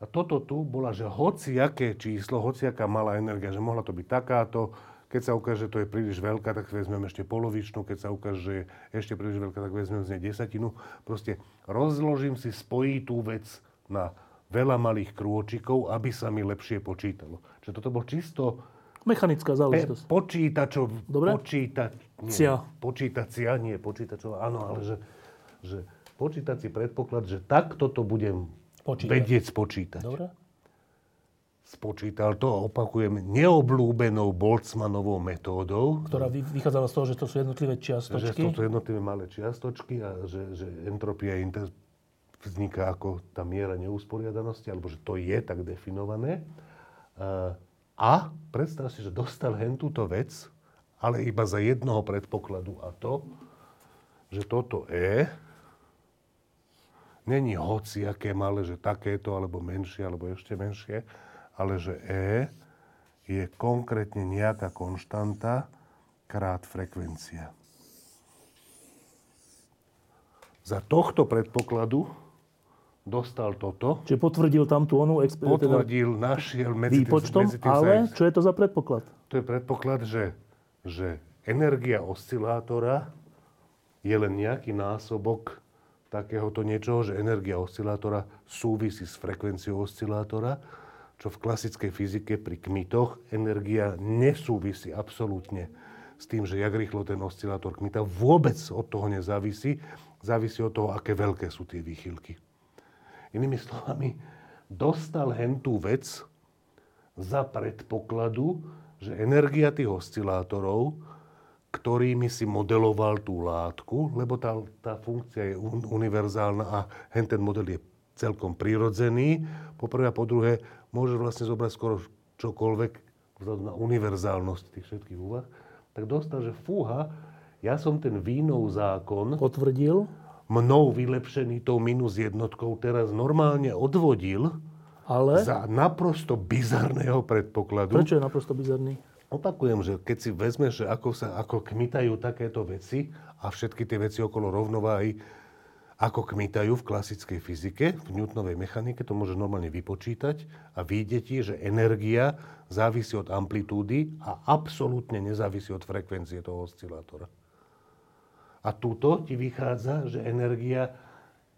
A toto tu bola, že hociaké číslo, hociaká malá energia, že mohla to byť takáto, keď sa ukáže, že to je príliš veľká, tak vezmeme ešte polovičnú. Keď sa ukáže, že je ešte príliš veľká, tak vezmeme z nej desatinu. Proste rozložím si spojitú vec na veľa malých krôčikov, aby sa mi lepšie počítalo. Čiže toto bol čisto Mechanická záležitosť. Pe- počítačov, Dobre? Počíta, nie, Cia. počítacia, nie počítačov, áno, ale že, že počítací predpoklad, že takto to budem Počítať. vedieť spočítať. Dobre spočítal to opakujem, neoblúbenou Boltzmanovou metódou. Ktorá vychádzala z toho, že to sú jednotlivé čiastočky. Že to sú jednotlivé malé čiastočky a že, že entropia inter... vzniká ako tá miera neusporiadanosti, alebo že to je tak definované. A predstav si, že dostal hen túto vec, ale iba za jednoho predpokladu a to, že toto E není hociaké malé, že takéto, alebo menšie, alebo ešte menšie, ale že E je konkrétne nejaká konštanta krát frekvencia. Za tohto predpokladu dostal toto. Čiže potvrdil tam tú onú exp- Potvrdil, teda našiel medzi výpočtom, medzi tým ale čo je to za predpoklad? To je predpoklad, že, že energia oscilátora je len nejaký násobok takéhoto niečoho, že energia oscilátora súvisí s frekvenciou oscilátora čo v klasickej fyzike pri kmitoch energia nesúvisí absolútne s tým, že jak rýchlo ten oscilátor kmita vôbec od toho nezávisí. Závisí od toho, aké veľké sú tie výchylky. Inými slovami, dostal hen tú vec za predpokladu, že energia tých oscilátorov, ktorými si modeloval tú látku, lebo tá, tá funkcia je univerzálna a hen ten model je celkom prirodzený, po prvé a po druhé môže vlastne zobrať skoro čokoľvek vzhľadom na univerzálnosť tých všetkých úvah, tak dostal, že fúha, ja som ten vínov zákon... Potvrdil? Mnou vylepšený tou minus jednotkou teraz normálne odvodil ale? za naprosto bizarného predpokladu. Prečo je naprosto bizarný? Opakujem, že keď si vezmeš, že ako sa ako kmitajú takéto veci a všetky tie veci okolo rovnováhy ako kmitajú v klasickej fyzike, v Newtonovej mechanike, to môže normálne vypočítať a vidieť, že energia závisí od amplitúdy a absolútne nezávisí od frekvencie toho oscilátora. A túto ti vychádza, že energia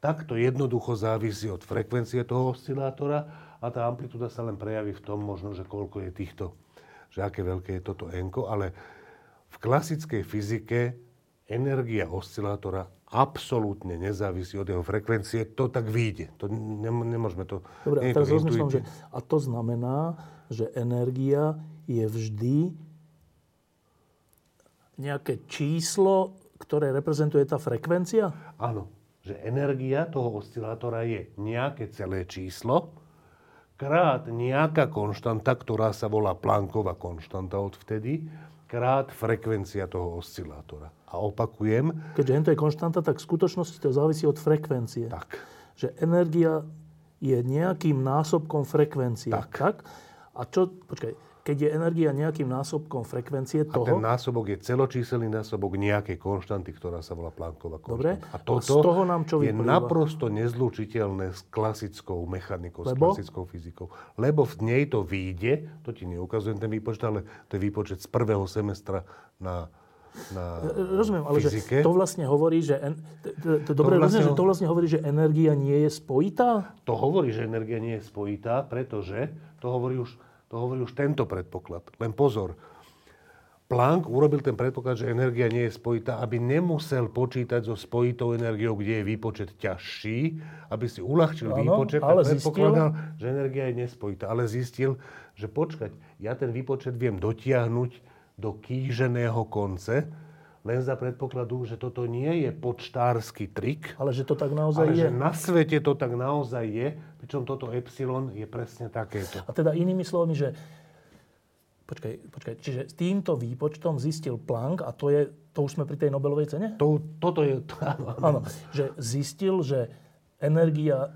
takto jednoducho závisí od frekvencie toho oscilátora a tá amplitúda sa len prejaví v tom možno, že koľko je týchto že aké veľké je toto enko, ale v klasickej fyzike energia oscilátora absolútne nezávisí od jeho frekvencie, to tak vyjde. To nemôžeme to... Dobre, a teraz rozmýšľam, že a to znamená, že energia je vždy nejaké číslo, ktoré reprezentuje tá frekvencia? Áno, že energia toho oscilátora je nejaké celé číslo, krát nejaká konštanta, ktorá sa volá Plancková konštanta odvtedy, krát frekvencia toho oscilátora. A opakujem... Keďže N je konštanta, tak v skutočnosti to závisí od frekvencie. Tak. Že energia je nejakým násobkom frekvencie. Tak. tak? A čo... Počkaj, keď je energia nejakým násobkom frekvencie toho... A ten násobok je celočíselný násobok nejakej konštanty, ktorá sa volá Plancková konštanta. Dobre. A toto a z toho nám čo je vyplýva? naprosto nezlučiteľné s klasickou mechanikou, Lebo? s klasickou fyzikou. Lebo v nej to vyjde, to ti neukazujem ten výpočet, ale to je výpočet z prvého semestra na na Rozumiem, ale fyzike. že to vlastne hovorí, že... En, to, to, dobre, vlastne, rozumiem, že to vlastne hovorí, že energia nie je spojitá? To hovorí, že energia nie je spojitá, pretože to hovorí už to hovorí už tento predpoklad. Len pozor. Planck urobil ten predpoklad, že energia nie je spojitá, aby nemusel počítať so spojitou energiou, kde je výpočet ťažší, aby si uľahčil ano, výpočet ale zistil... predpokladal, že energia je nespojitá. Ale zistil, že počkať, ja ten výpočet viem dotiahnuť do kýženého konce, len za predpokladu, že toto nie je počtársky trik. Ale že to tak naozaj ale je. že na svete to tak naozaj je, pričom toto epsilon je presne takéto. A teda inými slovami, že... Počkaj, počkaj, čiže s týmto výpočtom zistil Planck, a to je, to už sme pri tej Nobelovej cene? To, toto je... Áno, áno, že zistil, že energia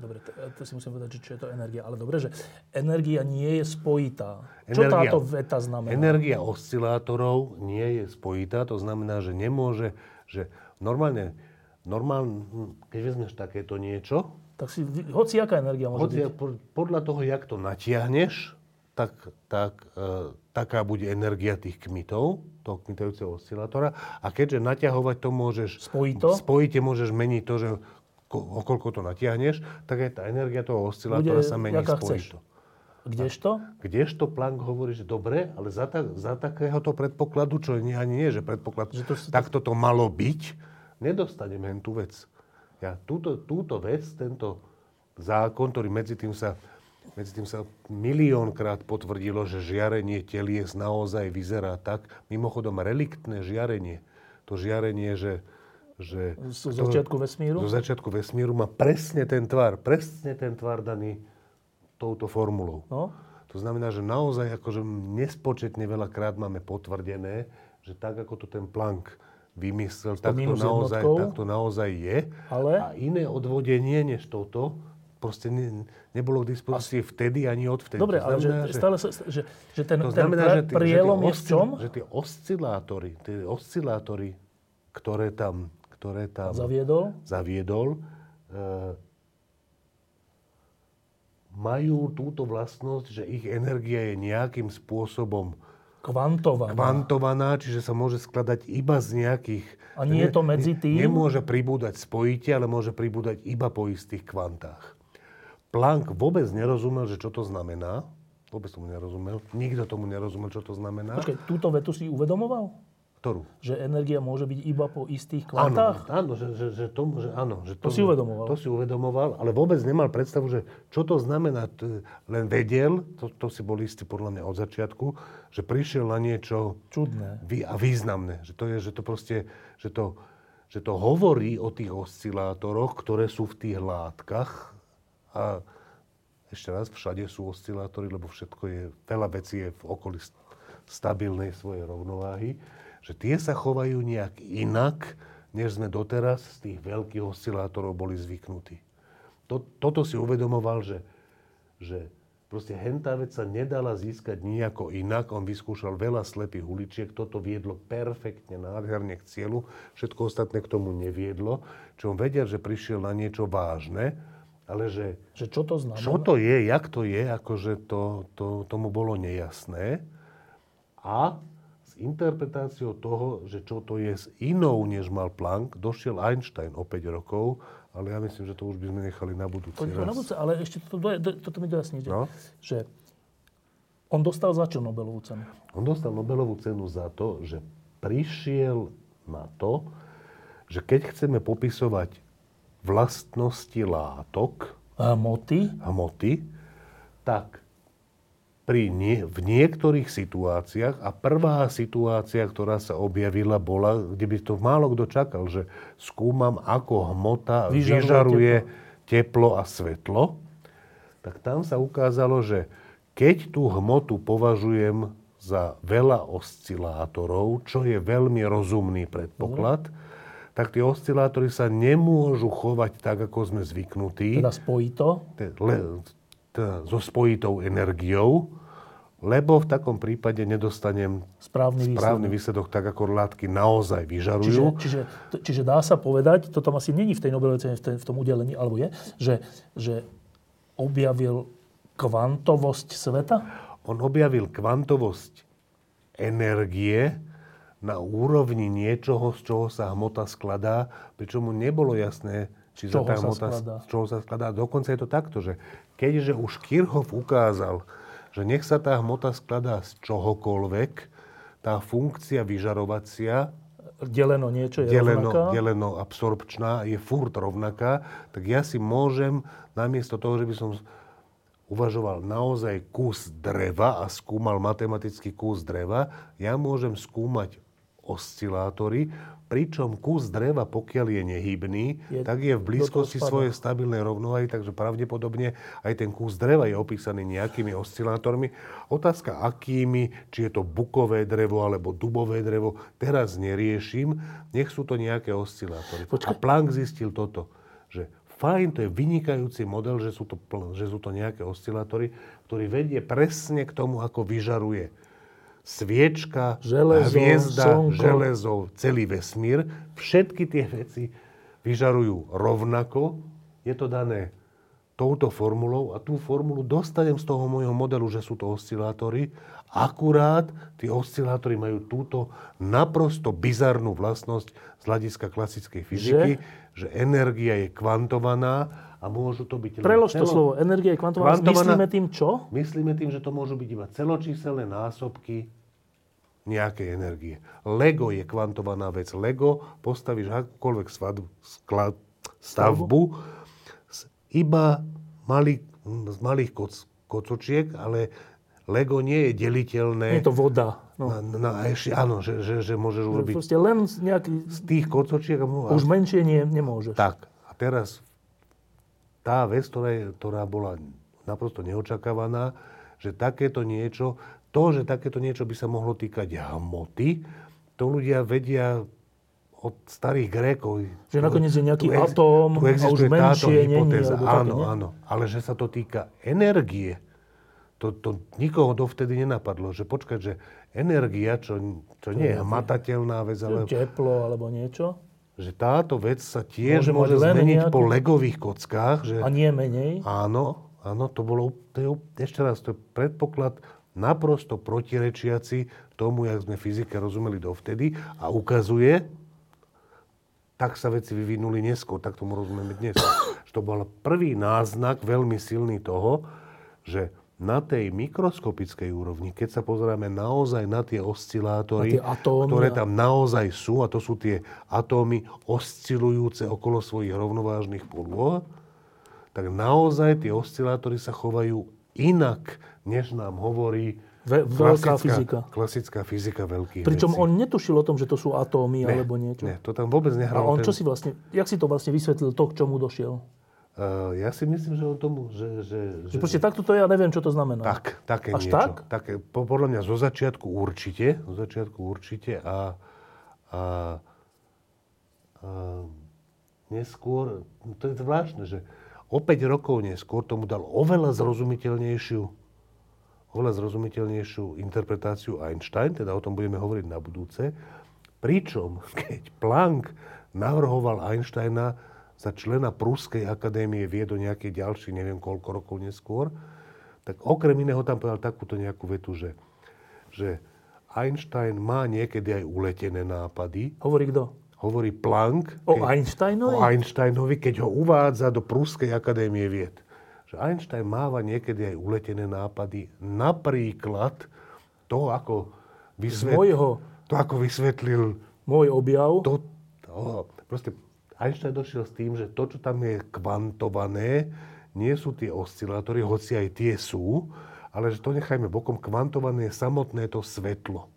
Dobre, to, to si musím povedať, že čo je to energia. Ale dobre, že energia nie je spojitá. Čo energia, táto veta znamená? Energia oscilátorov nie je spojitá. To znamená, že nemôže, že normálne, normálne keď vezmeš takéto niečo... Tak si, hoci aká energia môže hoci, byť. Podľa toho, jak to natiahneš, tak, tak e, taká bude energia tých kmitov, toho kmitajúceho oscilátora. A keďže naťahovať to môžeš... Spojito? Spojite môžeš meniť to, že okoľko to natiahneš, tak aj tá energia toho oscilátora sa mení spojito. Kdežto? Kdežto Planck hovorí, že dobre, ale za, ta, za takéhoto predpokladu, čo nie, ani nie, že predpoklad, že to, takto to malo byť, nedostaneme tú vec. Ja túto, túto vec, tento zákon, ktorý medzi tým sa medzi tým sa miliónkrát potvrdilo, že žiarenie telies naozaj vyzerá tak. Mimochodom, reliktné žiarenie, to žiarenie, že že... Z začiatku vesmíru? Z začiatku vesmíru má presne ten tvar, presne ten tvar daný touto formulou. No? To znamená, že naozaj akože nespočetne veľakrát máme potvrdené, že tak ako to ten Planck vymyslel, tak to, naozaj, tak to naozaj je. Ale? A iné odvodenie než toto proste ne, nebolo k dispozícii vtedy ani odvtedy. Dobre, ale že, stále sa, že, že ten, to znamená, ten že tí, prielom že je v čom? Že tie oscilátory, tie oscilátory, ktoré tam ktoré tam zaviedol, zaviedol e, majú túto vlastnosť, že ich energia je nejakým spôsobom kvantovaná. kvantovaná, čiže sa môže skladať iba z nejakých... A nie je to medzi tým? Nemôže pribúdať spojite, ale môže pribúdať iba po istých kvantách. Planck vôbec nerozumel, že čo to znamená. Vôbec tomu nerozumel. Nikto tomu nerozumel, čo to znamená. Počkej, túto vetu si uvedomoval? Ktorú? Že energia môže byť iba po istých kvantách? Áno, áno že, že, že, to, že, áno, že to, to si uvedomoval. To si uvedomoval, ale vôbec nemal predstavu, že čo to znamená. Len vedel, to, to si bol istý podľa mňa od začiatku, že prišiel na niečo... Čudné. A významné. Že to je, že to proste, že to, že to hovorí o tých oscilátoroch, ktoré sú v tých látkach. A ešte raz, všade sú oscilátory, lebo všetko je, veľa vecí je v okolí stabilnej svojej rovnováhy že tie sa chovajú nejak inak, než sme doteraz z tých veľkých oscilátorov boli zvyknutí. To, toto si uvedomoval, že, že proste hentá vec sa nedala získať nejako inak. On vyskúšal veľa slepých uličiek, toto viedlo perfektne, nádherne k cieľu, všetko ostatné k tomu neviedlo. Čo on vedel, že prišiel na niečo vážne, ale že... Že čo to znamená? Čo to je, jak to je, akože to, to, tomu bolo nejasné. A interpretáciou toho, že čo to je s inou, než mal Planck, došiel Einstein o 5 rokov, ale ja myslím, že to už by sme nechali na budúci raz. Na budúce, ale ešte toto, do, toto mi dojasníte. No? Že On dostal za čo Nobelovú cenu? On dostal Nobelovú cenu za to, že prišiel na to, že keď chceme popisovať vlastnosti látok, hmoty, hmoty tak pri nie, v niektorých situáciách, a prvá situácia, ktorá sa objavila, bola, kde by to málo kto čakal, že skúmam, ako hmota vyžaruje, vyžaruje teplo. teplo a svetlo, tak tam sa ukázalo, že keď tú hmotu považujem za veľa oscilátorov, čo je veľmi rozumný predpoklad, mm tak tie oscilátory sa nemôžu chovať tak, ako sme zvyknutí. Teda spojito? Le, teda so spojitou energiou, lebo v takom prípade nedostanem správny, správny výsledok. výsledok tak, ako látky naozaj vyžarujú. Čiže, čiže, čiže dá sa povedať, to tam asi není v tej Nobelovej cene, v, v tom udelení, alebo je, že, že objavil kvantovosť sveta? On objavil kvantovosť energie, na úrovni niečoho, z čoho sa hmota skladá, pričom mu nebolo jasné, či sa tá hmota, z čoho sa skladá. Dokonca je to takto, že keďže už Kirchhoff ukázal, že nech sa tá hmota skladá z čohokoľvek, tá funkcia vyžarovacia deleno niečo je deleno, rovnaká? deleno absorpčná je furt rovnaká, tak ja si môžem, namiesto toho, že by som uvažoval naozaj kus dreva a skúmal matematický kus dreva, ja môžem skúmať oscilátory, pričom kus dreva, pokiaľ je nehybný, je tak je v blízkosti svojej stabilnej rovnováhy, takže pravdepodobne aj ten kus dreva je opísaný nejakými oscilátormi. Otázka akými, či je to bukové drevo alebo dubové drevo, teraz neriešim, nech sú to nejaké oscilátory. Počkej. A Planck zistil toto, že fajn, to je vynikajúci model, že sú to, že sú to nejaké oscilátory, ktorý vedie presne k tomu, ako vyžaruje sviečka, železo, hviezda, slnko. železo, celý vesmír. Všetky tie veci vyžarujú rovnako. Je to dané touto formulou a tú formulu dostanem z toho môjho modelu, že sú to oscilátory. Akurát tí oscilátory majú túto naprosto bizarnú vlastnosť z hľadiska klasickej fyziky, že, že energia je kvantovaná a môžu to byť... Prelož to celo... slovo. Energia je kvantovaná. kvantovaná. Myslíme tým čo? Myslíme tým, že to môžu byť iba celočíselné násobky nejakej energie. Lego je kvantovaná vec. Lego postavíš akúkoľvek svadbu, sklad, stavbu iba malý, z malých koc, kocočiek, ale Lego nie je deliteľné. Je to voda. No. Na, na, ešte, áno, že, že, že môžeš urobiť... Proste len nejaký... Z tých kocočiek... Už menšie nie, nemôžeš. Tak. A teraz tá vec, ktorá, je, ktorá bola naprosto neočakávaná, že takéto niečo, to, že takéto niečo by sa mohlo týkať hmoty, to ľudia vedia od starých Grékov. Že nakoniec je nejaký tu ex, atóm tu a už menšie není. Áno, také, áno. Ale že sa to týka energie, to, to nikoho dovtedy nenapadlo. Že počkať, že energia, čo, čo nie je hmatateľná vec, ale... Teplo alebo niečo? Že táto vec sa tiež môže, môže zmeniť nejaký... po legových kockách. Že... A nie menej? Áno, áno, to bolo... To je, ešte raz, to je predpoklad naprosto protirečiaci tomu, jak sme fyzike rozumeli dovtedy a ukazuje, tak sa veci vyvinuli neskôr, tak tomu rozumieme dnes. Že to bol prvý náznak veľmi silný toho, že na tej mikroskopickej úrovni, keď sa pozeráme naozaj na tie oscilátory, na tie atómy, ktoré tam naozaj sú, a to sú tie atómy oscilujúce okolo svojich rovnovážnych polôch, tak naozaj tie oscilátory sa chovajú inak, než nám hovorí Ve, veľká klasická, fyzika. Klasická fyzika veľkých Pričom vecí. on netušil o tom, že to sú atómy ne, alebo niečo. Ne, to tam vôbec nehralo. A on ten... čo si vlastne, jak si to vlastne vysvetlil, to, k čomu došiel? Ja si myslím, že on tomu, že... že, že, že proste takto to ja neviem, čo to znamená. Tak, také Až niečo. tak? Také, podľa mňa zo začiatku určite, zo začiatku určite a, a, a neskôr, to je zvláštne, že o 5 rokov neskôr tomu dal oveľa zrozumiteľnejšiu oveľa zrozumiteľnejšiu interpretáciu Einstein, teda o tom budeme hovoriť na budúce. Pričom, keď Planck navrhoval Einsteina za člena Pruskej akadémie vied o nejaký ďalší, neviem koľko rokov neskôr, tak okrem iného tam povedal takúto nejakú vetu, že, že Einstein má niekedy aj uletené nápady. Hovorí kto? Hovorí Planck. O Einsteinovi? O Einsteinovi, keď ho uvádza do Pruskej akadémie vied že Einstein máva niekedy aj uletené nápady. Napríklad to, ako, vysvet... Mojho... to, ako vysvetlil... Môj objav? To, to, proste Einstein došiel s tým, že to, čo tam je kvantované, nie sú tie oscilátory, hoci aj tie sú, ale že to nechajme bokom. Kvantované je samotné to svetlo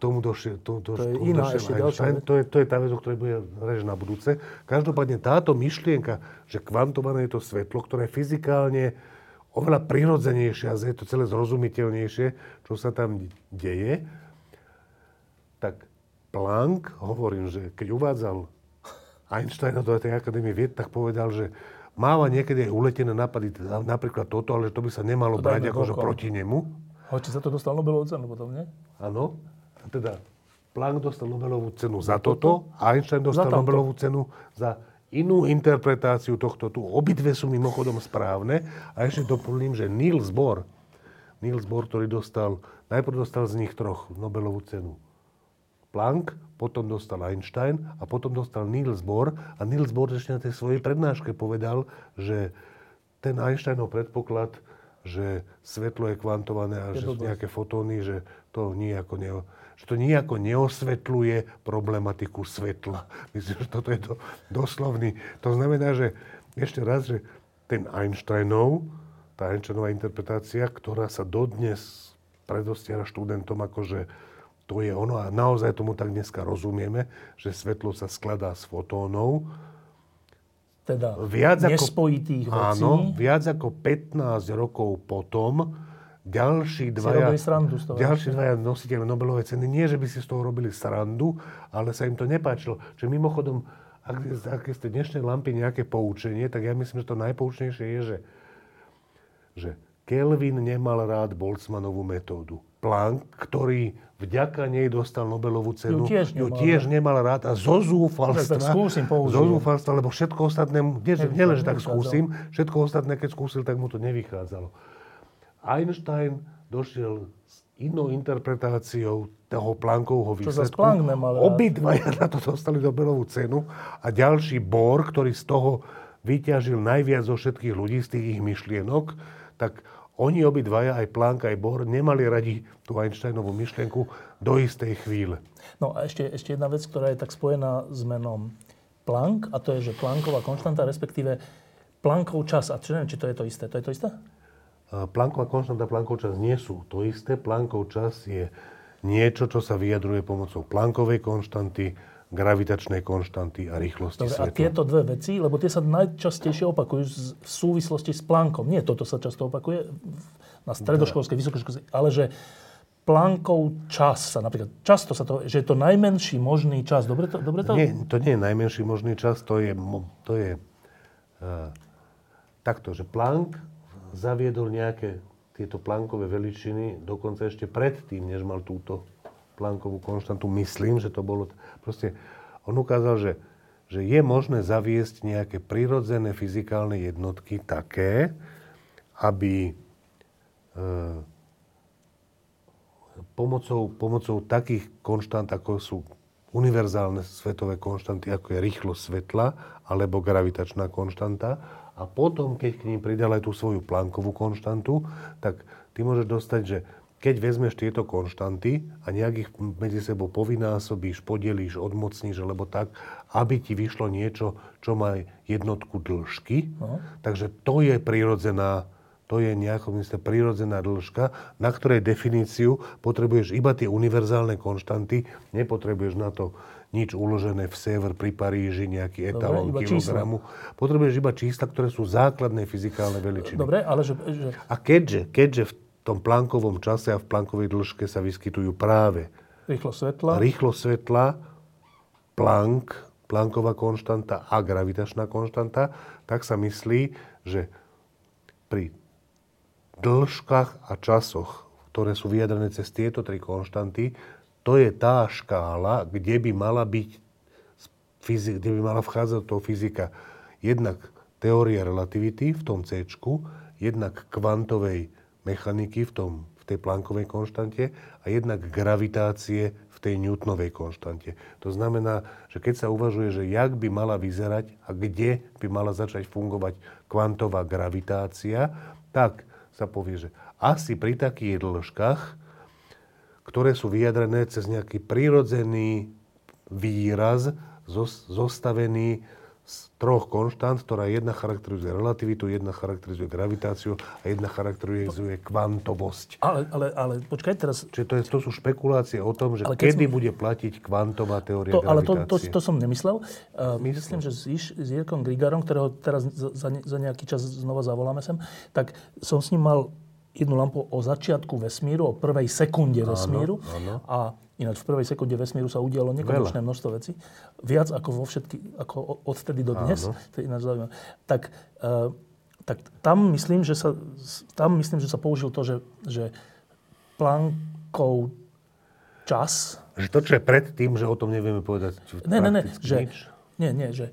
tomu došiel, to, to, to je iná ešte Einstein. To je, to je tá vec, o ktorej bude reč na budúce. Každopádne táto myšlienka, že kvantované je to svetlo, ktoré fyzikálne oveľa prirodzenejšie a je to celé zrozumiteľnejšie, čo sa tam deje, tak Planck, hovorím, že keď uvádzal Einsteina do tej akadémie vied, tak povedal, že máva niekedy aj uletené nápady, napríklad toto, ale to by sa nemalo to brať akože proti nemu. Hoci sa to dostal Nobelovú cenu potom, nie? Áno teda Planck dostal Nobelovú cenu za toto, a Einstein dostal Nobelovú cenu za inú interpretáciu tohto tu. Obidve sú mimochodom správne. A ešte doplním, že Niels Bohr, Niels Bohr, ktorý dostal, najprv dostal z nich troch Nobelovú cenu. Planck, potom dostal Einstein a potom dostal Niels Bohr. A Niels Bohr ešte na tej svojej prednáške povedal, že ten Einsteinov predpoklad, že svetlo je kvantované a je že sú nejaké fotóny, že to nejako ne, že to nejako neosvetľuje problematiku svetla. Myslím, že toto je to doslovný. To znamená, že ešte raz, že ten Einsteinov, tá Einsteinová interpretácia, ktorá sa dodnes predostiera študentom akože to je ono a naozaj tomu tak dneska rozumieme, že svetlo sa skladá z fotónov. Teda viac nespojitých ako, vecí. Áno, viac ako 15 rokov potom ďalší dvaja, srandu z toho, ďalší dvaja nositeľe Nobelovej ceny, nie že by si z toho robili srandu, ale sa im to nepáčilo. Čiže mimochodom, ak, ak ste dnešnej lampy nejaké poučenie, tak ja myslím, že to najpoučnejšie je, že, že Kelvin nemal rád Boltzmannovú metódu. Planck, ktorý vďaka nej dostal Nobelovú cenu, ju tiež nemal, ju tiež nemal rád a zo zúfalstva, tak skúsim zo zúfalstva, lebo všetko ostatné, nie, nie len, že tak skúsim, všetko ostatné, keď skúsil, tak mu to nevychádzalo. Einstein došiel s inou interpretáciou toho Planckovho výsledku. Planck nemal Obidvaja na to dostali Nobelovú cenu a ďalší Bohr, ktorý z toho vyťažil najviac zo všetkých ľudí, z tých ich myšlienok, tak oni obidvaja, aj Planck, aj Bohr, nemali radi tú Einsteinovú myšlienku do istej chvíle. No a ešte, ešte jedna vec, ktorá je tak spojená s menom Planck, a to je, že Plancková konštanta, respektíve Planckov čas. A čo neviem, či to je to isté. To je to isté? Plankova konštanta, Plankov čas nie sú to isté. Plankov čas je niečo, čo sa vyjadruje pomocou Plankovej konštanty, gravitačnej konštanty a rýchlosti Dobre, svetla. A tieto dve veci, lebo tie sa najčastejšie opakujú v súvislosti s Plankom. Nie toto sa často opakuje na stredoškolskej, vysokoškolskej, ale že Plankov čas sa napríklad, často sa to, že je to najmenší možný čas. Dobre to? Dobre to? Nie, to nie je najmenší možný čas, to je, to je uh, takto, že Planck zaviedol nejaké tieto plankové veličiny, dokonca ešte predtým, než mal túto plankovú konštantu, myslím, že to bolo... Proste on ukázal, že, že je možné zaviesť nejaké prirodzené fyzikálne jednotky také, aby e, pomocou, pomocou takých konštant, ako sú univerzálne svetové konštanty, ako je rýchlosť svetla alebo gravitačná konštanta, a potom, keď k ním pridal aj tú svoju plánkovú konštantu, tak ty môžeš dostať, že keď vezmeš tieto konštanty a nejak ich medzi sebou povynásobíš, podelíš, odmocníš, alebo tak, aby ti vyšlo niečo, čo má jednotku dĺžky. No. Takže to je prirodzená to je nejaká prirodzená dĺžka, na ktorej definíciu potrebuješ iba tie univerzálne konštanty, nepotrebuješ na to nič uložené v sever pri Paríži, nejaký etalón Dobre, kilogramu. Čísla. Potrebuješ iba čísla, ktoré sú základné fyzikálne veličiny. Dobre, ale že... že... A keďže, keďže v tom plankovom čase a v plankovej dĺžke sa vyskytujú práve rýchlo svetla, rýchlo svetla Planck, Plancková konštanta a gravitačná konštanta, tak sa myslí, že pri dĺžkach a časoch, ktoré sú vyjadrené cez tieto tri konštanty, to je tá škála, kde by mala byť fyzik, kde by mala vchádzať do fyzika jednak teória relativity v tom C, jednak kvantovej mechaniky v, tom, v tej Planckovej konštante a jednak gravitácie v tej Newtonovej konštante. To znamená, že keď sa uvažuje, že jak by mala vyzerať a kde by mala začať fungovať kvantová gravitácia, tak sa povie, že asi pri takých dĺžkach, ktoré sú vyjadrené cez nejaký prirodzený výraz, zostavený z troch konštant, ktorá jedna charakterizuje relativitu, jedna charakterizuje gravitáciu a jedna charakterizuje kvantovosť. Ale, ale, ale počkaj teraz... Čiže to, je, to sú špekulácie o tom, že kedy sme... bude platiť kvantová teória to, gravitácie. Ale to, to, to som nemyslel. Uh, myslím, že s, s Jirkom Grigarom, ktorého teraz za, za nejaký čas znova zavoláme sem, tak som s ním mal jednu lampu o začiatku vesmíru, o prvej sekunde vesmíru. Áno, áno. A ináč v prvej sekunde vesmíru sa udialo nekonečné množstvo vecí. Viac ako vo všetky, ako odtedy do dnes. Áno. To je ináč zaujímavé. Tak, uh, tak tam, myslím, že sa, tam myslím, že sa použil to, že, že Planckov čas... Že to, čo je pred tým, že o tom nevieme povedať Ne, ne, ne, že, nič. Nie, nie, že,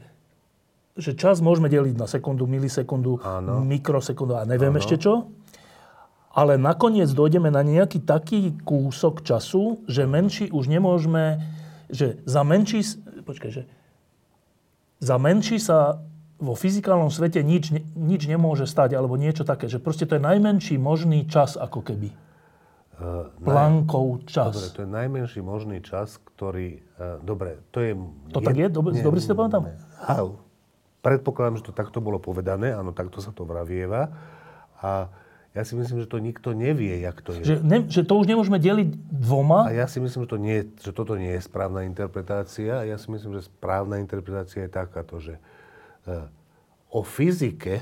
že čas môžeme deliť na sekundu, milisekundu, Áno. mikrosekundu a neviem Áno. ešte čo ale nakoniec dojdeme na nejaký taký kúsok času, že menší už nemôžeme, že za menší, počkaj, že za menší sa vo fyzikálnom svete nič, nič nemôže stať, alebo niečo také, že proste to je najmenší možný čas, ako keby. Uh, Plankov čas. Dobre, to je najmenší možný čas, ktorý... Uh, dobre, to je... To je, tak je? Dobre, nie, dobre si to pamätám? Predpokladám, že to takto bolo povedané, áno, takto sa to vravieva. A ja si myslím, že to nikto nevie, jak to je. Že, ne, že to už nemôžeme deliť dvoma? A ja si myslím, že, to nie, že toto nie je správna interpretácia. A ja si myslím, že správna interpretácia je takáto, že uh, o fyzike,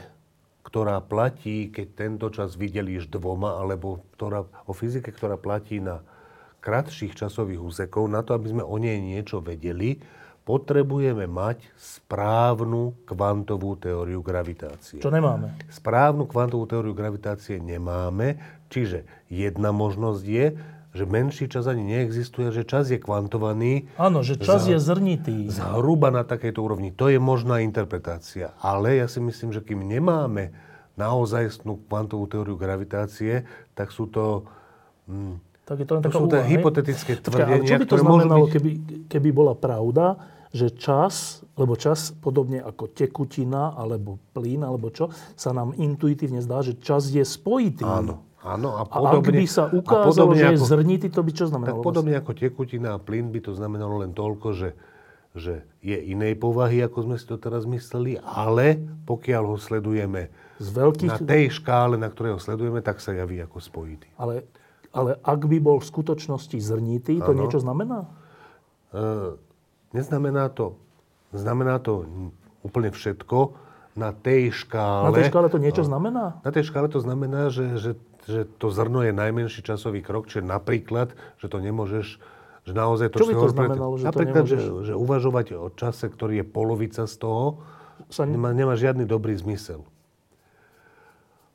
ktorá platí, keď tento čas videlíš dvoma, alebo ktorá, o fyzike, ktorá platí na kratších časových úsekov, na to, aby sme o nej niečo vedeli, potrebujeme mať správnu kvantovú teóriu gravitácie. Čo nemáme? Správnu kvantovú teóriu gravitácie nemáme, čiže jedna možnosť je, že menší čas ani neexistuje, že čas je kvantovaný. Áno, že čas za, je zrnitý. Zhruba na takejto úrovni. To je možná interpretácia. Ale ja si myslím, že kým nemáme naozajstnú kvantovú teóriu gravitácie, tak sú to... Hm, tak je to len to sú úvaha, hypotetické tvrdenia, čo by to znamenalo, byť... keby, keby bola pravda, že čas, lebo čas, podobne ako tekutina, alebo plyn, alebo čo, sa nám intuitívne zdá, že čas je spojitý. Áno. Áno, a, podobne, a ak by sa ukázalo, že je zrnitý, to by čo znamenalo? Tak podobne vlastne? ako tekutina a plyn by to znamenalo len toľko, že, že je inej povahy, ako sme si to teraz mysleli, ale pokiaľ ho sledujeme Z veľkých... na tej škále, na ktorej ho sledujeme, tak sa javí ako spojitý. Ale, ale ak by bol v skutočnosti zrnitý, to ano. niečo znamená? Uh, Neznamená to, znamená to úplne všetko. Na tej škále... Na tej škále to niečo znamená? Na tej škále to znamená, že, že, že to zrno je najmenší časový krok, čiže napríklad, že to nemôžeš že naozaj to, Čo by to znamenalo, že Napríklad, to nemôžeš... že, že uvažovať o čase, ktorý je polovica z toho, sa... nemá, nemá žiadny dobrý zmysel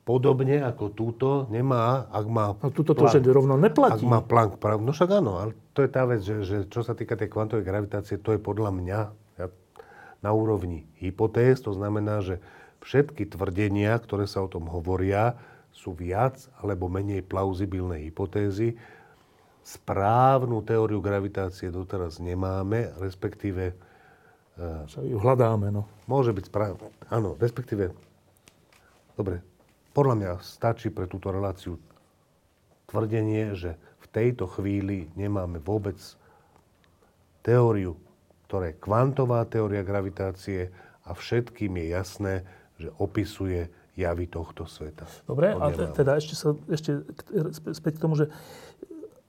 podobne ako túto nemá, ak má... A túto to už rovno neplatí. Ak má Planck pravdu. No však áno, ale to je tá vec, že, že čo sa týka tej kvantovej gravitácie, to je podľa mňa ja, na úrovni hypotéz. To znamená, že všetky tvrdenia, ktoré sa o tom hovoria, sú viac alebo menej plauzibilné hypotézy. Správnu teóriu gravitácie doteraz nemáme, respektíve... Sa ju hľadáme, no. Môže byť správne. Áno, respektíve... Dobre, podľa mňa stačí pre túto reláciu tvrdenie, že v tejto chvíli nemáme vôbec teóriu, ktorá je kvantová teória gravitácie a všetkým je jasné, že opisuje javy tohto sveta. Dobre, a te, teda ešte, sa, ešte späť k tomu, že,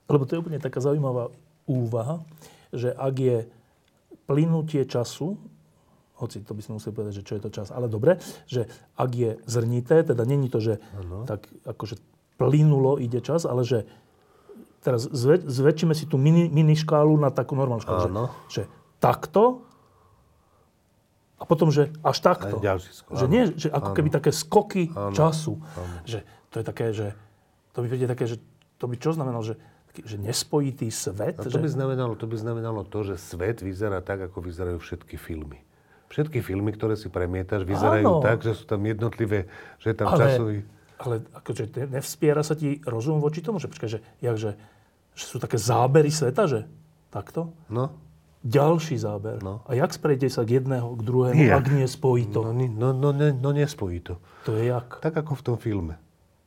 lebo to je úplne taká zaujímavá úvaha, že ak je plynutie času hoci to by sme museli povedať, že čo je to čas. Ale dobre, že ak je zrnité, teda není to, že ano. tak akože plynulo ide čas, ale že teraz zväč, zväčšíme si tú mini, mini škálu na takú normálnu škálu. Že, že takto a potom, že až takto. skok, že nie, že ako ano. keby také skoky ano. času. Ano. Že to je také, že to by príde také, že to by čo znamenalo, že že nespojitý svet. A to, že... by znamenalo, to by znamenalo to, že svet vyzerá tak, ako vyzerajú všetky filmy. Všetky filmy, ktoré si premietaš, vyzerajú Áno. tak, že sú tam jednotlivé, že je tam ale, časový... Ale akože nevspiera sa ti rozum voči tomu, že počkaj, že, jak, že, sú také zábery sveta, že takto? No. Ďalší záber. No. A jak sprejete sa k jedného, k druhému, Nijak. ak nie spojí to? No, no, no, ne, no nespojí to. To je jak? Tak ako v tom filme.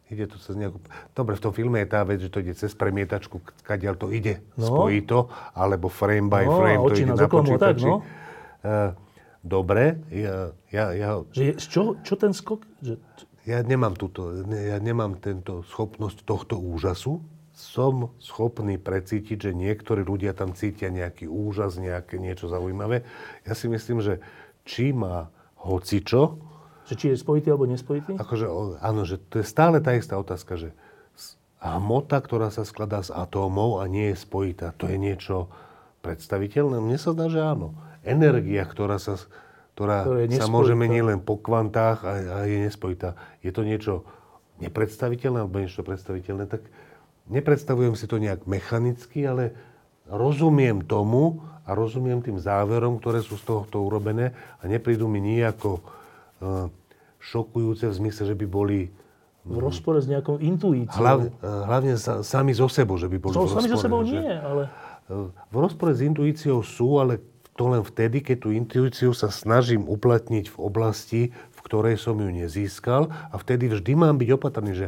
Ide to cez nejakú... Dobre, v tom filme je tá vec, že to ide cez premietačku, kadiaľ to ide, No. spojí to, alebo frame by No, frame to ide na oklamú, tak, počítači. no. Eh, Dobre, ja, ja, ja, Že čo, čo ten skok? Že, ja nemám túto, ja nemám tento schopnosť tohto úžasu. Som schopný precítiť, že niektorí ľudia tam cítia nejaký úžas, nejaké niečo zaujímavé. Ja si myslím, že či má hocičo, že či je spojitý alebo nespojitý? Akože, áno, že to je stále tá istá otázka, že hmota, ktorá sa skladá z atómov a nie je spojitá, to je niečo predstaviteľné? Mne sa zdá, že áno. Energia, ktorá sa, ktorá sa môže meniť len po kvantách a, a je nespojitá. Je to niečo nepredstaviteľné alebo niečo predstaviteľné? Tak nepredstavujem si to nejak mechanicky, ale rozumiem tomu a rozumiem tým záverom, ktoré sú z tohoto urobené a neprídu mi nejako eh, šokujúce v zmysle, že by boli V rozpore s nejakou intuíciou. hlavne, eh, hlavne sa, sami zo sebou, že by boli So, v sami so rozpore, sebou že- nie, ale... v rozpore s intuíciou sú, ale to len vtedy, keď tú intuíciu sa snažím uplatniť v oblasti, v ktorej som ju nezískal a vtedy vždy mám byť opatrný, že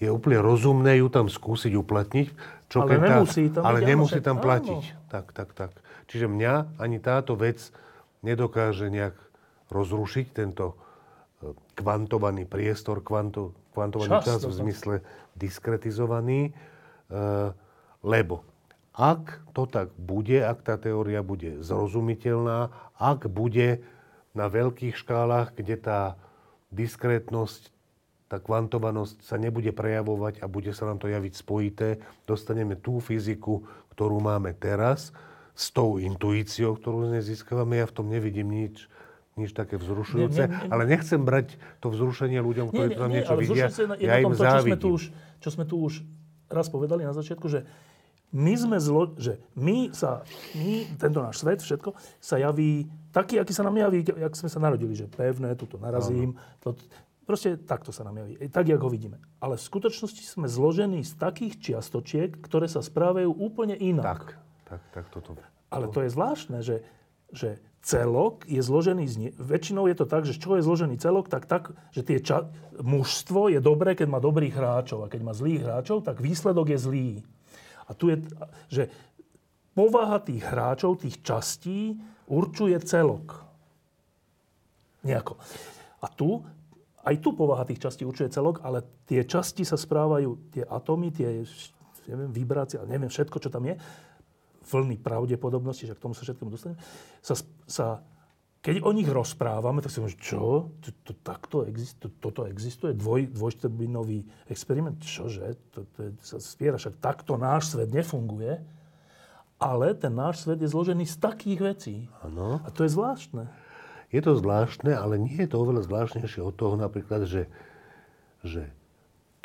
je úplne rozumné ju tam skúsiť uplatniť, čo Ale tá- nemusí tam ale áno, nemusí tam áno. platiť. Tak, tak, tak. Čiže mňa ani táto vec nedokáže nejak rozrušiť tento e, kvantovaný priestor, kvanto, kvantovaný Čas čas, v zmysle diskretizovaný, e, lebo ak to tak bude, ak tá teória bude zrozumiteľná, ak bude na veľkých škálach, kde tá diskrétnosť, tá kvantovanosť sa nebude prejavovať a bude sa nám to javiť spojité, dostaneme tú fyziku, ktorú máme teraz, s tou intuíciou, ktorú z nej získavame. Ja v tom nevidím nič, nič také vzrušujúce, Nie, nie, nie. ale nechcem brať to vzrušenie ľuďom, ktorí to tam niečo ale vidia. Ja im to, čo sme, tu už, čo sme tu už raz povedali na začiatku, že my sme zlo, že my sa, my, tento náš svet, všetko, sa javí taký, aký sa nám javí, jak sme sa narodili, že pevné, tuto narazím, to, proste takto sa nám javí, e, tak, jak ho vidíme. Ale v skutočnosti sme zložení z takých čiastočiek, ktoré sa správajú úplne inak. Tak, tak, tak toto. Ale to je zvláštne, že, že celok je zložený z... Nie... Väčšinou je to tak, že z čoho je zložený celok, tak tak, že tie ča... mužstvo je dobré, keď má dobrých hráčov. A keď má zlých hráčov, tak výsledok je zlý. A tu je, že povaha tých hráčov, tých častí, určuje celok. Nejako. A tu, aj tu povaha tých častí určuje celok, ale tie časti sa správajú, tie atómy, tie neviem, vibrácie, ale neviem všetko, čo tam je, vlny pravdepodobnosti, že k tomu sa všetkému dostaneme, sa, sa, keď o nich rozprávame, tak si môžeme, čo? To, to, takto existuje, toto existuje? Dvoj, dvojštebinový experiment? Čože? To, to je, sa spiera, však takto náš svet nefunguje. Ale ten náš svet je zložený z takých vecí. Áno. A to je zvláštne. Je to zvláštne, ale nie je to oveľa zvláštnejšie od toho napríklad, že, že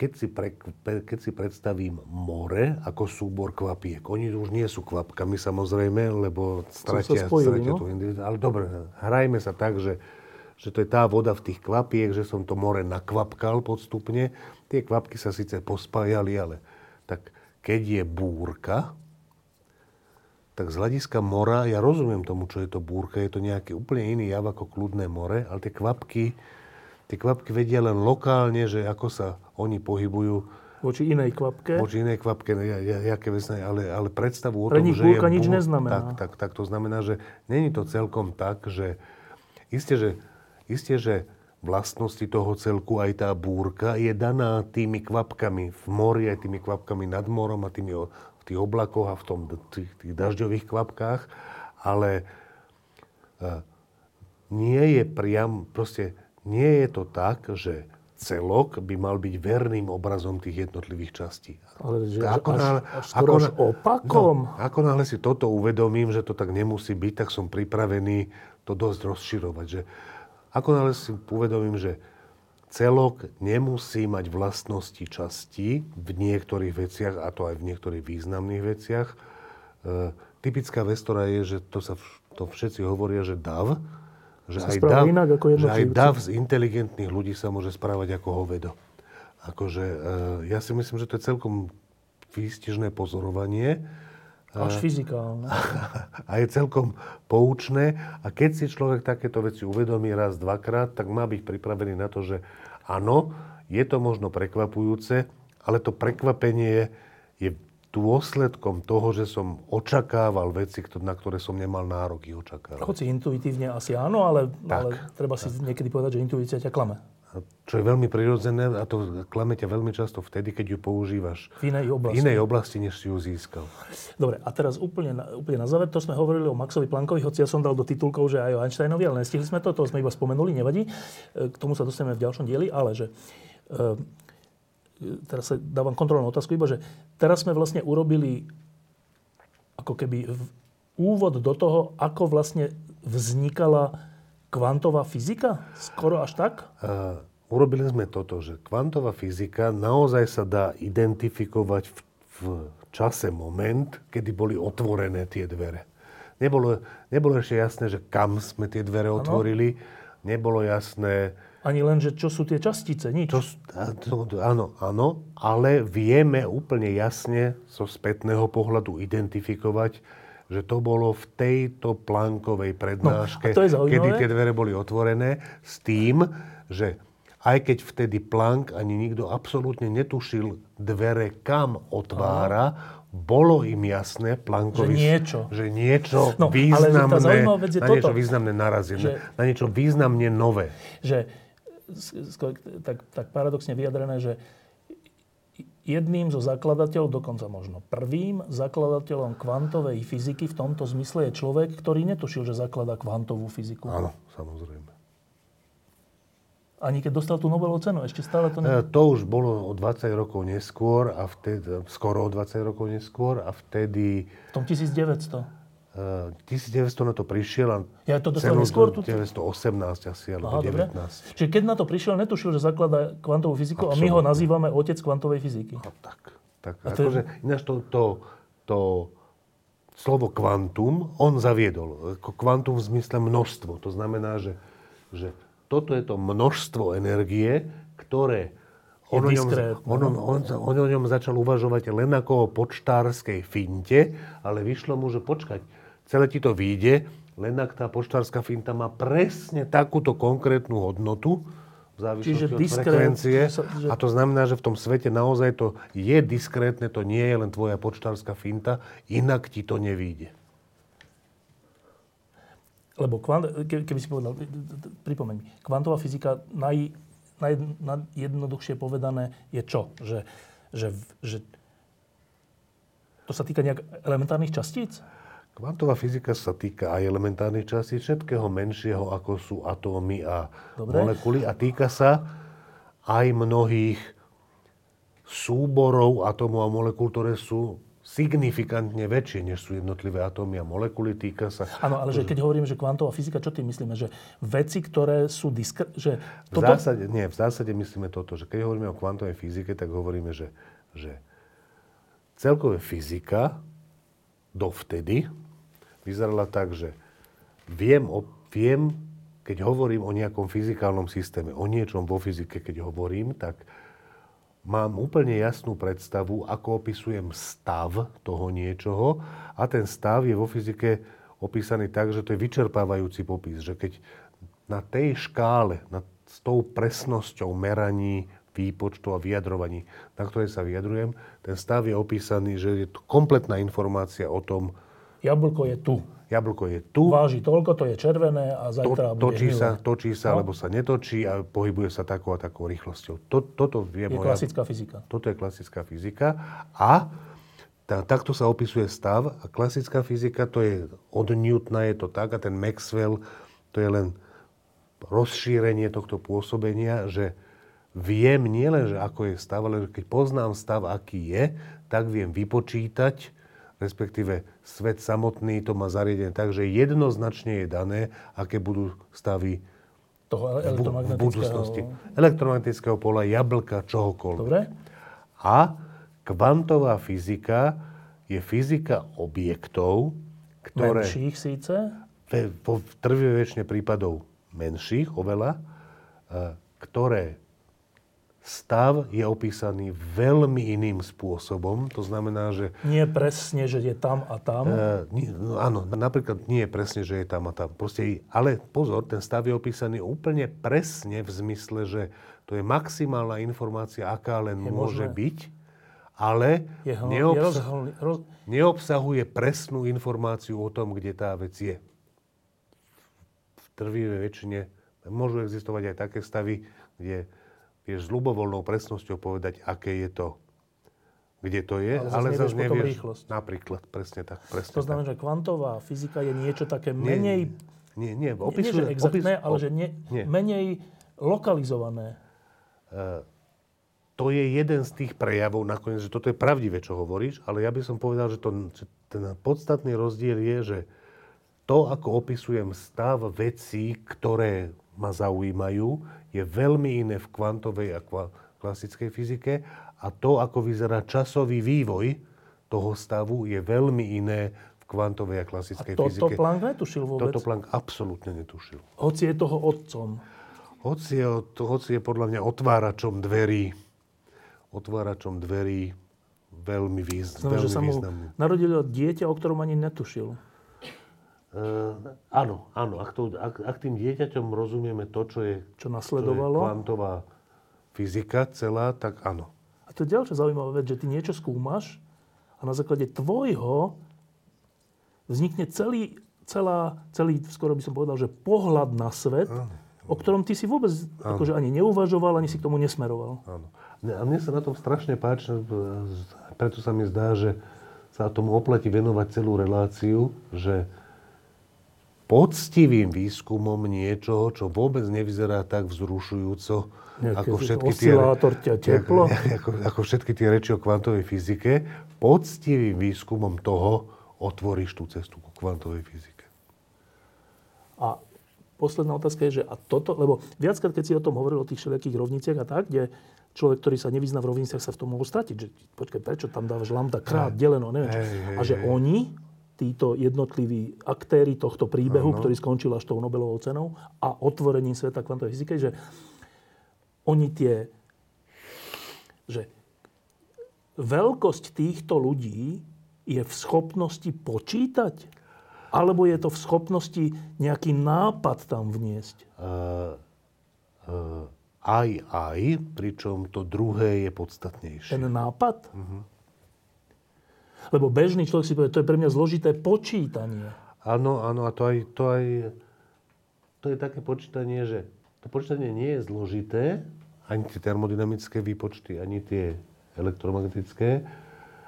keď, si pre, keď si predstavím more ako súbor kvapiek, oni už nie sú kvapkami samozrejme, lebo stratia, spojili, stratia no? tú individu- Ale dobre, hrajme sa tak, že, že to je tá voda v tých kvapiek, že som to more nakvapkal podstupne. Tie kvapky sa síce pospájali, ale tak keď je búrka, tak z hľadiska mora, ja rozumiem tomu, čo je to búrka, je to nejaký úplne iný jav ako kľudné more, ale tie kvapky, tie kvapky vedia len lokálne, že ako sa oni pohybujú Voči inej kvapke. voči inej kvapke, ja, ja, jaké vesne, ale, ale predstavu o Pre tom, nich že búrka je nič búr- neznamená. Tak, tak, tak to znamená, že není to celkom tak, že isté, že, isté, že vlastnosti toho celku aj tá búrka je daná tými kvapkami v mori, aj tými kvapkami nad morom a tými v tých oblakoch a v tom, tých, tých dažďových kvapkách, ale e, nie je priam, proste nie je to tak, že celok by mal byť verným obrazom tých jednotlivých častí. Ale že Ako až, náhle- až na- opakom. No, ako náhle si toto uvedomím, že to tak nemusí byť, tak som pripravený to dosť rozširovať. Že ako náhle si uvedomím, že celok nemusí mať vlastnosti časti v niektorých veciach, a to aj v niektorých významných veciach. E, typická vec, ktorá je, že to, sa, to všetci hovoria, že dav, že aj, dav, inak ako že aj dav z inteligentných ľudí sa môže správať ako hovedo. Akože, ja si myslím, že to je celkom výstižné pozorovanie. Až fyzikálne. A je celkom poučné. A keď si človek takéto veci uvedomí raz, dvakrát, tak má byť pripravený na to, že áno, je to možno prekvapujúce, ale to prekvapenie je dôsledkom toho, že som očakával veci, na ktoré som nemal nárok ich očakávať. Hoci intuitívne asi áno, ale, ale treba tak. si niekedy povedať, že intuícia ťa klame. Čo je veľmi prirodzené a to klame ťa veľmi často vtedy, keď ju používaš v inej oblasti, v inej oblasti než si ju získal. Dobre, a teraz úplne na, úplne na záver, to sme hovorili o Maxovi Plankovi, hoci ja som dal do titulkov, že aj o Einsteinovi, ale nestihli sme to, to sme iba spomenuli, nevadí. E, k tomu sa dostaneme v ďalšom dieli, ale že e, teraz sa dávam kontrolnú otázku, iba že teraz sme vlastne urobili ako keby úvod do toho, ako vlastne vznikala kvantová fyzika? Skoro až tak? Uh, urobili sme toto, že kvantová fyzika naozaj sa dá identifikovať v, v čase moment, kedy boli otvorené tie dvere. Nebolo, nebolo ešte jasné, že kam sme tie dvere ano. otvorili. Nebolo jasné, ani len, že čo sú tie častice, nič. Čo, áno, áno, ale vieme úplne jasne zo spätného pohľadu identifikovať, že to bolo v tejto plankovej prednáške, no, kedy tie dvere boli otvorené, s tým, že aj keď vtedy Plank ani nikto absolútne netušil dvere kam otvára, bolo im jasné Plankovi, že niečo, že niečo no, významné, ale vec je na toto, niečo významné narazí, že, na niečo významne nové. Že tak, tak paradoxne vyjadrené, že jedným zo zakladateľov, dokonca možno prvým zakladateľom kvantovej fyziky v tomto zmysle je človek, ktorý netušil, že zaklada kvantovú fyziku. Áno, samozrejme. Ani keď dostal tú Nobelovú cenu, ešte stále to... Ne... To už bolo o 20 rokov neskôr, a vtedy, skoro o 20 rokov neskôr a vtedy... V tom 1900. 1900 na to prišiel a ja to dostal neskôr? 1918 asi, alebo Aha, 19. Dobre. Čiže keď na to prišiel, netušil, že zaklada kvantovú fyziku Absolutne. a my ho nazývame otec kvantovej fyziky. No, tak, tak. A to akože, je... ináč to, to, to slovo kvantum on zaviedol. Kvantum v zmysle množstvo. To znamená, že, že toto je to množstvo energie, ktoré on o, ňom, on, on, on, on o ňom začal uvažovať len ako o počtárskej finte, ale vyšlo mu, že počkať, celé ti to vyjde, len ak tá poštárska finta má presne takúto konkrétnu hodnotu, závislosti Čiže od frekvencie. Že... A to znamená, že v tom svete naozaj to je diskrétne, to nie je len tvoja počtárska finta, inak ti to nevíde. Lebo kvant, keby si povedal, pripomeň mi, kvantová fyzika naj, najjednoduchšie povedané je čo? Že, že, že to sa týka nejak elementárnych častíc? Kvantová fyzika sa týka aj elementárnych častí, všetkého menšieho, ako sú atómy a Dobre. molekuly. A týka sa aj mnohých súborov atómov a molekúl, ktoré sú signifikantne väčšie, než sú jednotlivé atómy a molekuly. Týka sa... Áno, ale že keď hovoríme, že kvantová fyzika, čo tým myslíme? Že veci, ktoré sú diskr... Že toto... v zásade, nie, v zásade myslíme toto, že keď hovoríme o kvantovej fyzike, tak hovoríme, že, že celkové fyzika dovtedy vyzerala tak, že viem, o, viem, keď hovorím o nejakom fyzikálnom systéme, o niečom vo fyzike, keď hovorím, tak mám úplne jasnú predstavu, ako opisujem stav toho niečoho a ten stav je vo fyzike opísaný tak, že to je vyčerpávajúci popis, že keď na tej škále, s tou presnosťou meraní, výpočtu a vyjadrovaní, na ktorej sa vyjadrujem, ten stav je opísaný, že je to kompletná informácia o tom, jablko je tu. Jablko je tu. Váži toľko, to je červené a zajtra to, bude točí sa, točí sa, no? alebo sa netočí a pohybuje sa takou a takou rýchlosťou. To, toto je, je moja, klasická fyzika. Toto je klasická fyzika. A tá, takto sa opisuje stav. A klasická fyzika, to je od Newtona je to tak a ten Maxwell, to je len rozšírenie tohto pôsobenia, že viem nielen, že ako je stav, ale keď poznám stav, aký je, tak viem vypočítať, respektíve svet samotný to má zariadené tak, že jednoznačne je dané, aké budú stavy toho elektromagnetického... v budúcnosti. Elektromagnetického pola, jablka, čohokoľvek. Dobre. A kvantová fyzika je fyzika objektov, ktoré... Menších síce? Po trvie väčšine prípadov menších oveľa, e, ktoré stav je opísaný veľmi iným spôsobom. To znamená, že... Nie presne, že je tam a tam. E, nie, no, áno, napríklad nie je presne, že je tam a tam. Proste, ale pozor, ten stav je opísaný úplne presne v zmysle, že to je maximálna informácia, aká len je môže možné. byť, ale je hl- neobsah- je roz... neobsahuje presnú informáciu o tom, kde tá vec je. V trvivej väčšine môžu existovať aj také stavy, kde vieš s ľubovoľnou presnosťou povedať, aké je to, kde to je, ale, ale zase nevieš. Rýchlosť. Napríklad, presne tak. Presne to znamená, tak. že kvantová fyzika je niečo také menej... Nie, nie, opisuje, nie, že exaktné, opis, ale že nie, nie. menej lokalizované. Uh, to je jeden z tých prejavov, nakoniec, že toto je pravdivé, čo hovoríš, ale ja by som povedal, že, to, že ten podstatný rozdiel je, že to, ako opisujem stav vecí, ktoré ma zaujímajú, je veľmi iné v kvantovej a klasickej fyzike a to, ako vyzerá časový vývoj toho stavu, je veľmi iné v kvantovej a klasickej a toto fyzike. Toto Planck netušil vôbec? Toto Planck absolútne netušil. Hoci je toho otcom. Hoci je, hoci je podľa mňa otváračom dverí, otváračom dverí veľmi, výz, Znamená, veľmi že sa mu narodilo dieťa, o ktorom ani netušil. Uh, áno, áno. Ak, to, ak, ak tým dieťaťom rozumieme to, čo je, čo nasledovalo, čo je kvantová fyzika celá, tak áno. A to je ďalšia zaujímavá vec, že ty niečo skúmaš a na základe tvojho vznikne celý, celá, celý, skoro by som povedal, že pohľad na svet, áno. o ktorom ty si vôbec akože ani neuvažoval, ani si k tomu nesmeroval. Áno. A mne sa na tom strašne páči, preto sa mi zdá, že sa tomu oplatí venovať celú reláciu, že poctivým výskumom niečoho, čo vôbec nevyzerá tak vzrušujúco, ako všetky, tie, teplo. Ako, ako všetky tie reči o kvantovej fyzike. Poctivým výskumom toho otvoríš tú cestu ku kvantovej fyzike. A posledná otázka je, že a toto, lebo viackrát, keď si o tom hovoril, o tých všelijakých rovniciach a tak, kde človek, ktorý sa nevyzná v rovniciach, sa v tom mohol stratiť. Že, počkaj, prečo tam dávaš lambda krát, deleno, neviem. Hej, hej, a že hej. oni títo jednotliví aktéry tohto príbehu, ano. ktorý skončil až tou Nobelovou cenou a otvorením sveta kvantovej fyzike, že oni tie, že veľkosť týchto ľudí je v schopnosti počítať? Alebo je to v schopnosti nejaký nápad tam vniesť? Uh, uh, aj, aj, pričom to druhé je podstatnejšie. Ten nápad? Uh-huh. Lebo bežný človek si povie, to je pre mňa zložité počítanie. Áno, áno, a to aj, to aj, to je také počítanie, že to počítanie nie je zložité, ani tie termodynamické výpočty, ani tie elektromagnetické,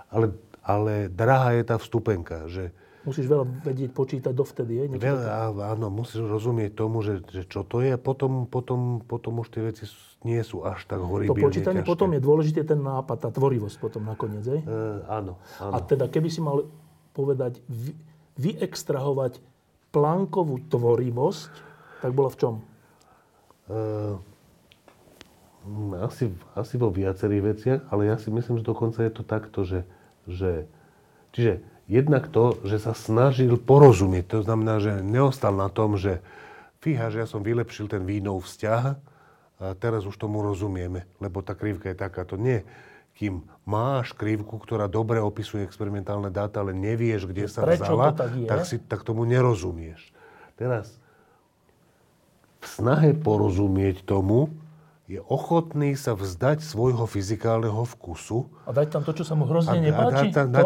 ale, ale drahá je tá vstupenka, že Musíš veľa vedieť počítať dovtedy, je? Veľa, áno, musíš rozumieť tomu, že, že čo to je a potom, potom, potom už tie veci nie sú až tak horibilne To počítanie ťažké. potom je dôležité ten nápad, tá tvorivosť potom nakoniec, je? E, áno, áno. A teda keby si mal povedať, vy, vyextrahovať plánkovú tvorivosť, tak bola v čom? E, asi, asi vo viacerých veciach, ale ja si myslím, že dokonca je to takto, že, že čiže jednak to, že sa snažil porozumieť. To znamená, že neostal na tom, že fíha, že ja som vylepšil ten vínov vzťah a teraz už tomu rozumieme, lebo tá krivka je takáto. Nie, kým máš krivku, ktorá dobre opisuje experimentálne dáta, ale nevieš, kde sa Prečo vzala, tak, tak, si, tak tomu nerozumieš. Teraz, v snahe porozumieť tomu, je ochotný sa vzdať svojho fyzikálneho vkusu. A dať tam to, čo sa mu hrozne nepáči? A, dať, tam, dať,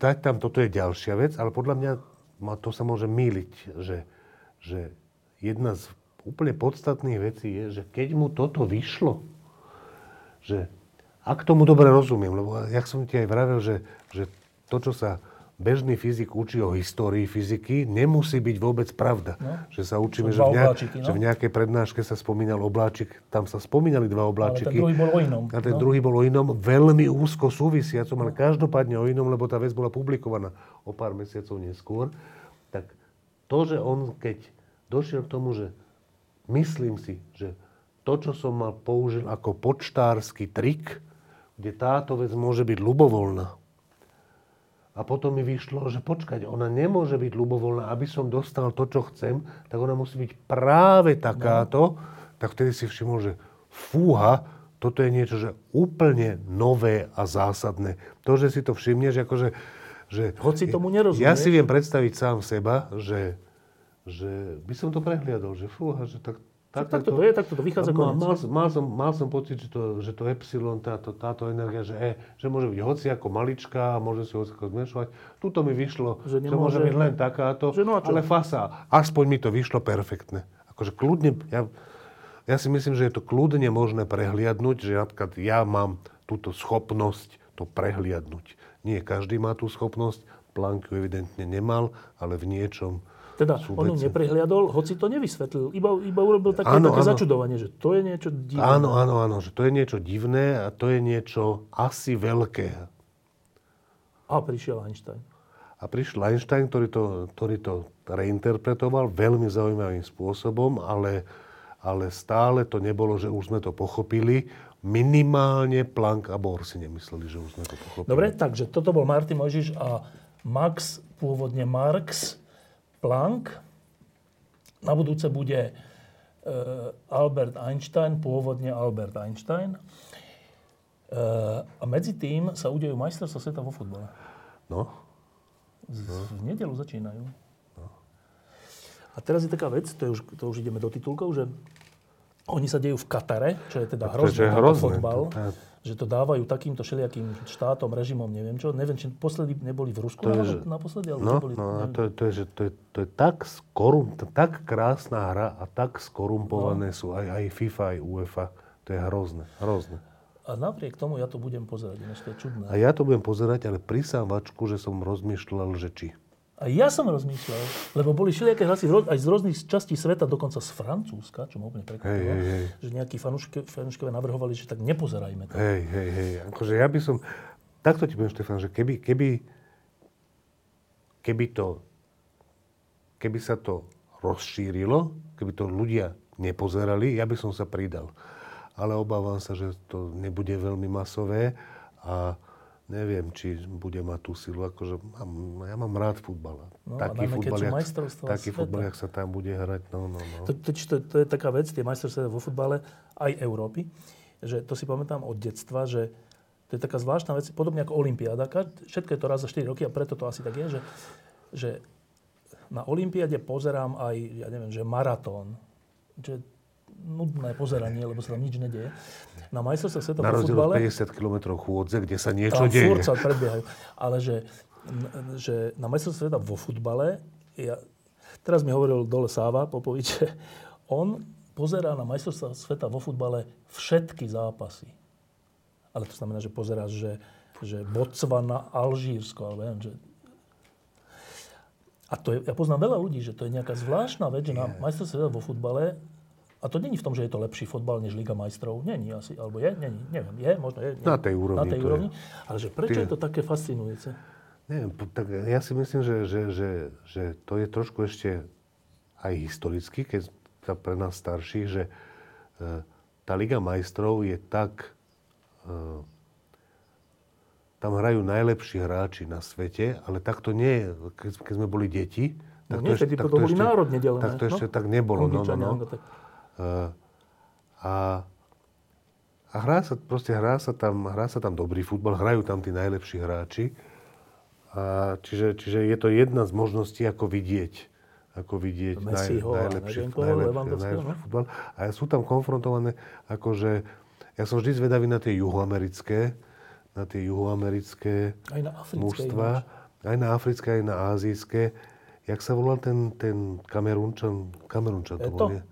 dať tam, toto je ďalšia vec, ale podľa mňa ma to sa môže míliť, že, že jedna z úplne podstatných vecí je, že keď mu toto vyšlo, že ak tomu dobre rozumiem, lebo jak som ti aj vravel, že, že to, čo sa bežný fyzik učí o histórii fyziky, nemusí byť vôbec pravda. No. Že sa učíme, že v, nejak, obláčiky, no? že v nejakej prednáške sa spomínal obláčik, tam sa spomínali dva obláčiky. Ale ten druhý bol o inom. A ten no? druhý bol o inom, veľmi úzko súvisiacom, ale každopádne o inom, lebo tá vec bola publikovaná o pár mesiacov neskôr. Tak to, že on keď došiel k tomu, že myslím si, že to, čo som mal použil ako počtársky trik, kde táto vec môže byť ľubovoľná, a potom mi vyšlo, že počkať, ona nemôže byť ľubovoľná, aby som dostal to, čo chcem, tak ona musí byť práve takáto. No. Tak vtedy si všimol, že fúha, toto je niečo, že úplne nové a zásadné. To, že si to všimneš, akože... Že, Hoci tomu nerozumieš. Ja si viem predstaviť sám seba, že, že by som to prehliadol, že fúha, že tak, tak, takto to je, takto to vychádza koniec. mal, mal, som, mal som pocit, že to, že to epsilon, táto, táto energia, že, e, že môže byť hoci ako maličká môže si hoci ako zmenšovať. Tuto mi vyšlo, Že že, môže nemôže- byť len takáto, Že no ale fasa. Aspoň mi to vyšlo perfektne. Akože kľudne, ja, ja si myslím, že je to kľudne možné prehliadnúť, že napríklad ja mám túto schopnosť to prehliadnúť. Nie každý má tú schopnosť, Planck ju evidentne nemal, ale v niečom Teda sú on ju neprehliadol, hoci to nevysvetlil. Iba, iba urobil také, Áno, také áno. začudovanie, že to je niečo divné. Áno, áno, áno, že to je niečo divné a to je niečo asi veľké. A prišiel Einstein. A prišiel Einstein, ktorý to, ktorý to reinterpretoval veľmi zaujímavým spôsobom, ale, ale stále to nebolo, že už sme to pochopili. Minimálne Planck a Bohr si nemysleli, že už sme to pochopili. Dobre, takže toto bol Martin Mojžiš a Max, pôvodne Marx, Planck. Na budúce bude e, Albert Einstein, pôvodne Albert Einstein. E, a medzi tým sa udejú majstrovstvá sveta vo futbale. No, Z, v nedelu začínajú. A teraz je taká vec, to, je už, to už ideme do titulkov, že oni sa dejú v Katare, čo je teda To je- hrozné, čo je hrozné. fotbal, To je- že to dávajú takýmto všelijakým štátom, režimom, neviem čo. Neviem, či posledy neboli v Rusku To je, že- naposledy, ale no, neboli, no to, je, to, je, že to, je, to je tak, skorum, to, tak krásna hra a tak skorumpované No. sú aj, aj FIFA, aj UEFA. To je hrozné, hrozné. A napriek tomu ja to budem pozerať, ináč to je čudné. A ja to budem pozerať, ale prisám vačku, že som rozmýšľal, že či. A ja som rozmýšľal, lebo boli všelijaké hlasy aj z rôznych častí sveta, dokonca z Francúzska, čo ma úplne prekvapilo, Hej, hej, hej. že nejakí fanúške, navrhovali, že tak nepozerajme to. Hej, hej, hej. Akože ja by som... Takto ti poviem, Štefan, že keby, keby, keby to... Keby sa to rozšírilo, keby to ľudia nepozerali, ja by som sa pridal. Ale obávam sa, že to nebude veľmi masové a neviem, či bude mať tú silu. Akože mám, ja mám rád futbal. No, keď sú jak- taký sveta. futbal, jak sa tam bude hrať. No, no, no. To, to, to, to je taká vec, tie majstrovstvá vo futbale, aj Európy, že to si pamätám od detstva, že to je taká zvláštna vec, podobne ako Olympiáda. Všetko je to raz za 4 roky a preto to asi tak je, že, že na Olympiáde pozerám aj, ja neviem, že maratón. Že nudné pozeranie, lebo sa tam nič nedieje. Na majstrovstvách sveta Na od futbale... 50 km chôdze, kde sa niečo Tam deje. sa predbiehajú. Ale že, že na majstrovstve sveta vo futbale, ja, teraz mi hovoril dole Sáva Popovič, on pozerá na majstrovstvá sveta vo futbale všetky zápasy. Ale to znamená, že pozeráš, že, že Botswana, Alžírsko, alebo neviem, že... A to je, ja poznám veľa ľudí, že to je nejaká zvláštna vec, že na majstrovstve sveta vo futbale a to není v tom, že je to lepší fotbal než Liga majstrov. Není asi, alebo je, není, neviem, je, možno je. nie. Na tej úrovni Na tej to je. úrovni. Ale že prečo Ty- je to také fascinujúce? Neviem, tak ja si myslím, že, že, že, že to je trošku ešte aj historicky, keď pre nás starších, že e, tá Liga majstrov je tak... E, tam hrajú najlepší hráči na svete, ale tak to nie je, keď, sme boli deti. No Tak nie, vtedy tak to boli národne delené, Tak to no. ešte tak nebolo. No, no, no. Anglo- tak- Eh, a, a hrá sa, proste hrá sa, tam, hrá sa tam dobrý futbal, hrajú tam tí najlepší hráči. A čiže, čiže je to jedna z možností, ako vidieť ako vidieť Messiho a najlepší, neviem najlepší, Lewandowského, najlepší no? futbal. A sú tam konfrontované, akože, ja som vždy zvedavý na tie juhoamerické, na tie juhoamerické Aj na mužstva, aj na africké, aj na azijské. Jak sa volal ten, ten Kamerunčan? Kamerunčan to bol, nie?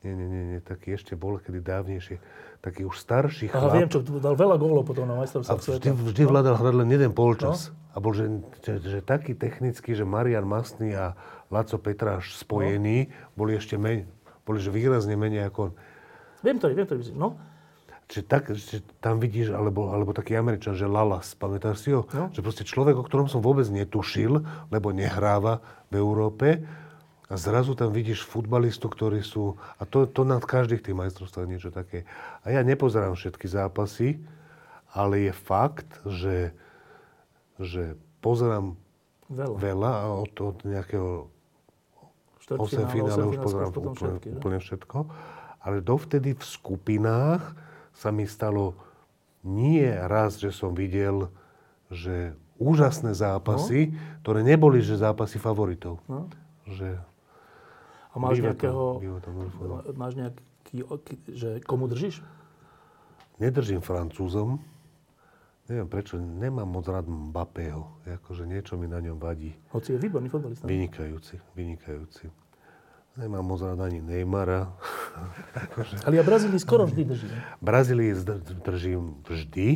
Nie, nie, nie, nie, taký ešte bol, kedy dávnejšie. Taký už starší Aha, chlap. viem, čo dal veľa gólov potom na majstrovstvách vždy, sveta. vždy vládal hrať len jeden polčas. No. A bol, že, že, že taký technický, že Marian Masný a Laco Petráš spojení boli ešte menej, boli že výrazne menej ako on. Viem to, viem to. No, Čiže tak, že tam vidíš, alebo, alebo taký Američan, že Lalas, pamätáš si ho? No. Že proste človek, o ktorom som vôbec netušil, lebo nehráva v Európe, a zrazu tam vidíš futbalistu, ktorí sú... A to, to nad každých tých majstrovstvách niečo také. A ja nepozerám všetky zápasy, ale je fakt, že, že pozerám veľa. veľa a od, od nejakého Štvrťfinále, 8 finále už pozerám úplne, všetky, že? úplne všetko. Ale dovtedy v skupinách sa mi stalo nie raz, že som videl, že úžasné zápasy, no? ktoré neboli, že zápasy favoritov. No? Že a máš nejakého, to, máš nejaký, že komu držíš? Nedržím Francúzom. Neviem prečo, nemám moc rád Mbappého. Akože niečo mi na ňom vadí. Hoci je výborný futbolista. Vynikajúci, vynikajúci. Nemám moc rád ani Neymara. Ale ja Brazílii skoro vždy držím. Brazílii držím vždy.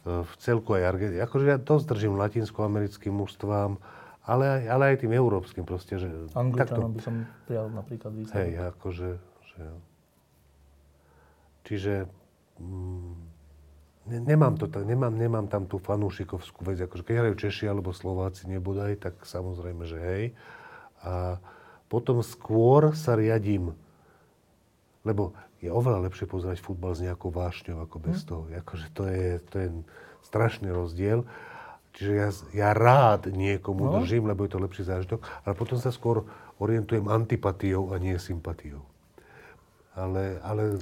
E, v celku aj Argentínu. Akože ja dosť držím latinskoamerickým mužstvám, ale aj, ale aj tým európskym proste. Že Angličanom by som prijal napríklad výstavu. Hej, akože... Že... Čiže... Mm, nemám, to, nemám, nemám tam tú fanúšikovskú vec. Akože keď hrajú Češi alebo Slováci nebodaj, tak samozrejme, že hej. A potom skôr sa riadím, lebo je oveľa lepšie pozerať futbal s nejakou vášňou ako bez hm. toho. Akože to je, to je strašný rozdiel. Čiže ja, ja rád niekomu no. držím, lebo je to lepší zážitok, ale potom sa skôr orientujem antipatiou a nie sympatiou. Ale, ale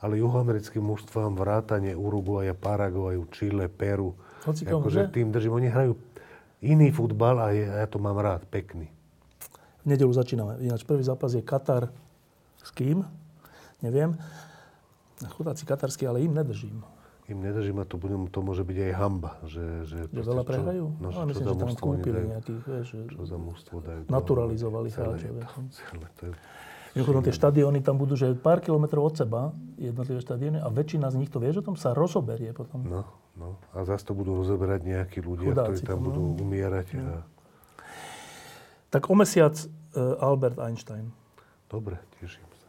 ale juhoamerickým mužstvám vrátane Uruguaja, Paraguaju, Chile, Peru. Akože tým držím. Oni hrajú iný futbal a ja, ja to mám rád, pekný. V nedelu začíname. Ináč prvý zápas je Katar s kým? Neviem. Chudáci katarskí, ale im nedržím. Im nedržím a to, to môže byť aj hamba. Že, že, že veľa prehrajú? No, ale myslím, že tam kúpili nejakých, vieš, čo za mužstvo dajú. Naturalizovali hráčov. Je Mimochodom, tie štadióny tam budú, že pár kilometrov od seba, jednotlivé štadióny, a väčšina z nich to vieš, že tom sa rozoberie potom. No, no. A zase to budú rozoberať nejakí ľudia, Chudáci, ktorí tam no. budú umierať. No. A... Tak o mesiac uh, Albert Einstein. Dobre, teším sa.